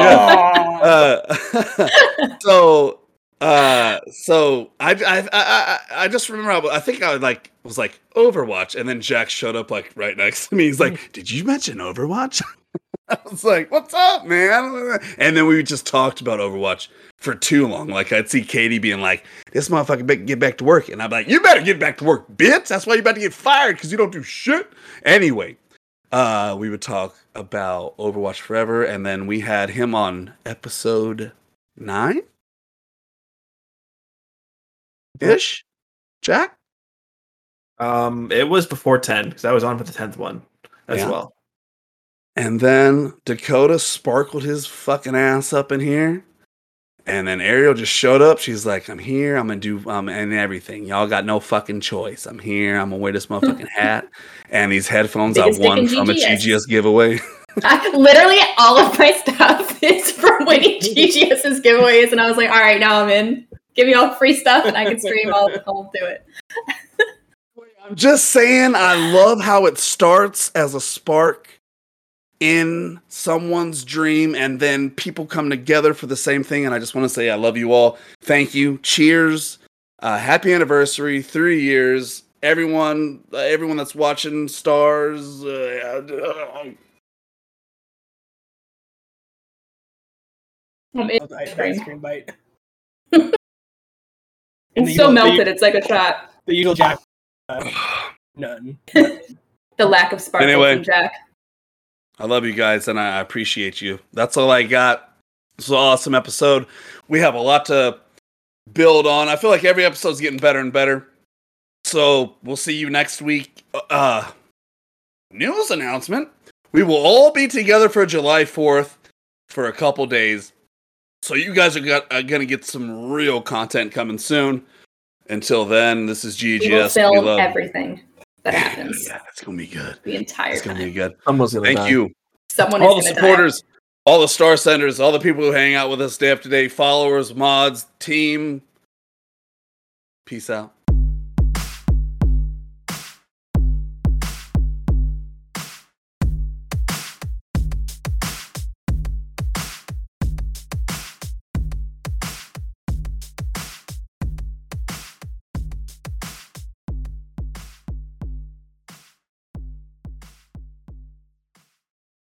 *laughs* uh, *laughs* so uh so I, I i i i just remember I, I think i like was like overwatch and then jack showed up like right next to me he's like did you mention overwatch *laughs* i was like what's up man and then we just talked about overwatch for too long like i'd see katie being like this motherfucker better get back to work and i'm like you better get back to work bitch that's why you're about to get fired because you don't do shit anyway uh we would talk about overwatch forever and then we had him on episode nine? Ish? Jack? Um, it was before ten because I was on for the tenth one as Yeah. well. and then dakota sparkled his fucking ass up in here and then ariel just showed up she's like i'm here i'm gonna do um and everything y'all got no fucking choice i'm here i'm gonna wear this motherfucking *laughs* hat and these headphones i won from a GGS. ggs giveaway *laughs* I, literally, all of my stuff *laughs* is from winning GGS's giveaways, and I was like, all right, now I'm in. Give me all free stuff, and I can stream. I'll, I'll do it. I'm just saying, I love how it starts as a spark in someone's dream, and then people come together for the same thing. And I just want to say, I love you all. Thank you. Cheers. Uh, happy anniversary. Three years. Everyone, uh, everyone that's watching stars. Uh, I'm in. Ice ice cream bite. *laughs* It's so usual- melted, it's like a shot. The usual Jack. uh, none. *laughs* The lack of sparkle Anyway. from Jack. I love you guys and I appreciate you. That's all I got. This was an awesome episode. We have a lot to build on. I feel like every episode's getting better and better. So we'll see you next week. Uh, news announcement. We will all be together for July 4th for a couple days. So you guys are, got, are going to get some real content coming soon. Until then, this is GGS. We will film love- everything that happens. Yeah, it's going to be good. The entire It's going to time. be good. Someone's gonna Thank die. you Someone all the is going to supporters, all the star senders, all the people who hang out with us day after day, followers, mods, team. Peace out.